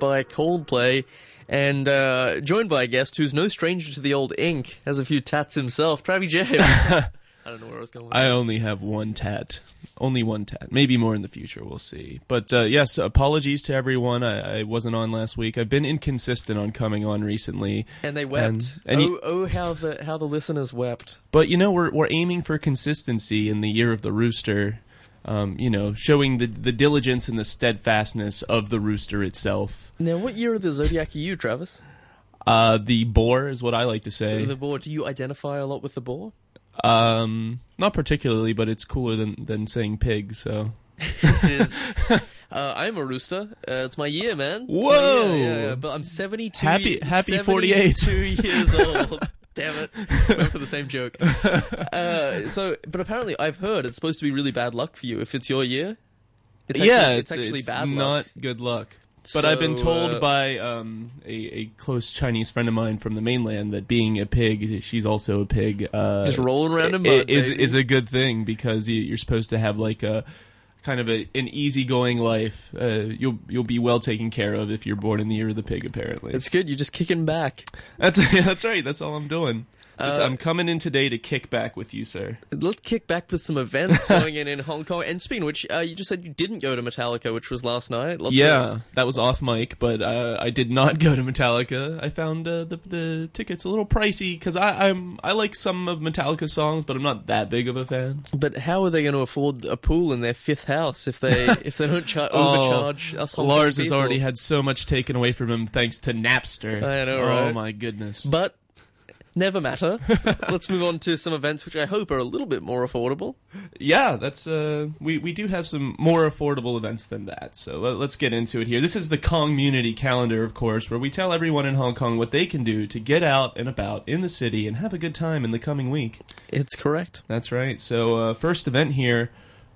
There by Coldplay, and uh, joined by a guest who's no stranger to the old ink, has a few tats himself, Travie J. <laughs> I don't know where I was going. With I only have one tat. Only one tat. Maybe more in the future. We'll see. But uh, yes, apologies to everyone. I, I wasn't on last week. I've been inconsistent on coming on recently. And they wept. And- and oh, you- oh, how the how the listeners wept. But you know, we're we're aiming for consistency in the year of the rooster. Um, you know, showing the the diligence and the steadfastness of the rooster itself. Now, what year of the zodiac are you, Travis? Uh, the boar is what I like to say. The boar. Do you identify a lot with the boar? Um, not particularly, but it's cooler than than saying pig. So. <laughs> It is. <laughs> Uh, I'm a rooster. Uh, it's my year, man. It's Whoa! year, yeah, yeah, But I'm 72. Happy- happy 48. 72 years old. <laughs> Damn it. <laughs> Went for the same joke. <laughs> Uh, so, but apparently I've heard it's supposed to be really bad luck for you if it's your year. It's actually, yeah, it's, actually bad luck. not good luck. But I've been told uh, by um, a, a close Chinese friend of mine from the mainland that being a pig, she's also a pig. Uh, Just rolling around in mud, is is a good thing because you, you're supposed to have like a kind of a, an easygoing life. Uh, you'll you'll be well taken care of if you're born in the year of the pig. Apparently, It's good. You're just kicking back. that's <laughs> that's right. That's all I'm doing. Just, Uh, I'm coming in today to kick back with you, sir. Let's kick back with some events <laughs> going in in Hong Kong. And speaking which, uh, you just said you didn't go to Metallica, which was last night. Lots yeah, of- that was off mic, but uh, I did not <laughs> go to Metallica. I found uh, the the tickets a little pricey because I I'm I like some of Metallica's songs, but I'm not that big of a fan. But how are they going to afford a pool in their fifth house if they <laughs> if they don't char- Oh, overcharge us? Hong Lars has already had so much taken away from him thanks to Napster. I know, Oh right? my goodness! But never matter. <laughs> Let's move on to some events which I hope are a little bit more affordable. Yeah, that's uh, we we do have some more affordable events than that. So let, let's get into it here. This is the Community Calendar, of course, where we tell everyone in Hong Kong what they can do to get out and about in the city and have a good time in the coming week. It's correct. That's right. So uh, first event here.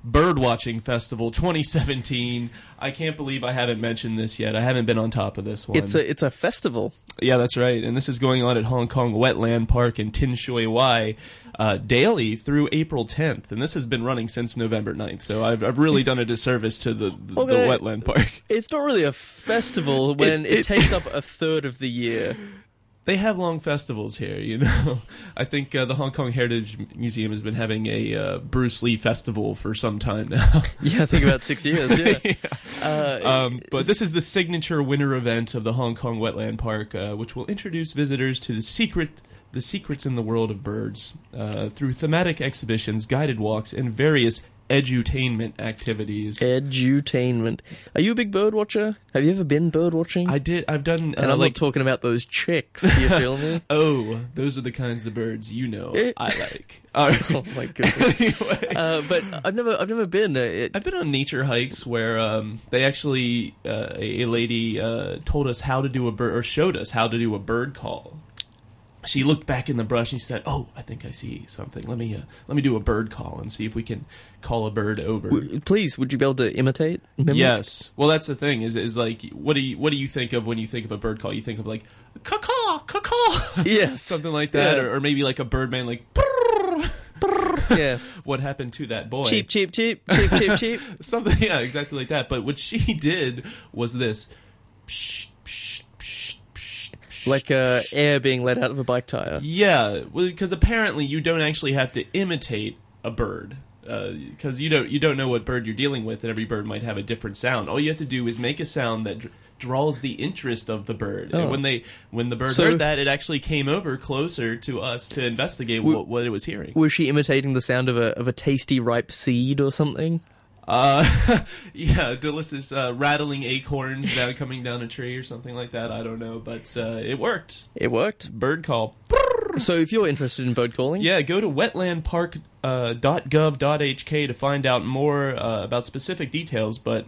Birdwatching Festival 2017. I can't believe I haven't mentioned this yet. I haven't been on top of this one. It's a it's a festival. Yeah, that's right. And this is going on at Hong Kong Wetland Park in Tin Shui Wai uh, daily through April 10th. And this has been running since November 9th. So I've, I've really done a disservice to the, the, Well, the Wetland Park. It's not really a festival <laughs> when it, it- takes up a third of the year. They have long festivals here, you know. <laughs> I think uh, the Hong Kong Heritage Museum has been having a uh, Bruce Lee festival for some time now. <laughs> Yeah, I think about six years. <laughs> Yeah. Uh, Um, but this is the signature winter event of the Hong Kong Wetland Park, uh, which will introduce visitors to the secret, the secrets in the world of birds, uh, through thematic exhibitions, guided walks, and various edutainment activities. Edutainment. Are you a big bird watcher? Have you ever been bird watching? I did. I've done. and uh, I'm like not talking about those chicks. You <laughs> feel me? Oh, those are the kinds of birds you know Eh. I like. Right. <laughs> oh my goodness. <laughs> uh, but I've never, I've never been. Uh, it, I've been on nature hikes where um, they actually uh, a, a lady uh, told us how to do a bird or showed us how to do a bird call. She looked back in the brush and she said, "Oh, I think I see something. Let me uh, let me do a bird call and see if we can call a bird over." w- please, would you be able to imitate? Mimic? Yes. Well, that's the thing. Is is like what do you what do you think of when you think of a bird call? You think of like caw caw caw <laughs> Yes. something like that, Yeah. or, or maybe like a birdman like. Yeah. <laughs> What happened to that boy? Cheap, cheap, cheap, cheap, cheap, cheap. <laughs> Something, yeah, exactly like that. But what she did was this. Like uh, air being let out of a bike tire. Yeah, because apparently you don't actually have to imitate a bird. Because you don't you don't know what bird you're dealing with, and every bird might have a different sound. All you have to do is make a sound that dr- draws the interest of the bird. Oh. And when they when the bird So- heard that, it actually came over closer to us to investigate what, what it was hearing. Was she imitating the sound of a of a tasty ripe seed or something? Uh, <laughs> yeah, delicious uh, rattling acorns down coming down a tree or something like that. I don't know, but uh, it worked. It worked. Bird call. <laughs> So if you're interested in bird calling, Yeah, go to wetlandpark.gov.hk to find out more uh, about specific details, but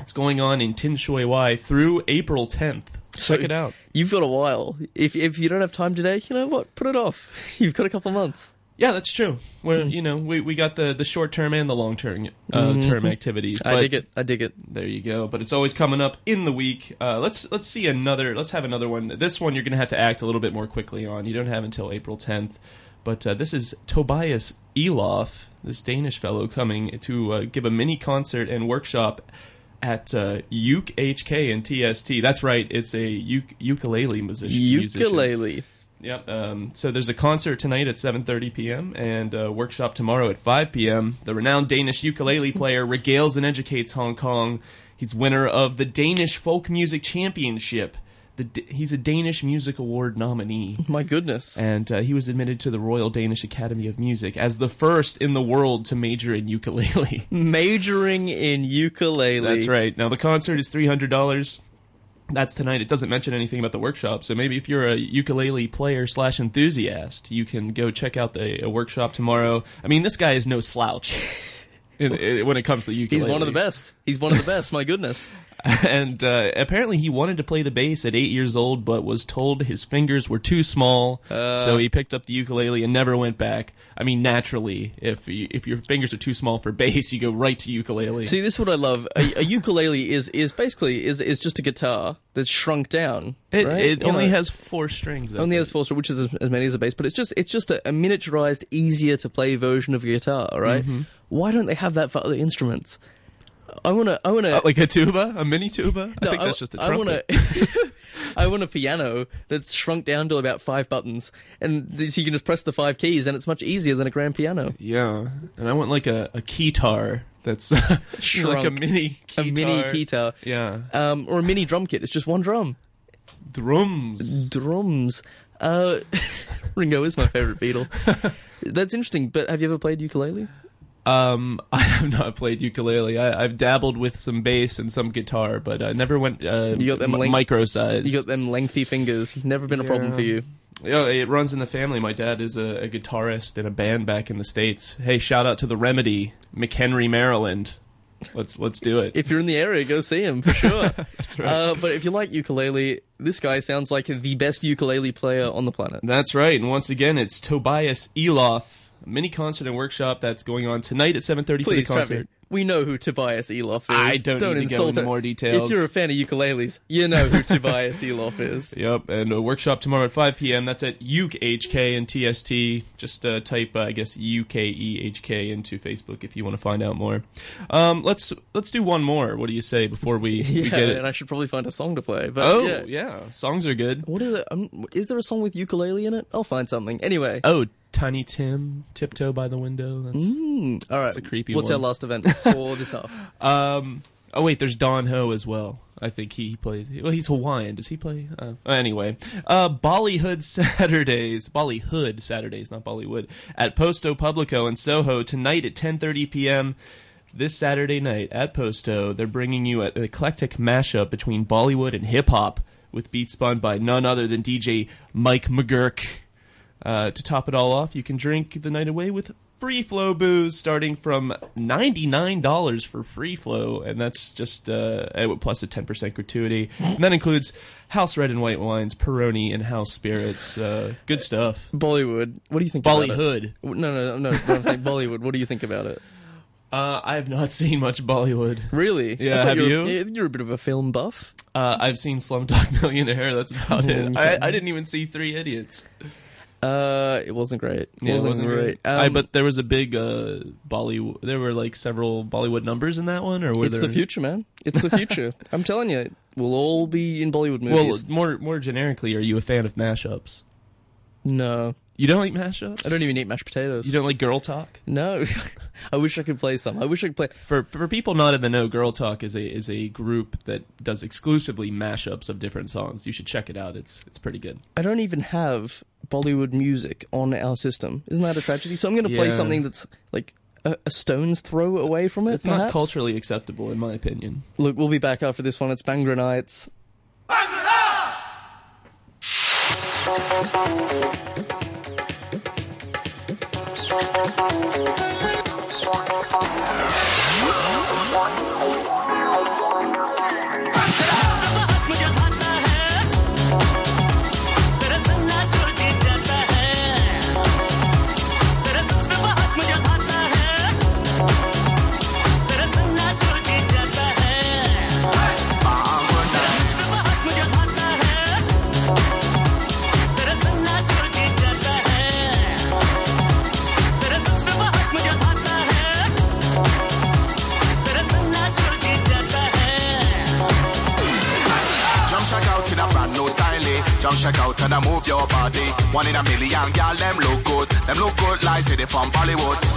it's going on in Tin Shui Wai through April 10th. Check it out. You've got a while. If if you don't have time today, you know what? Put it off. <laughs> You've got a couple months. Yeah, that's true. We're, you know, we, we got the, the short term and the long term uh, Mhm. term activities. I dig it. I dig it. There you go. But it's always coming up in the week. Uh, let's let's see another. Let's have another one. This one you're going to have to act a little bit more quickly on. You don't have until April 10th. But uh, this is Tobias Elof, this Danish fellow, coming to uh, give a mini concert and workshop at uh, Uke HK and TST. That's right. It's a ukulele musician. musician. Yep. Um, so there's a concert tonight at 7:30 p.m. and a workshop tomorrow at 5 p.m. The renowned Danish ukulele player regales and educates Hong Kong. He's winner of the Danish Folk Music Championship. The, D- he's a Danish Music Award nominee. My goodness. And uh, he was admitted to the Royal Danish Academy of Music as the first in the world to major in ukulele. <laughs> Majoring in ukulele. That's right. Now the concert is three hundred dollars. That's tonight. It doesn't mention anything about the workshop, so maybe if you're a ukulele player slash enthusiast, you can go check out the a workshop tomorrow. I mean, this guy is no slouch <laughs> in- in- when it comes to ukulele. He's one of the best. He's one of the best. My goodness. <laughs> <laughs> and uh, apparently he wanted to play the bass at eight years old, but was told his fingers were too small, Uh. so he picked up the ukulele and never went back. I mean, naturally, if you, if your fingers are too small for bass, you go right to ukulele. See, this is what I love. A, a ukulele is is basically is is just a guitar that's shrunk down. It- right? it only know. has four strings, I Only has four strings, which is as, many as a bass. But it's just it's just a, a miniaturized, easier to play version of a guitar. Right? Mhm. Why don't they have that for other instruments? I want to. I want to. Uh, like a tuba, a mini tuba. I No, think that's just a I want trumpet. a, <laughs> I want a piano that's shrunk down to about five buttons, and so you can just press the five keys, and it's much easier than a grand piano. Yeah, and I want like a, a keytar that's shrunk, <laughs> like a Shrunk. mini a mini keytar. guitar, Yeah, um, or a mini drum kit. It's just one drum. drums. Drums. Uh, <laughs> Ringo is my favorite Beatle. That's interesting. But have you ever played ukulele? Um, <laughs> I have not played ukulele. I, I've dabbled with some bass and some guitar, but I never went uh, You got them mi- length- micro sized. You got them lengthy fingers. Never been a problem for you. Yeah, it runs in the family. My dad is a, a guitarist in a band back in the states. Hey, shout out to the Remedy, McHenry, Maryland. Let's let's do it. If you're in the area, go see him for sure. <laughs> That's right. Uh, but if you like ukulele, this guy sounds like the best ukulele player on the planet. That's right. And once again, it's Tobias Elof, a mini concert and workshop that's going on tonight at 7.30 for the concert. Trevor, we know who Tobias Elof is. I don't need to go insult into more details. If you're a fan of ukuleles, you know who Tobias Elof is. <laughs> Yep, and a workshop tomorrow at 5 p.m. That's at Uke HK and TST. Just uh, type, uh, I guess, UKEHK into Facebook if you want to find out more. Um, let's let's do one more. What do you say before we, we get it? and I should probably find a song to play. But oh, yeah. yeah. songs are good. What is it? Um, is there a song with ukulele in it? I'll find something. Anyway. Oh, Tiny Tim, Tiptoe by the Window. That's, Mm, all right. that's a creepy What's one. our last event for this half? <laughs> Um. Oh wait, there's Don Ho as well. I think he plays. Well, he's Hawaiian. Does he play? Uh, anyway, uh, Bollywood <laughs> Saturdays, Bollywood Saturdays, not Bollywood, at Posto Pubblico in Soho tonight at 10:30 p.m. This Saturday night at Posto, they're bringing you an eclectic mashup between Bollywood and hip hop, with beats spun by none other than DJ Mike McGurk. Uh, to top it all off, you can drink the night away with free flow booze starting from $99 for free flow, and that's just uh, plus a 10% gratuity. And that includes house red and white wines, Peroni, and house spirits. Uh, good stuff. Bollywood. What do you think? Bollywood. About it? No, no, no. no I'm saying Bollywood. What do you think about it? Uh, I have not <laughs> seen much Bollywood. Really? Yeah, have you? were- you? You're a bit of a film buff. Uh, I've seen Slumdog <laughs> Millionaire. That's about it. <laughs> I, I didn't even see Three Idiots. Uh, it wasn't great. Yeah, it wasn't, great. Um, I, but there was a big uh, Bollywood. There were like several Bollywood numbers in that one, or were it's there? the future, man. It's the future. <laughs> I'm telling you, we'll all be in Bollywood movies. Well, more more generically, are you a fan of mashups? no, You don't like mashups? I don't even eat mashed potatoes. You don't like girl talk? No, <laughs> I wish I could play some. I wish I could play. For for people not in the know, Girl Talk is a is a group that does exclusively mashups of different songs. You should check it out. It's it's pretty good. I don't even have Bollywood music on our system. Isn't that a tragedy? So I'm going to play Yeah. something that's like a, a stone's throw away from it. It's not perhaps? culturally acceptable, in my opinion. Look, we'll be back after this one. It's Bhangra Knights. Terus in a million, girl, them look good. Them look good like city from Bollywood.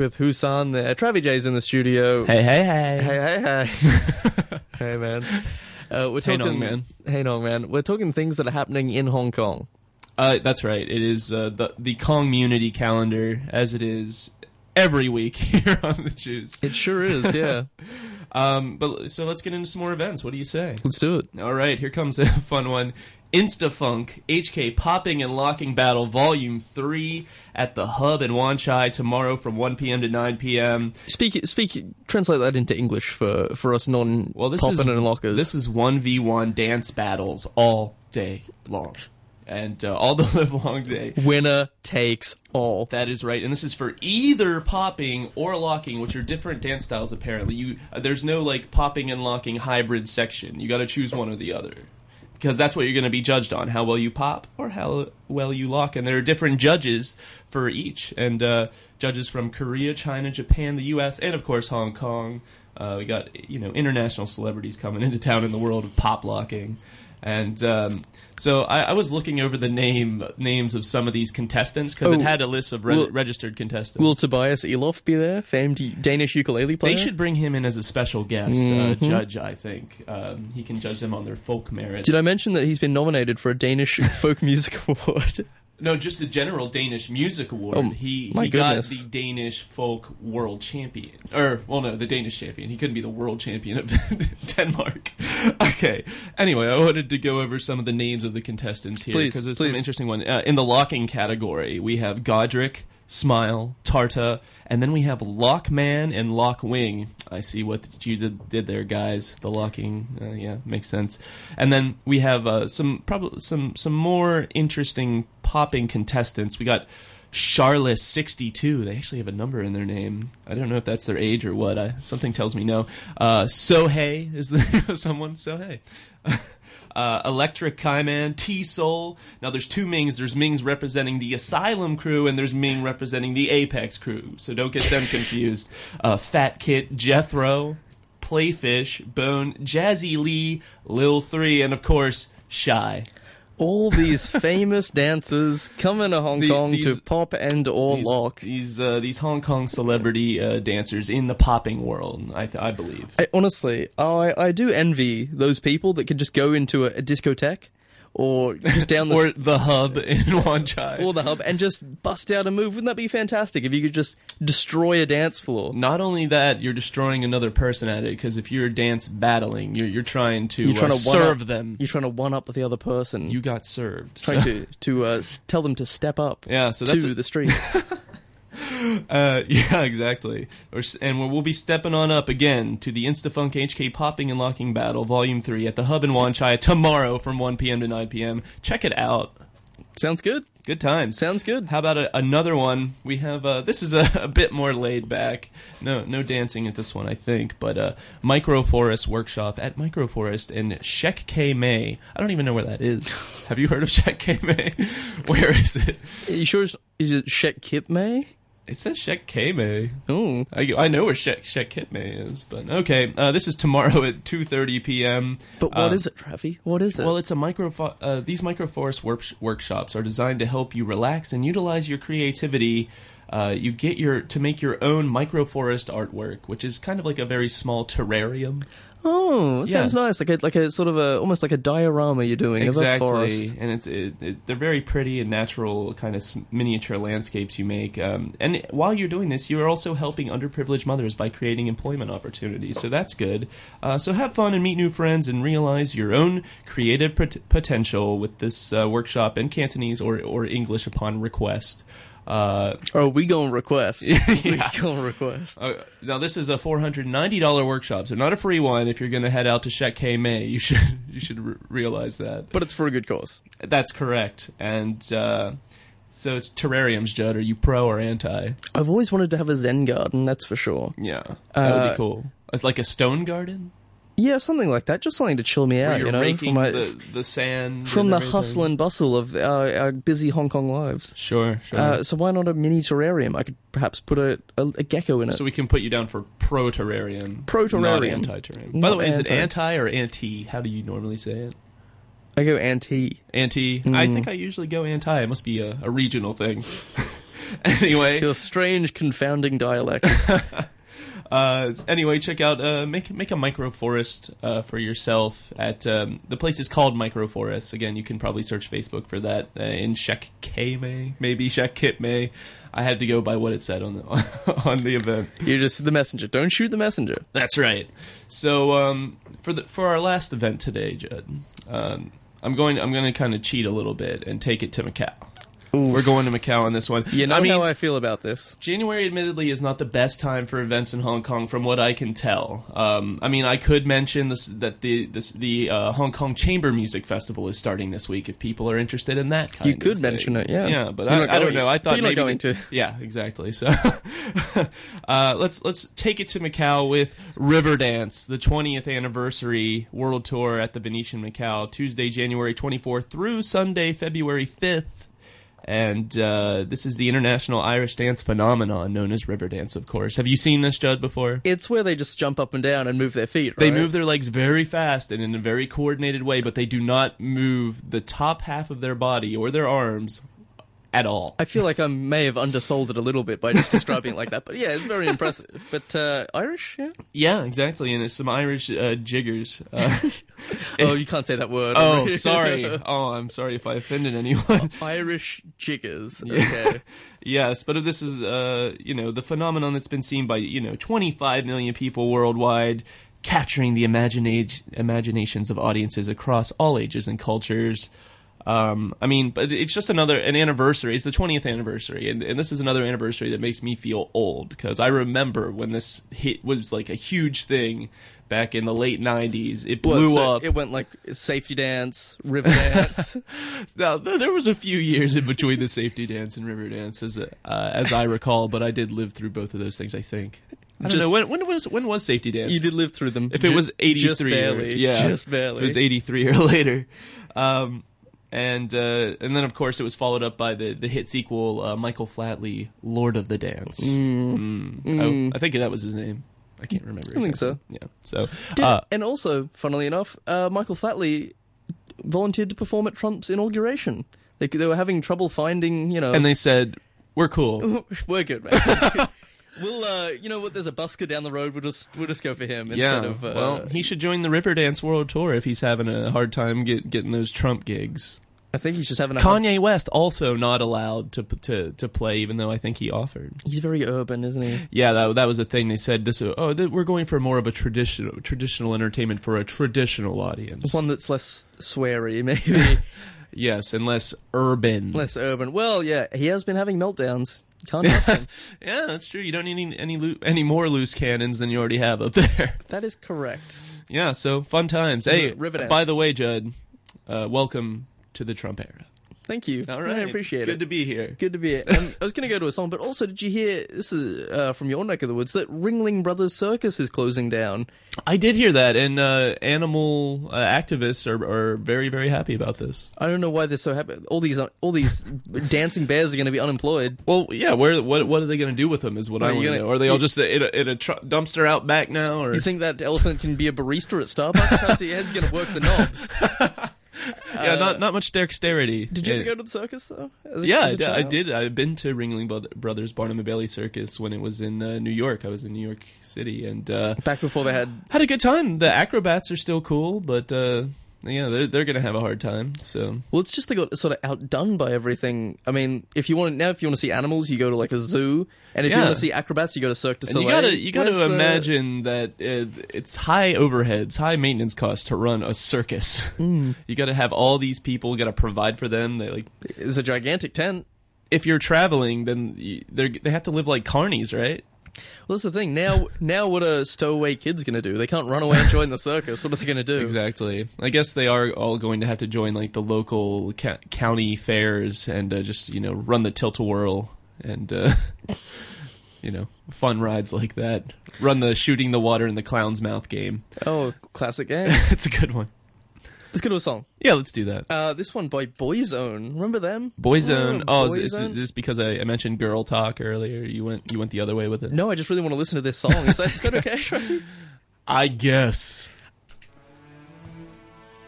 With Husan there. Travie J's in the studio. Hey, hey, hey. Hey, hey, hey. <laughs> hey, man. Uh, we're Hey, talking, Nong Man. Hey, Nong Man. We're talking things that are happening in Hong Kong. Uh, that's right. It is uh, the the Community calendar, as it is every week <laughs> here on the Juice. It sure is, yeah. <laughs> um, but so let's get into some more events. What do you say? Let's do it. All right, here comes a fun one. InstaFunk HK Popping and Locking Battle Volume Three at the Hub in Wan Chai tomorrow from 1 p.m. to 9 p.m. Speak, speak, translate that into English for, for us non Well, this is and lockers. This is one v one dance battles all day long, and uh, all the <laughs> live long day. Winner takes all. That is right, and this is for either popping or locking, which are different dance styles. Apparently, you uh, there's no like popping and locking hybrid section. You got to choose one or the other. Because that's what you're going to be judged on: how well you pop or how well you lock. And there are different judges for each, and uh, judges from Korea, China, Japan, the U.S., and of course Hong Kong. Uh, we got you know international celebrities coming into town in the world of pop locking, and um, so I, I was looking over the name names of some of these contestants because Oh, it had a list of re- will- registered contestants. Will Tobias Elof be there? Famed Danish ukulele player? they should bring him in as a special guest uh, Mhm. judge. I think um, he can judge them on their folk merits. Did I mention that he's been nominated for a Danish <laughs> folk music award? No, just the general Danish Music Award. Oh, he my he goodness. got the Danish Folk World Champion, or well, no, the Danish champion. He couldn't be the world champion of <laughs> Denmark. Okay. Anyway, I wanted to go over some of the names of the contestants here because there's please. some interesting one. Uh, in the locking category, we have Godric, Smile, Tarta, and then we have Lockman and Lockwing. I see what you did, did there, guys. The locking, uh, yeah, makes sense. And then we have uh, some probably some some more interesting popping contestants. We got Charlotte sixty two. They actually have a number in their name. I don't know if that's their age or what. I, something tells me no. Uh, Sohei is the name <laughs> of someone. Sohei. <laughs> Uh, Electric Kaiman, T Soul. Now there's two Mings. There's Mings representing the Asylum crew, and there's Ming representing the Apex crew. So don't get them confused. Uh, Fat Kit, Jethro, Playfish, Bone, Jazzy Lee, Lil Three, and of course Shy. All these famous dancers coming to Hong The- Kong these- to pop and or these, lock. These uh, these Hong Kong celebrity uh, dancers in the popping world, I, th- I believe. I, honestly, I I do envy those people that can just go into a, a discotheque or just down the or the hub in <laughs> Wan Chai. or the hub and just bust out a move. Wouldn't that be fantastic if you could just destroy a dance floor? Not only that, you're destroying another person at it because if you're dance battling, you're you're trying to, You're trying uh, to serve up, them. You're trying to one up the other person. You got served. trying <laughs> to to uh, tell them to step up. Yeah, so to that's a- the streets. <laughs> <laughs> Uh, yeah, exactly. And we'll we'll be stepping on up again to the Instafunk HK Popping and Locking Battle, Volume 3, at the Hub in Wanchai tomorrow from 1 p.m. to 9 p.m. Check it out. Sounds good. Good time. Sounds good. How about a, another one? We have uh, this is a, <laughs> a bit more laid back. No, no dancing at this one, I think. But uh, Microforest workshop at Microforest in Shek K May. I don't even know where that is. <laughs> have you heard of Shek K May? Where is it? Are you sure is it Shek Kip Mei? It says Shek K May. Oh, I, I know where Shek Shek Kip Mei is, but okay. Uh, this is tomorrow <laughs> at two thirty p.m. But what Uh, is it, Travie? What is it? Well, it's a micro. Uh, these microforest work- workshops are designed to help you relax and utilize your creativity. Uh, you get your to make your own microforest artwork, which is kind of like a very small terrarium. Oh, it sounds nice. Like a like a sort of a almost like a diorama you're doing of a exactly, forest. and it's it, it, they're very pretty and natural kind of s- miniature landscapes you make. Um, and while you're doing this, you are also helping underprivileged mothers by creating employment opportunities. So that's good. Uh, so have fun and meet new friends and realize your own creative pot- potential with this uh, workshop in Cantonese or or English upon request. Uh, oh, we gonna request. <laughs> We yeah. going request. Uh, now this is a four hundred ninety dollar workshop, so not a free one. If you're going to head out to Shek K May, you should <laughs> you should re- realize that. But it's for a good cause. That's correct, and uh, so it's terrariums, Judd. Are you pro or anti? I've always wanted to have a Zen garden. That's for sure. Yeah, that would Uh, be cool. It's like a stone garden. Yeah, something like that. Just something to chill me out. you know, from, my- the, the sand from the everything. hustle and bustle of our, our busy Hong Kong lives. Sure, sure. Uh, so why not a mini terrarium? I could perhaps put a, a, a gecko in it. so we can put you down for pro terrarium, Pro terrarium. anti terrarium. By the way, is it anti. or anti? How do you normally say it? I go anti. Anti. I Mm. think I usually go anti. It must be a, a regional thing. <laughs> anyway, Your strange, confounding dialect. <laughs> Uh, anyway, check out uh, make make a microforest uh, for yourself at um, the place is called Microforest. Again, you can probably search Facebook for that uh, in Shek May, maybe Shek Kip Mei. I had to go by what it said on the <laughs> on the event. You're just the messenger. Don't shoot the messenger. That's right. So um, for the for our last event today, Judd, um, I'm going I'm going to kind of cheat a little bit and take it to Macau. We're going to Macau on this one. You know I mean, how I feel about this. January, admittedly, is not the best time for events in Hong Kong, from what I can tell. Um, I mean, I could mention this, that the this, the uh, Hong Kong Chamber Music Festival is starting this week. If people are interested in that, kind You could thing. mention it, yeah. yeah. But I, not I don't know. I thought you're not maybe going to. Yeah, exactly. So <laughs> uh, let's let's take it to Macau with Riverdance, the 20th anniversary world tour at the Venetian Macau, Tuesday, January 24th through Sunday, February 5th. And uh, this is the international Irish dance phenomenon known as Riverdance, of course. Have you seen this, Judd, before? It's where they just jump up and down and move their feet. They right? move their legs very fast and in a very coordinated way, but they do not move the top half of their body or their arms at all. I feel like I may have undersold it a little bit by just describing it like that, but yeah, it's very impressive. But uh, Irish, yeah. Yeah, exactly, and it's some Irish uh, jiggers. Uh, <laughs> Oh, you can't say that word. oh, <laughs> sorry. Oh, I'm sorry if I offended anyone. <laughs> Irish jiggers. Yeah. Okay. yes, but this is uh, you know the phenomenon that's been seen by you know 25 million people worldwide, capturing the imaginage imaginations of audiences across all ages and cultures. Um, I mean, but it's just another an anniversary. It's the 20th anniversary, and, and this is another anniversary that makes me feel old because I remember when this hit was like a huge thing back in the late 90s. It blew so up. It went like safety dance, river dance. <laughs> now th- there was a few years in between the safety dance and river dance, as uh, as I recall, but I did live through both of those things. I think. I don't Just- know when when was when was safety dance? you did live through them. If it Ju- was eighty just three, yeah, just barely. If it was eighty three or later, um, and uh, and then of course it was followed up by the the hit sequel, uh, Michael Flatley, Lord of the Dance. Mm. Mm. Mm. I, I think that was his name. I can't remember. I think exactly. Yeah. So Did- uh, and also, funnily enough, uh, Michael Flatley volunteered to perform at Trump's inauguration. They, they were having trouble finding, you know. and they said we're cool. <laughs> we're good, man. <laughs> we'll, uh, you know what? There's a busker down the road. We'll just we'll just go for him Yeah, instead of. Uh, well, he should join the Riverdance World Tour if he's having a hard time get, getting those Trump gigs. I think he's just having a hard- Kanye West also not allowed to to to play, even though I think he offered. He's very urban, isn't he? Yeah, that that was the thing. They said this. Oh, th- we're going for more of a traditional traditional entertainment for a traditional audience. One that's less sweary, <laughs> maybe <laughs> yes, and less urban. less urban. Well, yeah, he has been having meltdowns. <laughs> Yeah, that's true. You don't need any any, loo- any more loose cannons than you already have up there. That is correct. Yeah, so fun times. Hey, by the way, Judd, uh, welcome to the Trump era. Thank you. All right, I appreciate it. Good to be here. Good to be here. Um, I was going to go to a song, but also, did you hear this is uh, from your neck of the woods that Ringling Brothers Circus is closing down? I did hear that, and uh, animal uh, activists are, are very very happy about this. I don't know why they're so happy. All these all these <laughs> dancing bears are going to be unemployed. Well, yeah, where what what are they going to do with them? Is what Are I want to know. Are they all just in a, in a tr- dumpster out back now? Or You think that elephant can be a barista at Starbucks? How's he, how's he going to work the knobs? <laughs> <laughs> yeah, not not much dexterity. Did you ever go to the circus though? As a- yeah, as I a did, I did. I've been to Ringling Brothers Barnum and Bailey Circus when it was in uh, New York. I was in New York City, and uh, back before they had had a good time. The acrobats are still cool, but uh, yeah, they're they're gonna have a hard time. So Well, it's just they got sort of outdone by everything. I mean, if you want now, if you want to see animals, you go to like a zoo, and if you want to see acrobats, you go to Cirque du and you gotta you gotta Where's the- imagine that uh, it's high overheads, high maintenance costs to run a circus. Mm. <laughs> You got to have all these people, got to provide for them. They like it's a gigantic tent. If you're traveling, then they they have to live like carnies, right? Well, that's the thing. Now, now, what are stowaway kids going to do? They can't run away and join the circus. What are they going to do? Exactly. I guess they are all going to have to join like the local ca- county fairs and uh, just you know run the tilt a whirl and uh, <laughs> you know fun rides like that. Run the shooting the water in the clown's mouth game. Oh, classic game. <laughs> it's a good one. Let's go to a song. Yeah, let's do that. Uh, this one by Boyzone. Remember them? Boyzone. Oh, is, is, is this because I, I mentioned girl talk earlier? You went you went the other way with it. No, I just really want to listen to this song. Is that, is that okay? <laughs> I guess.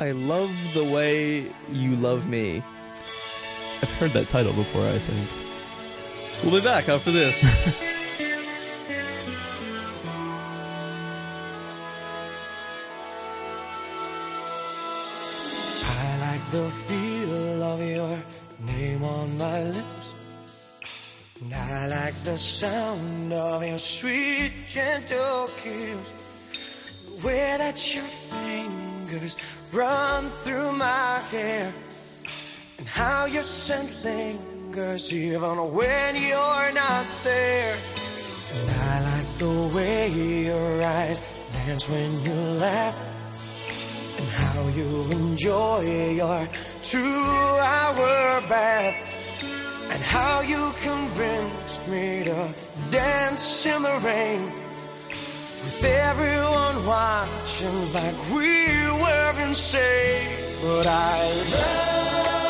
I love the way you love me. I've heard that title before. I think. We'll be back after this. <laughs> the feel of your name on my lips. And I like the sound of your sweet, gentle kiss. The way that your fingers run through my hair. And how your scent lingers even when you're not there. And I like the way your eyes dance when you laugh how you enjoy your two-hour bath, and how you convinced me to dance in the rain with everyone watching like we were insane. But I love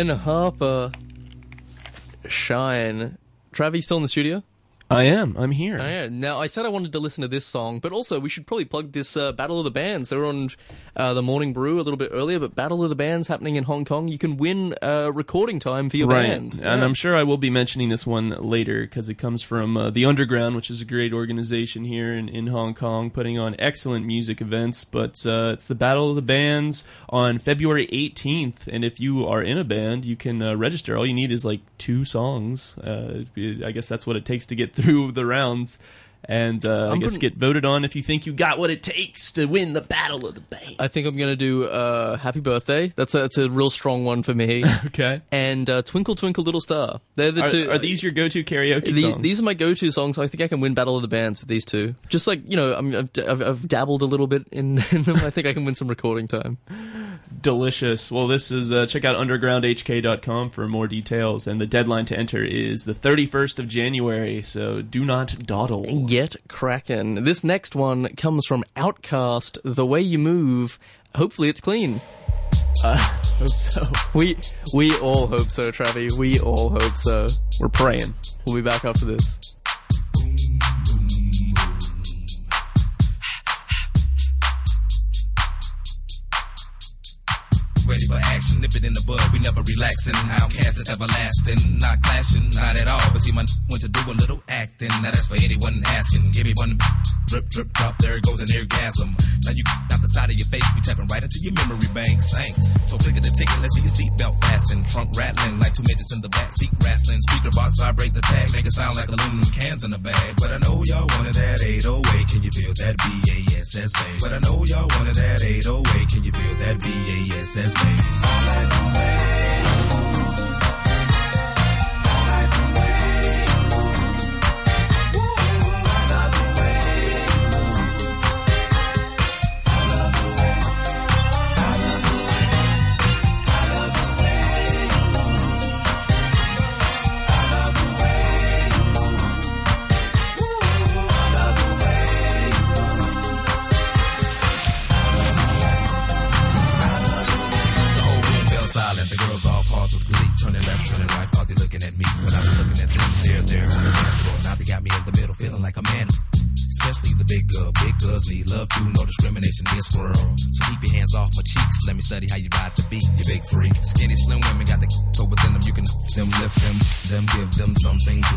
Ben Harper, Shine. Travie's still in the studio? I am. I'm here. Oh, yeah. Now, I said I wanted to listen to this song, but also we should probably plug this uh, Battle of the Bands. They were on uh, the Morning Brew a little bit earlier, but Battle of the Bands happening in Hong Kong. You can win uh, recording time for your right. band. And Yeah. I'm sure I will be mentioning this one later because it comes from uh, the Underground, which is a great organization here in, in Hong Kong, putting on excellent music events. But uh, it's the Battle of the Bands on February 18th, and if you are in a band, you can uh, register. All you need is like two songs. Uh, I guess that's what it takes to get <laughs> through the rounds. And uh, I guess get voted on if you think you got what it takes to win the Battle of the Bands. I think I'm going to do uh, Happy Birthday. That's a, that's a real strong one for me. <laughs> okay. And uh, Twinkle Twinkle Little Star. They're the Are- two. are these your go-to karaoke The- songs? These are my go-to songs. I think I can win Battle of the Bands with these two. Just like you know, I mean, I've, I've, I've dabbled a little bit in, <laughs> in them. I think I can win some recording time. Delicious. Well, this is uh, check out undergroundhk.com for more details, and the deadline to enter is the 31st of January. So do not dawdle. Get cracking. This next one comes from OutKast. The way you move. Hopefully, it's clean. Uh, <laughs> hope so. We we all hope so, Travie. We all hope so. We're praying. We'll be back after this. Ready for action, nip it in the bud. We never relaxing. OutKast is everlasting, not clashing, not at all. But see, my want to do a little acting. Now that's for anyone asking. Give me one drip, drip, drop. There it goes an orgasm. Now you side of your face, we tapping right into your memory bank. Thanks. So click at the ticket, let's see your seatbelt fasten. Trunk rattling like two midgets in the back seat wrestling. Speaker box vibrate the tag, make it sound like aluminum cans in the bag. But I know y'all wanted that 808. Can you feel that BASS bass? But I know y'all wanted that 808. Can you feel that BASS bass? The them, give them something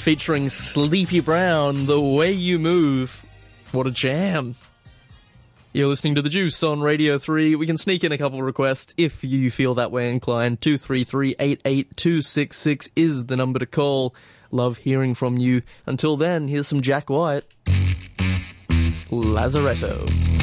Featuring Sleepy Brown, The Way You Move. What a jam. You're listening to The Juice on Radio 3. We can sneak in a couple requests if you feel that way inclined. 233-88266 is the number to call. Love hearing from you. Until then, here's some Jack White. Lazaretto.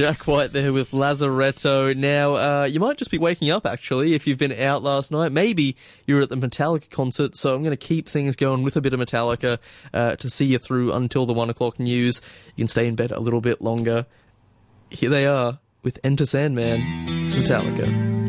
Jack White there with Lazaretto. Now, uh, you might just be waking up actually if you've been out last night. Maybe you were at the Metallica concert, so I'm going to keep things going with a bit of Metallica uh, to see you through until the one o'clock news. You can stay in bed a little bit longer. Here they are with Enter Sandman. It's Metallica.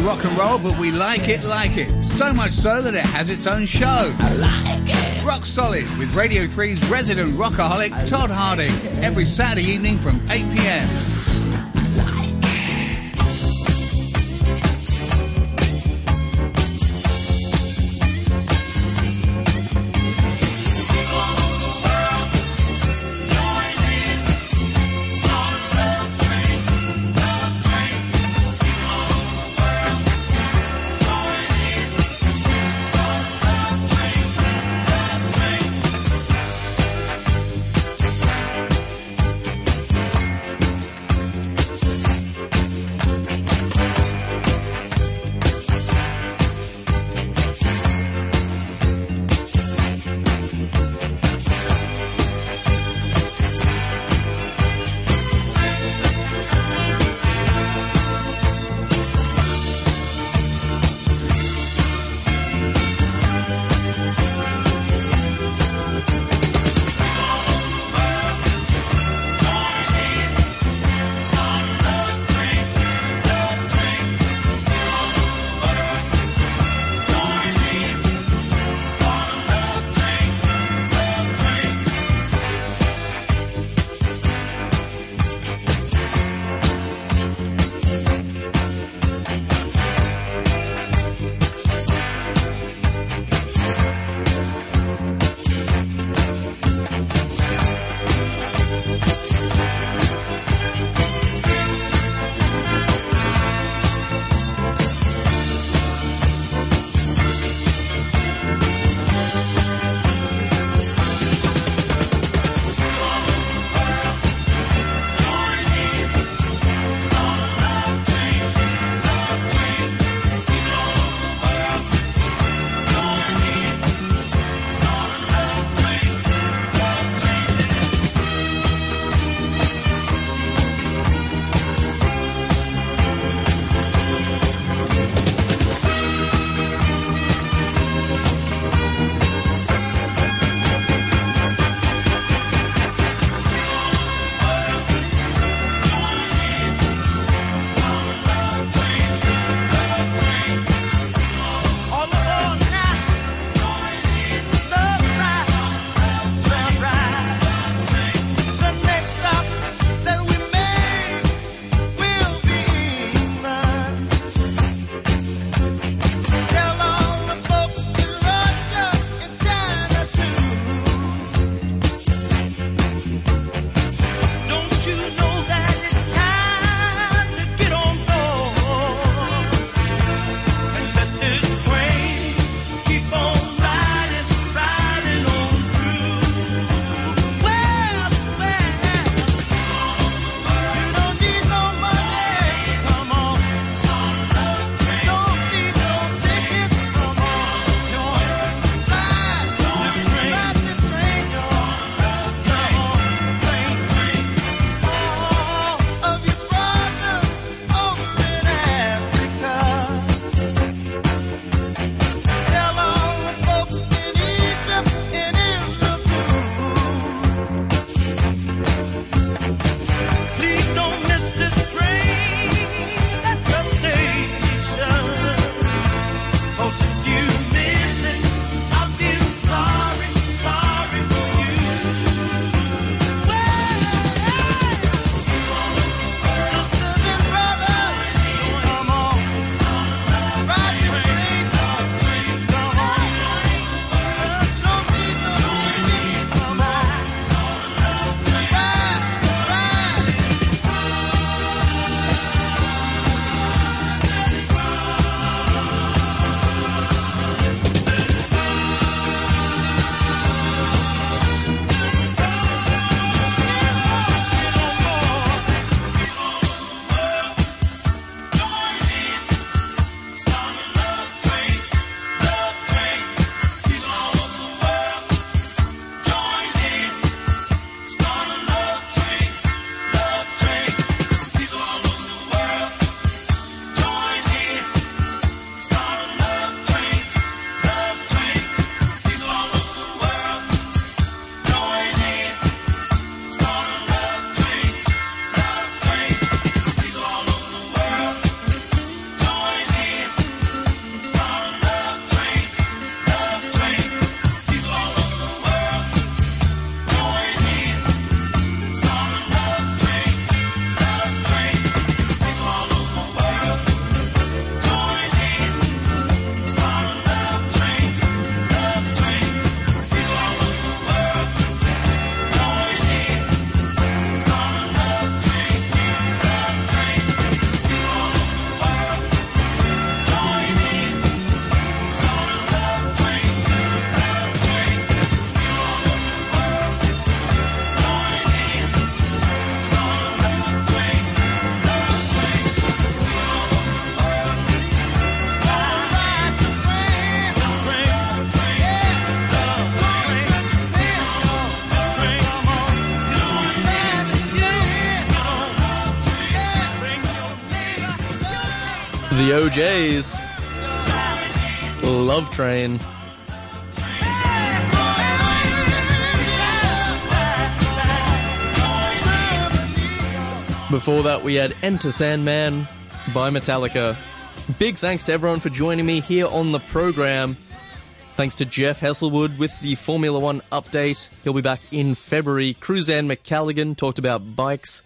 Rock and roll, but we like it, like it. So much so that it has its own show. I like it. Rock Solid with Radio 3's resident rockaholic, Todd Harding, every Saturday evening from 8 p.m. The O'Jays. Love Train. Before that, we had Enter Sandman by Metallica. Big thanks to everyone for joining me here on the program. Thanks to Jeff Hesselwood with the Formula One update. He'll be back in February. Cruzanne McCalligan talked about bikes.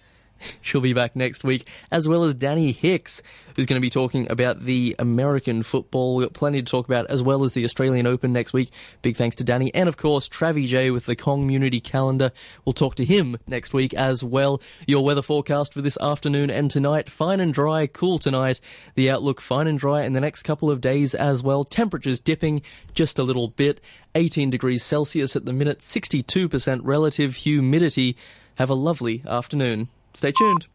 She'll be back next week, as well as Danny Hicks, who's going to be talking about the American football. We've got plenty to talk about, as well as the Australian Open next week. Big thanks to Danny. And of course, Travie J with the Kong community calendar. We'll talk to him next week as well. Your weather forecast for this afternoon and tonight fine and dry, cool tonight. The outlook fine and dry in the next couple of days as well. Temperatures dipping just a little bit. 18 degrees Celsius at the minute, 62% relative humidity. Have a lovely afternoon. Stay tuned.